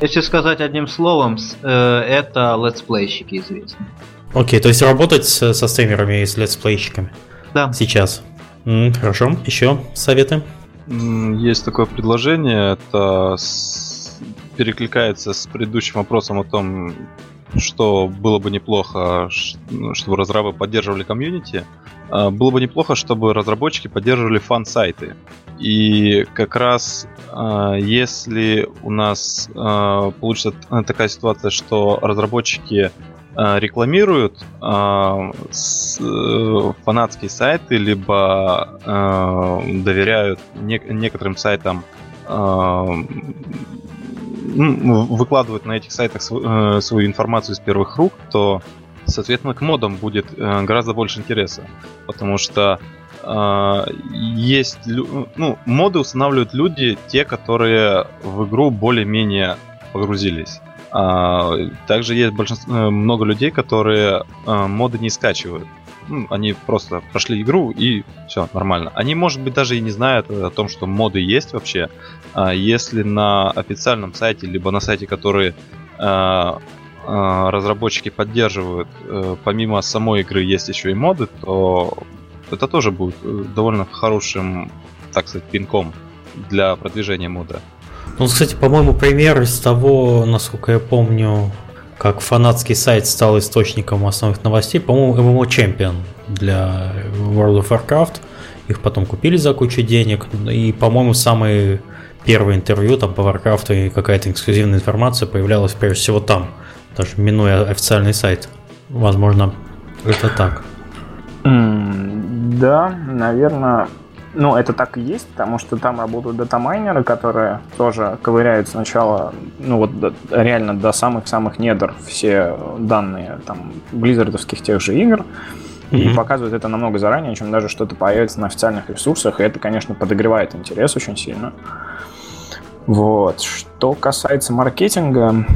D: Если сказать одним словом, э, это летсплейщики известны.
B: Окей, то есть работать со стримерами и с летсплейщиками.
D: Да.
B: Сейчас. хорошо. Еще советы?
C: Есть такое предложение, это перекликается с предыдущим вопросом о том, что было бы неплохо, ну, чтобы разрабы поддерживали комьюнити. А, было бы неплохо, чтобы разработчики поддерживали фан-сайты. И как раз а, если у нас а, получится такая ситуация, что разработчики рекламируют э, фанатские сайты, либо доверяют некоторым сайтам выкладывают на этих сайтах э, свою информацию из первых рук, то, соответственно, к модам будет э, гораздо больше интереса. Потому что э, есть... Ну, моды устанавливают люди, те, которые в игру более-менее погрузились. А, также есть большинство, много людей, которые моды не скачивают ну, они просто прошли игру и все, нормально. Они, может быть, даже и не знают о том, что моды есть вообще. А если на официальном сайте, либо на сайте, который а, а, разработчики поддерживают, а, помимо самой игры есть еще и моды, то это тоже будет э, довольно хорошим, так сказать, пинком для продвижения мода.
B: Ну, кстати, по-моему, пример из того, насколько я помню, как фанатский сайт стал источником основных новостей, по-моему, MMO Champion для World of Warcraft. Их потом купили за кучу денег. И, по-моему, самые первые интервью там по Warcraft и какая-то эксклюзивная информация появлялась прежде всего там, даже минуя официальный сайт. Возможно, это так.
E: да, наверное, ну, это так и есть, потому что там работают датамайнеры, которые тоже ковыряют сначала, ну вот реально до самых-самых недр все данные там близзардовских тех же игр, mm-hmm. и показывают это намного заранее, чем даже что-то появится на официальных ресурсах, и это, конечно, подогревает интерес очень сильно. Вот. Что касается маркетинга,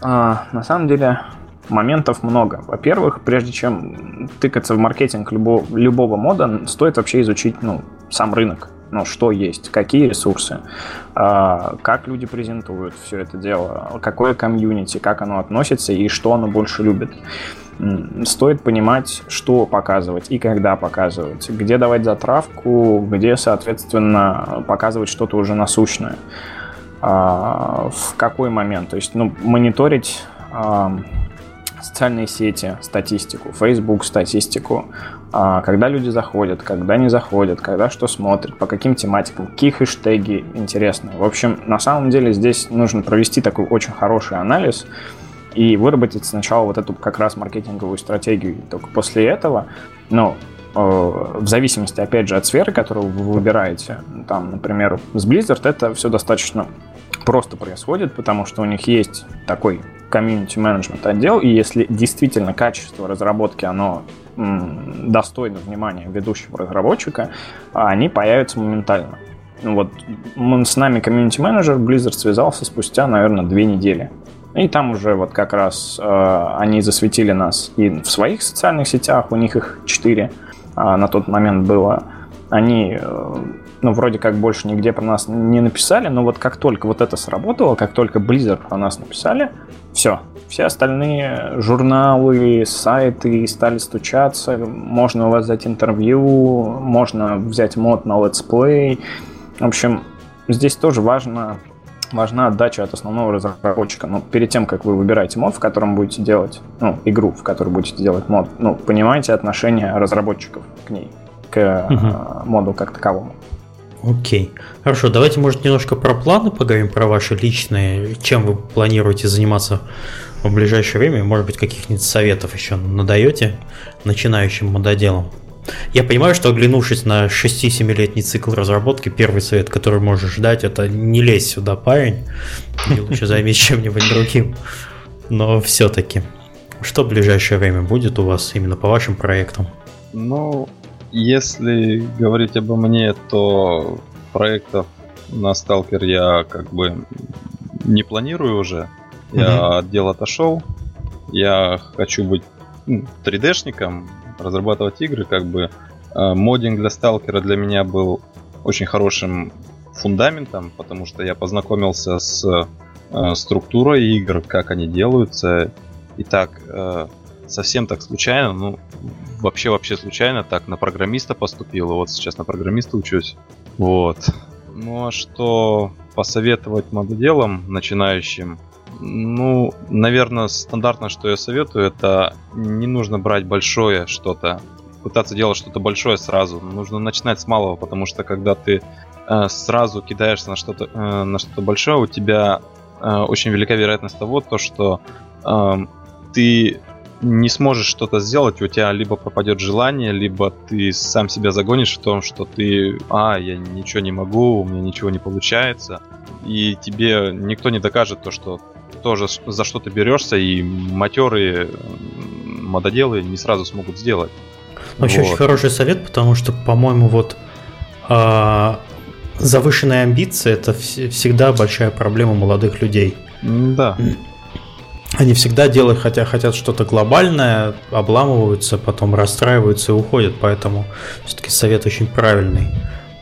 E: а, на самом деле моментов много. Во-первых, прежде чем тыкаться в маркетинг любого, любого мода, стоит вообще изучить ну, сам рынок. Ну, что есть, какие ресурсы, а, как люди презентуют все это дело, какое комьюнити, как оно относится и что оно больше любит. Стоит понимать, что показывать и когда показывать, где давать затравку, где, соответственно, показывать что-то уже насущное, а, в какой момент. То есть, ну, мониторить социальные сети, статистику, Facebook статистику, а, когда люди заходят, когда не заходят, когда что смотрят, по каким тематикам, какие хэштеги интересны. В общем, на самом деле здесь нужно провести такой очень хороший анализ и выработать сначала вот эту как раз маркетинговую стратегию. Только после этого, ну, в зависимости, опять же, от сферы, которую вы выбираете, там, например, с Blizzard это все достаточно просто происходит, потому что у них есть такой комьюнити менеджмент отдел, и если действительно качество разработки, оно достойно внимания ведущего разработчика, они появятся моментально. Вот с нами комьюнити-менеджер Blizzard связался спустя, наверное, две недели. И там уже вот как раз э, они засветили нас и в своих социальных сетях, у них их четыре э, на тот момент было. они, э, ну, вроде как больше нигде про нас не написали, но вот как только вот это сработало, как только Blizzard про нас написали, все, все остальные журналы, сайты стали стучаться, можно у вас взять интервью, можно взять мод на летсплей. В общем, здесь тоже важно важна отдача от основного разработчика. Ну, перед тем, как вы выбираете мод, в котором будете делать, ну, игру, в которой будете делать мод, ну, понимаете отношение разработчиков к ней, к угу. моду как таковому.
B: Окей. Хорошо, давайте, может, немножко про планы поговорим, про ваши личные, чем вы планируете заниматься в ближайшее время, может быть, каких-нибудь советов еще надаете начинающим мододелам. Я понимаю, что оглянувшись на 6-7-летний цикл разработки, первый совет, который можешь ждать, это не лезь сюда, парень, и лучше займись чем-нибудь другим. Но все-таки, что в ближайшее время будет у вас именно по вашим проектам?
C: Ну, если говорить обо мне, то проектов на Stalker я как бы не планирую уже. Я от дела отошел. Я хочу быть 3D-шником, разрабатывать игры, как бы э, моддинг для сталкера для меня был очень хорошим фундаментом, потому что я познакомился с э, структурой игр, как они делаются. И так, э, совсем так случайно, ну, вообще вообще случайно так на программиста поступил, вот сейчас на программиста учусь. Вот. Ну а что посоветовать мододелам начинающим? Ну, наверное, стандартно, что я советую, это не нужно брать большое что-то, пытаться делать что-то большое сразу. Нужно начинать с малого, потому что когда ты э, сразу кидаешься на что-то э, на что-то большое, у тебя э, очень велика вероятность того, то, что э, ты не сможешь что-то сделать, у тебя либо пропадет желание, либо ты сам себя загонишь в том, что ты, а, я ничего не могу, у меня ничего не получается, и тебе никто не докажет то, что тоже за что ты берешься, и матерые мододелы не сразу смогут сделать.
B: Вообще вот. очень хороший совет, потому что, по-моему, вот а, завышенные амбиции это всегда большая проблема молодых людей.
C: Да.
B: Они всегда делают, хотя хотят что-то глобальное, обламываются, потом расстраиваются и уходят, поэтому все-таки совет очень правильный.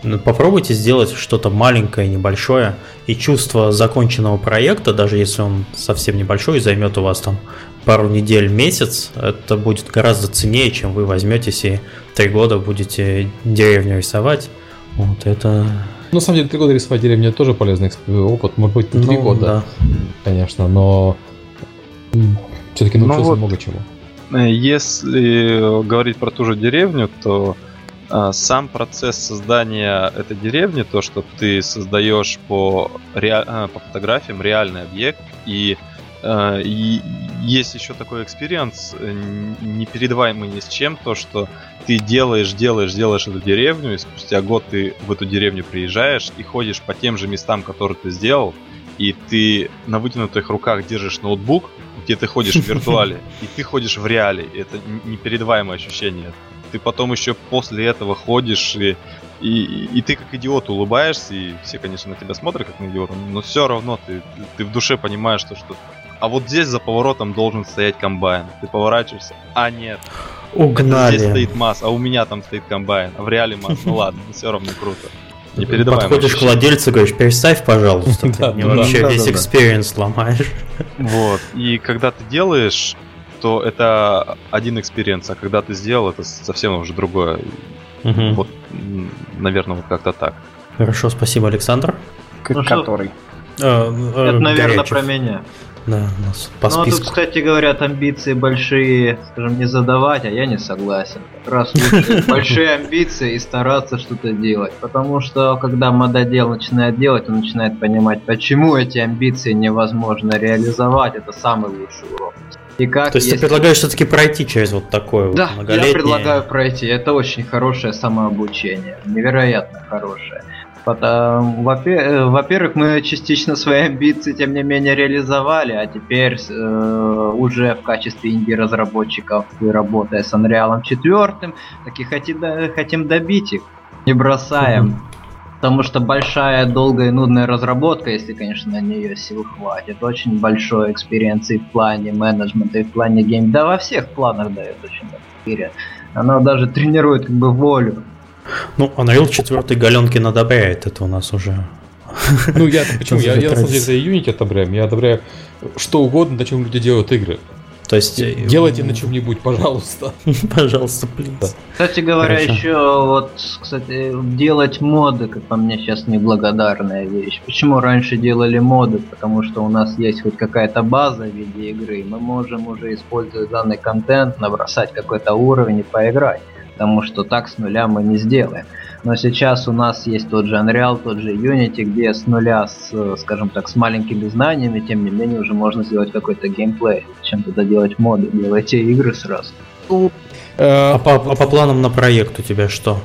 B: Ну, попробуйте сделать что-то маленькое, небольшое, и чувство законченного проекта, даже если он совсем небольшой и займет у вас там пару недель, месяц, это будет гораздо ценнее, чем вы возьметесь и три года будете деревню рисовать. Вот это...
A: Ну, на самом деле, три года рисовать деревню тоже полезный опыт. Может быть, три ну, года, да. конечно, но все-таки научился ну, вот, много чего.
C: Э, если говорить про ту же деревню, то а, сам процесс создания этой деревни, то, что ты создаешь по. А, по фотографиям реальный объект, и, а, и есть еще такой experience, э, непередаваемый ни с чем, то, что ты делаешь, делаешь, делаешь эту деревню, и спустя год ты в эту деревню приезжаешь и ходишь по тем же местам, которые ты сделал, и ты на вытянутых руках держишь ноутбук, где ты ходишь в виртуале, и ты ходишь в реале. Это непередаваемое ощущение ты потом еще после этого ходишь и, и, и ты как идиот улыбаешься, и все, конечно, на тебя смотрят как на идиота, но все равно ты, ты в душе понимаешь, что, что а вот здесь за поворотом должен стоять комбайн. Ты поворачиваешься, а нет.
B: Угнали.
C: Здесь стоит МАЗ, а у меня там стоит комбайн. А в реале МАЗ, ну ладно, все равно круто.
B: Не Подходишь к владельцу и говоришь, переставь, пожалуйста, ты мне вообще весь experience ломаешь.
C: Вот, и когда ты делаешь что это один experience, а когда ты сделал, это совсем уже другое. Угу. Вот, наверное, вот как-то так.
B: Хорошо, спасибо, Александр.
D: Ну, Который? А, а, это, наверное, про меня.
B: Да, по
D: ну, списку. тут, кстати, говорят, амбиции большие, скажем, не задавать, а я не согласен. Как раз лучше большие амбиции и стараться что-то делать. Потому что, когда мододел начинает делать, он начинает понимать, почему эти амбиции невозможно реализовать. Это самый лучший урок.
B: И как, То есть если... ты предлагаешь все-таки пройти через вот такое
D: да, вот я предлагаю пройти. Это очень хорошее самообучение. Невероятно хорошее. Э, во-первых, мы частично свои амбиции, тем не менее, реализовали, а теперь э, уже в качестве инди-разработчиков, работая с Unreal 4, так и хотим, хотим добить их, не бросаем. Потому что большая, долгая и нудная разработка, если, конечно, на нее сил хватит, очень большой experience и в плане менеджмента, и в плане game, да во всех планах дает очень experience. Она даже тренирует как бы волю
B: Ну, Unreal 4 галенки надобряет, это у нас уже
A: ну, я почему? Я, я на самом деле за Unity одобряю. Я одобряю что угодно, на чем люди делают игры.
B: То есть... Э,
A: Делайте на чем-нибудь, пожалуйста.
B: Пожалуйста, плиз.
D: Кстати говоря, Хорошо. еще вот, кстати, делать моды, как по мне, сейчас неблагодарная вещь. Почему раньше делали моды? Потому что у нас есть хоть какая-то база в виде игры, мы можем уже использовать данный контент, набросать какой-то уровень и поиграть. Потому что так с нуля мы не сделаем. Но сейчас у нас есть тот же Unreal, тот же Unity, где с нуля, с, скажем так, с маленькими знаниями, тем не менее, уже можно сделать какой-то геймплей. Чем тогда делать моды? Делайте игры сразу.
B: Ну, а, по, а по планам на проект у тебя что?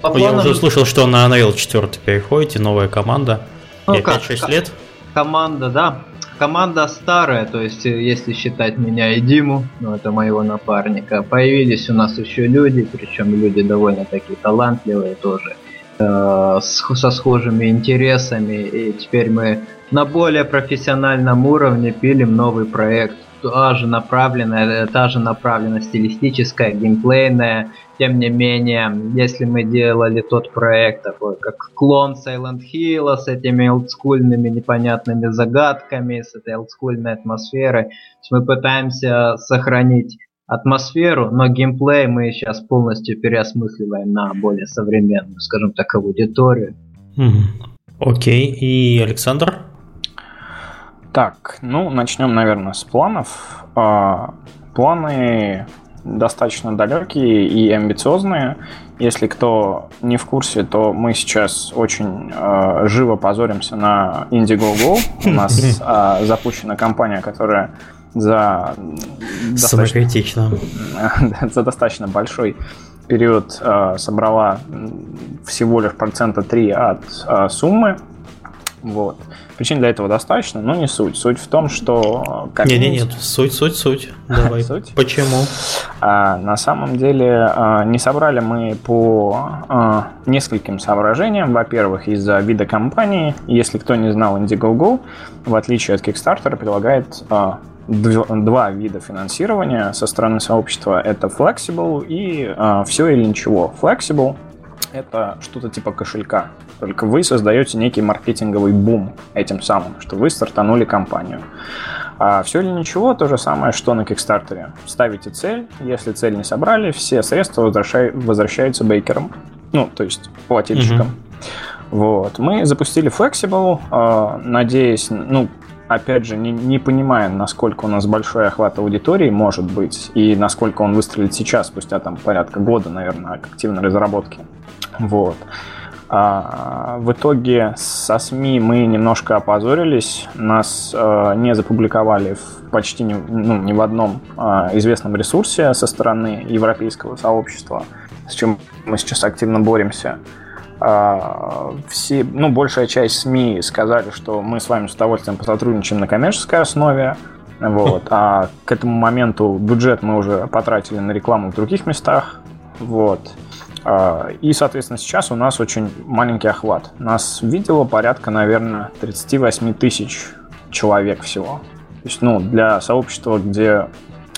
B: По планам... Я уже слышал, что на Unreal 4 переходите, новая команда. Ну, 5-6 лет?
D: Команда, да. Команда старая, то есть э, если считать меня и Диму, ну это моего напарника, появились у нас еще люди, причем люди довольно такие талантливые тоже, э, со схожими интересами, и теперь мы на более профессиональном уровне пилим новый проект та же направленная, та же направленная стилистическая, геймплейная. Тем не менее, если мы делали тот проект такой, как клон Silent Hill с этими олдскульными непонятными загадками, с этой олдскульной атмосферой, мы пытаемся сохранить атмосферу, но геймплей мы сейчас полностью переосмысливаем на более современную, скажем так, аудиторию.
B: Окей, okay. и Александр?
E: Так, ну, начнем, наверное, с планов. А, планы достаточно далекие и амбициозные. Если кто не в курсе, то мы сейчас очень э, живо позоримся на Indiegogo. У нас э, запущена компания, которая за
B: достаточно,
E: за достаточно большой период э, собрала всего лишь процента 3 от э, суммы. Вот. Причин для этого достаточно, но не суть. Суть в том, что...
B: Как не, не, нет, суть, суть, суть. Давай. суть? Почему?
E: А, на самом деле а, не собрали мы по а, нескольким соображениям. Во-первых, из-за вида компании. Если кто не знал, Indiegogo, в отличие от Kickstarter, предлагает а, два вида финансирования со стороны сообщества. Это Flexible и а, все или ничего. Flexible это что-то типа кошелька. Только вы создаете некий маркетинговый бум этим самым, что вы стартанули компанию. А все или ничего, то же самое, что на Кикстартере. Ставите цель, если цель не собрали, все средства возвращай, возвращаются бейкерам, ну, то есть плательщикам. Mm-hmm. Вот. Мы запустили Flexible, э, надеясь, ну, опять же, не, не понимая, насколько у нас большой охват аудитории может быть, и насколько он выстрелит сейчас, спустя там порядка года, наверное, активной разработки. Вот. А, в итоге со СМИ мы немножко опозорились, нас а, не запубликовали в почти ни, ну, ни в одном а, известном ресурсе со стороны европейского сообщества, с чем мы сейчас активно боремся. А, все, ну, большая часть СМИ сказали, что мы с вами с удовольствием посотрудничаем на коммерческой основе, вот, а к этому моменту бюджет мы уже потратили на рекламу в других местах, вот. А, и, соответственно, сейчас у нас очень маленький охват. Нас видело порядка, наверное, 38 тысяч человек всего. То есть, ну, для сообщества, где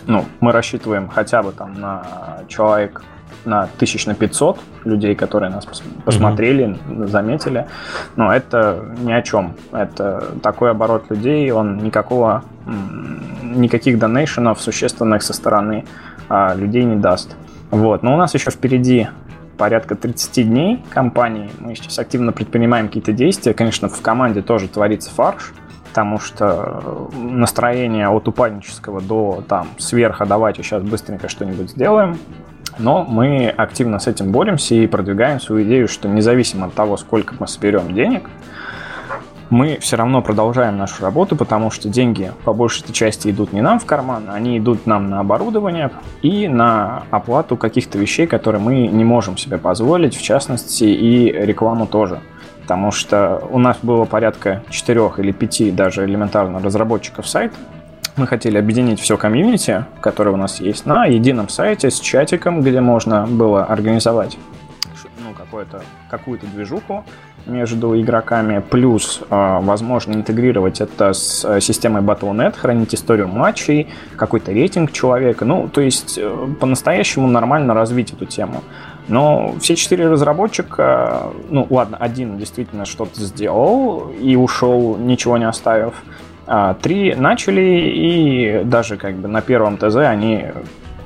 E: ну, мы рассчитываем хотя бы там на человек на тысяч на 500 людей, которые нас посмотрели, mm-hmm. заметили. Но это ни о чем. Это такой оборот людей, он никакого, никаких донейшенов существенных со стороны а, людей не даст. Вот. Но у нас еще впереди порядка 30 дней компании. Мы сейчас активно предпринимаем какие-то действия. Конечно, в команде тоже творится фарш, потому что настроение от упаднического до там сверха давайте сейчас быстренько что-нибудь сделаем. Но мы активно с этим боремся и продвигаем свою идею, что независимо от того, сколько мы соберем денег, мы все равно продолжаем нашу работу, потому что деньги по большей части идут не нам в карман, они идут нам на оборудование и на оплату каких-то вещей, которые мы не можем себе позволить, в частности и рекламу тоже. Потому что у нас было порядка 4 или 5 даже элементарно разработчиков сайта, мы хотели объединить все комьюнити, которое у нас есть, на едином сайте с чатиком, где можно было организовать ну, какую-то, какую-то движуху между игроками, плюс, э, возможно, интегрировать это с э, системой Battle.net, хранить историю матчей, какой-то рейтинг человека, ну, то есть э, по-настоящему нормально развить эту тему. Но все четыре разработчика, ну ладно, один действительно что-то сделал и ушел, ничего не оставив. А три начали и даже как бы на первом ТЗ они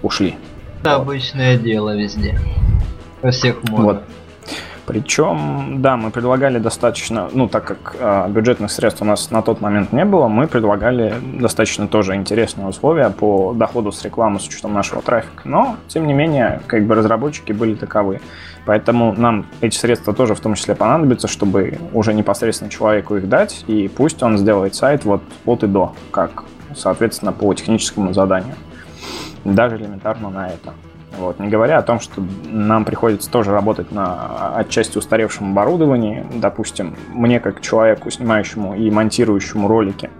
E: ушли.
D: Это обычное дело везде. Во всех модах. Вот.
E: Причем, да, мы предлагали достаточно, ну, так как э, бюджетных средств у нас на тот момент не было, мы предлагали достаточно тоже интересные условия по доходу с рекламы с учетом нашего трафика. Но, тем не менее, как бы разработчики были таковы. Поэтому нам эти средства тоже в том числе понадобятся, чтобы уже непосредственно человеку их дать, и пусть он сделает сайт вот от и до, как, соответственно, по техническому заданию. Даже элементарно на это. Вот. Не говоря о том, что нам приходится тоже работать на отчасти устаревшем оборудовании. Допустим, мне как человеку, снимающему и монтирующему ролики,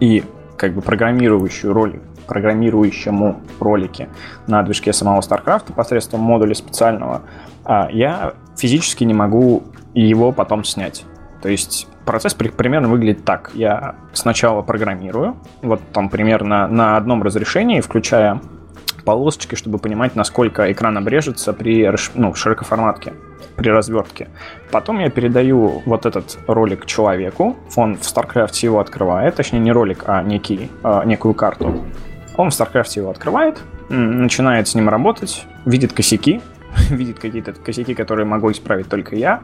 E: и как бы программирующую ролик, программирующему ролики на движке самого StarCraft посредством модуля специального, а, я физически не могу его потом снять. То есть процесс примерно выглядит так. Я сначала программирую, вот там примерно на одном разрешении, включая полосочки, чтобы понимать, насколько экран обрежется при ну, широкоформатке, при развертке. Потом я передаю вот этот ролик человеку, он в StarCraft его открывает, точнее не ролик, а некий, а, некую карту. Он в StarCraft его открывает, начинает с ним работать, видит косяки, видит какие-то косяки, которые могу исправить только я,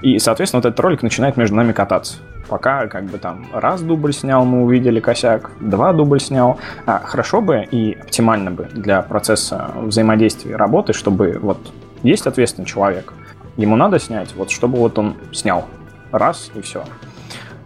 E: и, соответственно, вот этот ролик начинает между нами кататься пока как бы там раз дубль снял, мы увидели косяк, два дубль снял. А, хорошо бы и оптимально бы для процесса взаимодействия работы, чтобы вот есть ответственный человек, ему надо снять, вот чтобы вот он снял раз и все.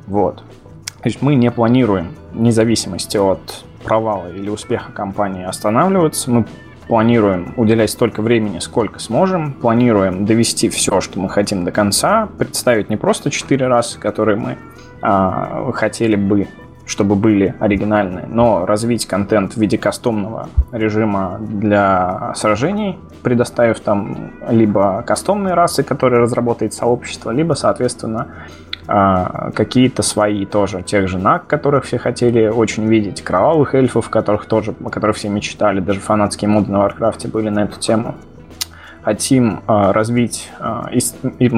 E: Вот. То есть мы не планируем, вне зависимости от провала или успеха компании останавливаться, мы планируем уделять столько времени, сколько сможем, планируем довести все, что мы хотим до конца, представить не просто четыре раза, которые мы а, хотели бы, чтобы были оригинальные, но развить контент в виде кастомного режима для сражений, предоставив там либо кастомные расы, которые разработает сообщество, либо, соответственно, а, какие-то свои тоже, тех же Наг, которых все хотели очень видеть, кровавых эльфов, которых тоже, о которых все мечтали, даже фанатские моды на Варкрафте были на эту тему хотим э, развить и,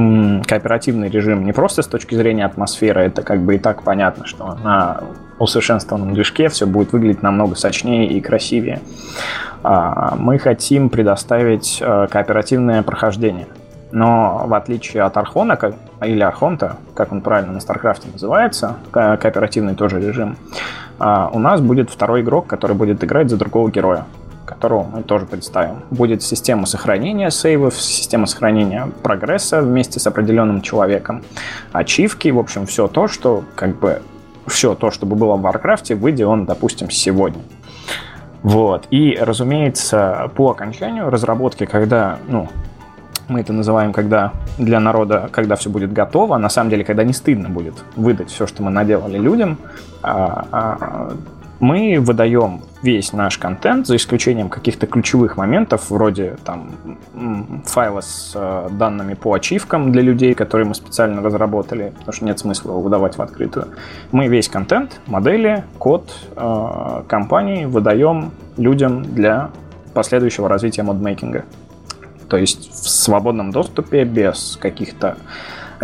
E: кооперативный режим не просто с точки зрения атмосферы, это как бы и так понятно, что на усовершенствованном движке все будет выглядеть намного сочнее и красивее. Э, мы хотим предоставить кооперативное прохождение. Но в отличие от Архона, или Архонта, как он правильно на Старкрафте называется, ко- кооперативный тоже режим, у нас будет второй игрок, который будет играть за другого героя которого мы тоже представим. Будет система сохранения сейвов, система сохранения прогресса вместе с определенным человеком, ачивки, в общем, все то, что как бы все то, что было в Warcraft, выйдет он, допустим, сегодня. Вот. И, разумеется, по окончанию разработки, когда, ну, мы это называем, когда для народа, когда все будет готово, на самом деле, когда не стыдно будет выдать все, что мы наделали людям, а, а, мы выдаем весь наш контент, за исключением каких-то ключевых моментов, вроде там файла с э, данными по ачивкам для людей, которые мы специально разработали, потому что нет смысла его выдавать в открытую. Мы весь контент, модели, код э, компании выдаем людям для последующего развития модмейкинга. То есть в свободном доступе, без каких-то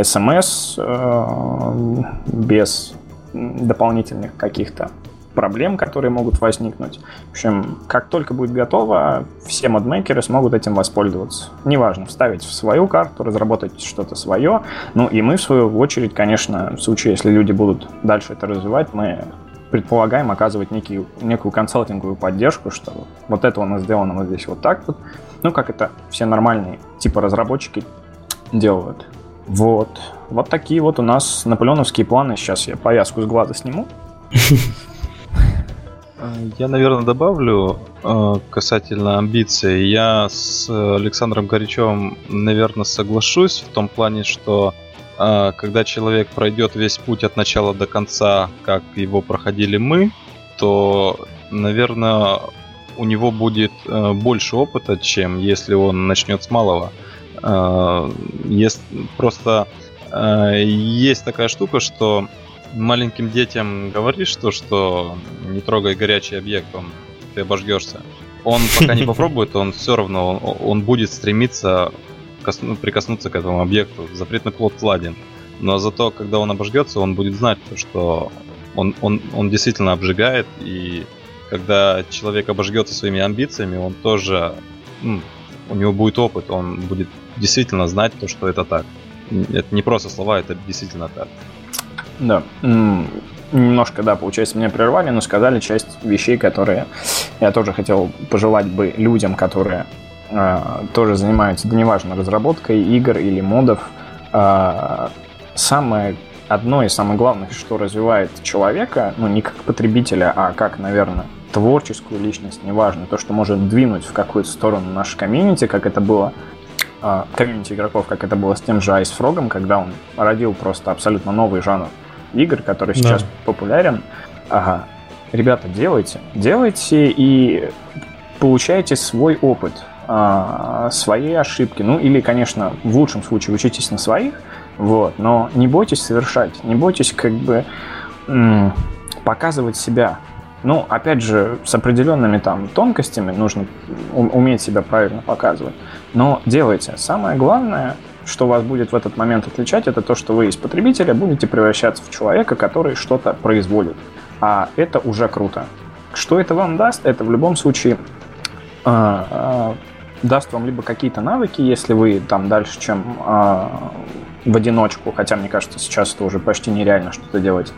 E: смс, э, без дополнительных каких-то проблем, которые могут возникнуть. В общем, как только будет готово, все модмейкеры смогут этим воспользоваться. Неважно, вставить в свою карту, разработать что-то свое. Ну и мы, в свою очередь, конечно, в случае, если люди будут дальше это развивать, мы предполагаем оказывать некий, некую консалтинговую поддержку, что вот это у нас сделано вот здесь вот так вот. Ну, как это все нормальные типа разработчики делают. Вот. Вот такие вот у нас наполеоновские планы. Сейчас я повязку с глаза сниму.
C: Я, наверное, добавлю э, касательно амбиций. Я с Александром Горячевым, наверное, соглашусь в том плане, что э, когда человек пройдет весь путь от начала до конца, как его проходили мы, то, наверное, у него будет больше опыта, чем если он начнет с малого. Есть просто есть такая штука, что маленьким детям говоришь то, что не трогай горячий объект, он ты обожгешься. Он пока не попробует, он все равно он, он будет стремиться косну, прикоснуться к этому объекту. Запретный плод ладен. Но зато, когда он обожгется, он будет знать, что он, он, он действительно обжигает, и когда человек обожгется своими амбициями, он тоже, ну, у него будет опыт, он будет действительно знать то, что это так. Это не просто слова, это действительно так.
E: Да. Немножко, да, получается, меня прервали, но сказали часть вещей, которые я тоже хотел пожелать бы людям, которые э, тоже занимаются, да неважно, разработкой игр или модов. Э, самое одно из самых главных, что развивает человека, ну не как потребителя, а как, наверное, творческую личность, неважно, то, что может двинуть в какую-то сторону наш комьюнити, как это было а, комьюнити игроков, как это было с тем же Ice Frog, когда он родил просто абсолютно новый жанр игр, который сейчас да. популярен. Ага. Ребята, делайте, делайте и получайте свой опыт, а, свои ошибки. Ну или, конечно, в лучшем случае учитесь на своих, вот, но не бойтесь совершать, не бойтесь как бы показывать себя. Ну, опять же, с определенными там тонкостями нужно уметь себя правильно показывать. Но делайте. Самое главное, что вас будет в этот момент отличать, это то, что вы из потребителя будете превращаться в человека, который что-то производит. А это уже круто. Что это вам даст? Это в любом случае э, э, даст вам либо какие-то навыки, если вы там дальше, чем э, в одиночку, хотя мне кажется, сейчас это уже почти нереально что-то делать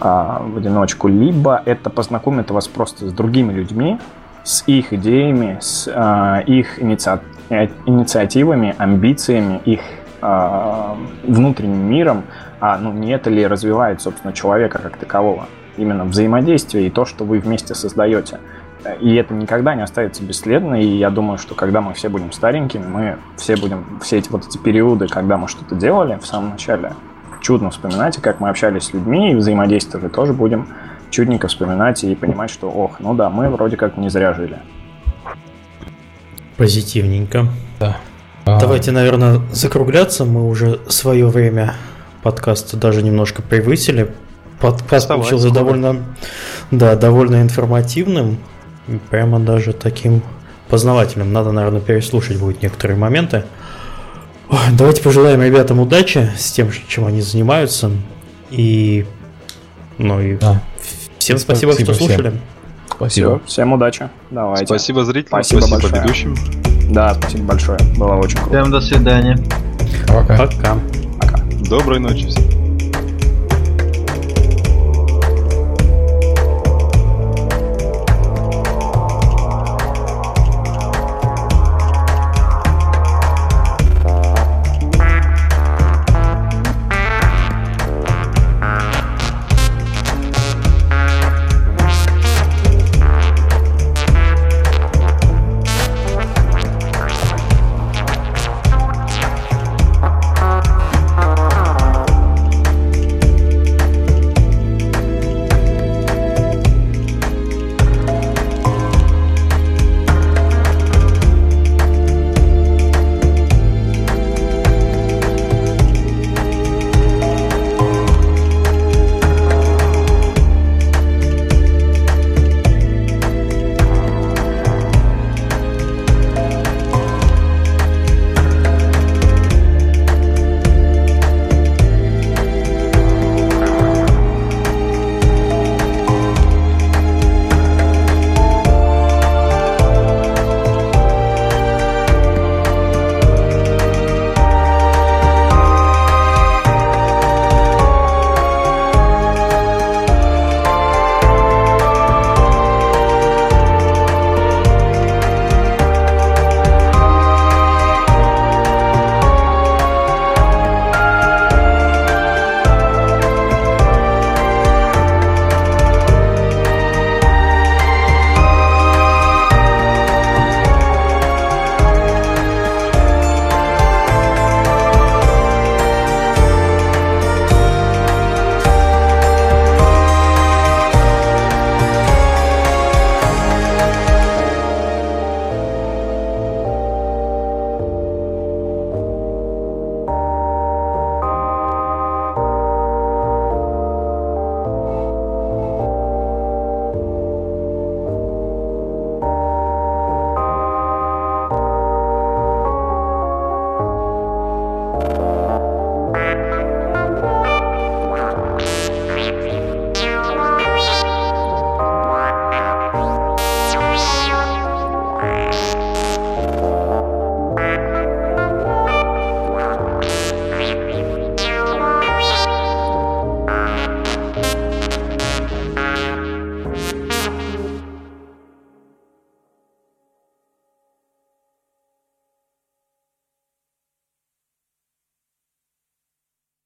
E: а, в одиночку, либо это познакомит вас просто с другими людьми, с их идеями, с а, их инициа... инициативами, амбициями, их а, внутренним миром, а ну не это ли развивает, собственно, человека как такового, именно взаимодействие и то, что вы вместе создаете. И это никогда не останется бесследно, и я думаю, что когда мы все будем старенькими, мы все будем, все эти вот эти периоды, когда мы что-то делали в самом начале, чудно вспоминать, и как мы общались с людьми и взаимодействовали, тоже будем чудненько вспоминать и понимать, что, ох, ну да, мы вроде как не зря жили.
B: Позитивненько. Да. Давайте, наверное, закругляться. Мы уже свое время подкаста даже немножко превысили. Подкаст получился довольно, да, довольно информативным. Прямо даже таким познавательным. Надо, наверное, переслушать будет некоторые моменты. Давайте пожелаем ребятам удачи с тем, чем они занимаются. И, ну и да. всем спасибо, спасибо что слушали. Всем.
E: Спасибо. Все, всем удачи. Давайте.
C: Спасибо зрителям, спасибо, спасибо большое. ведущим.
E: Да, спасибо большое. Было очень круто.
D: Всем до свидания.
B: Пока. Пока.
C: Пока. Доброй ночи всем.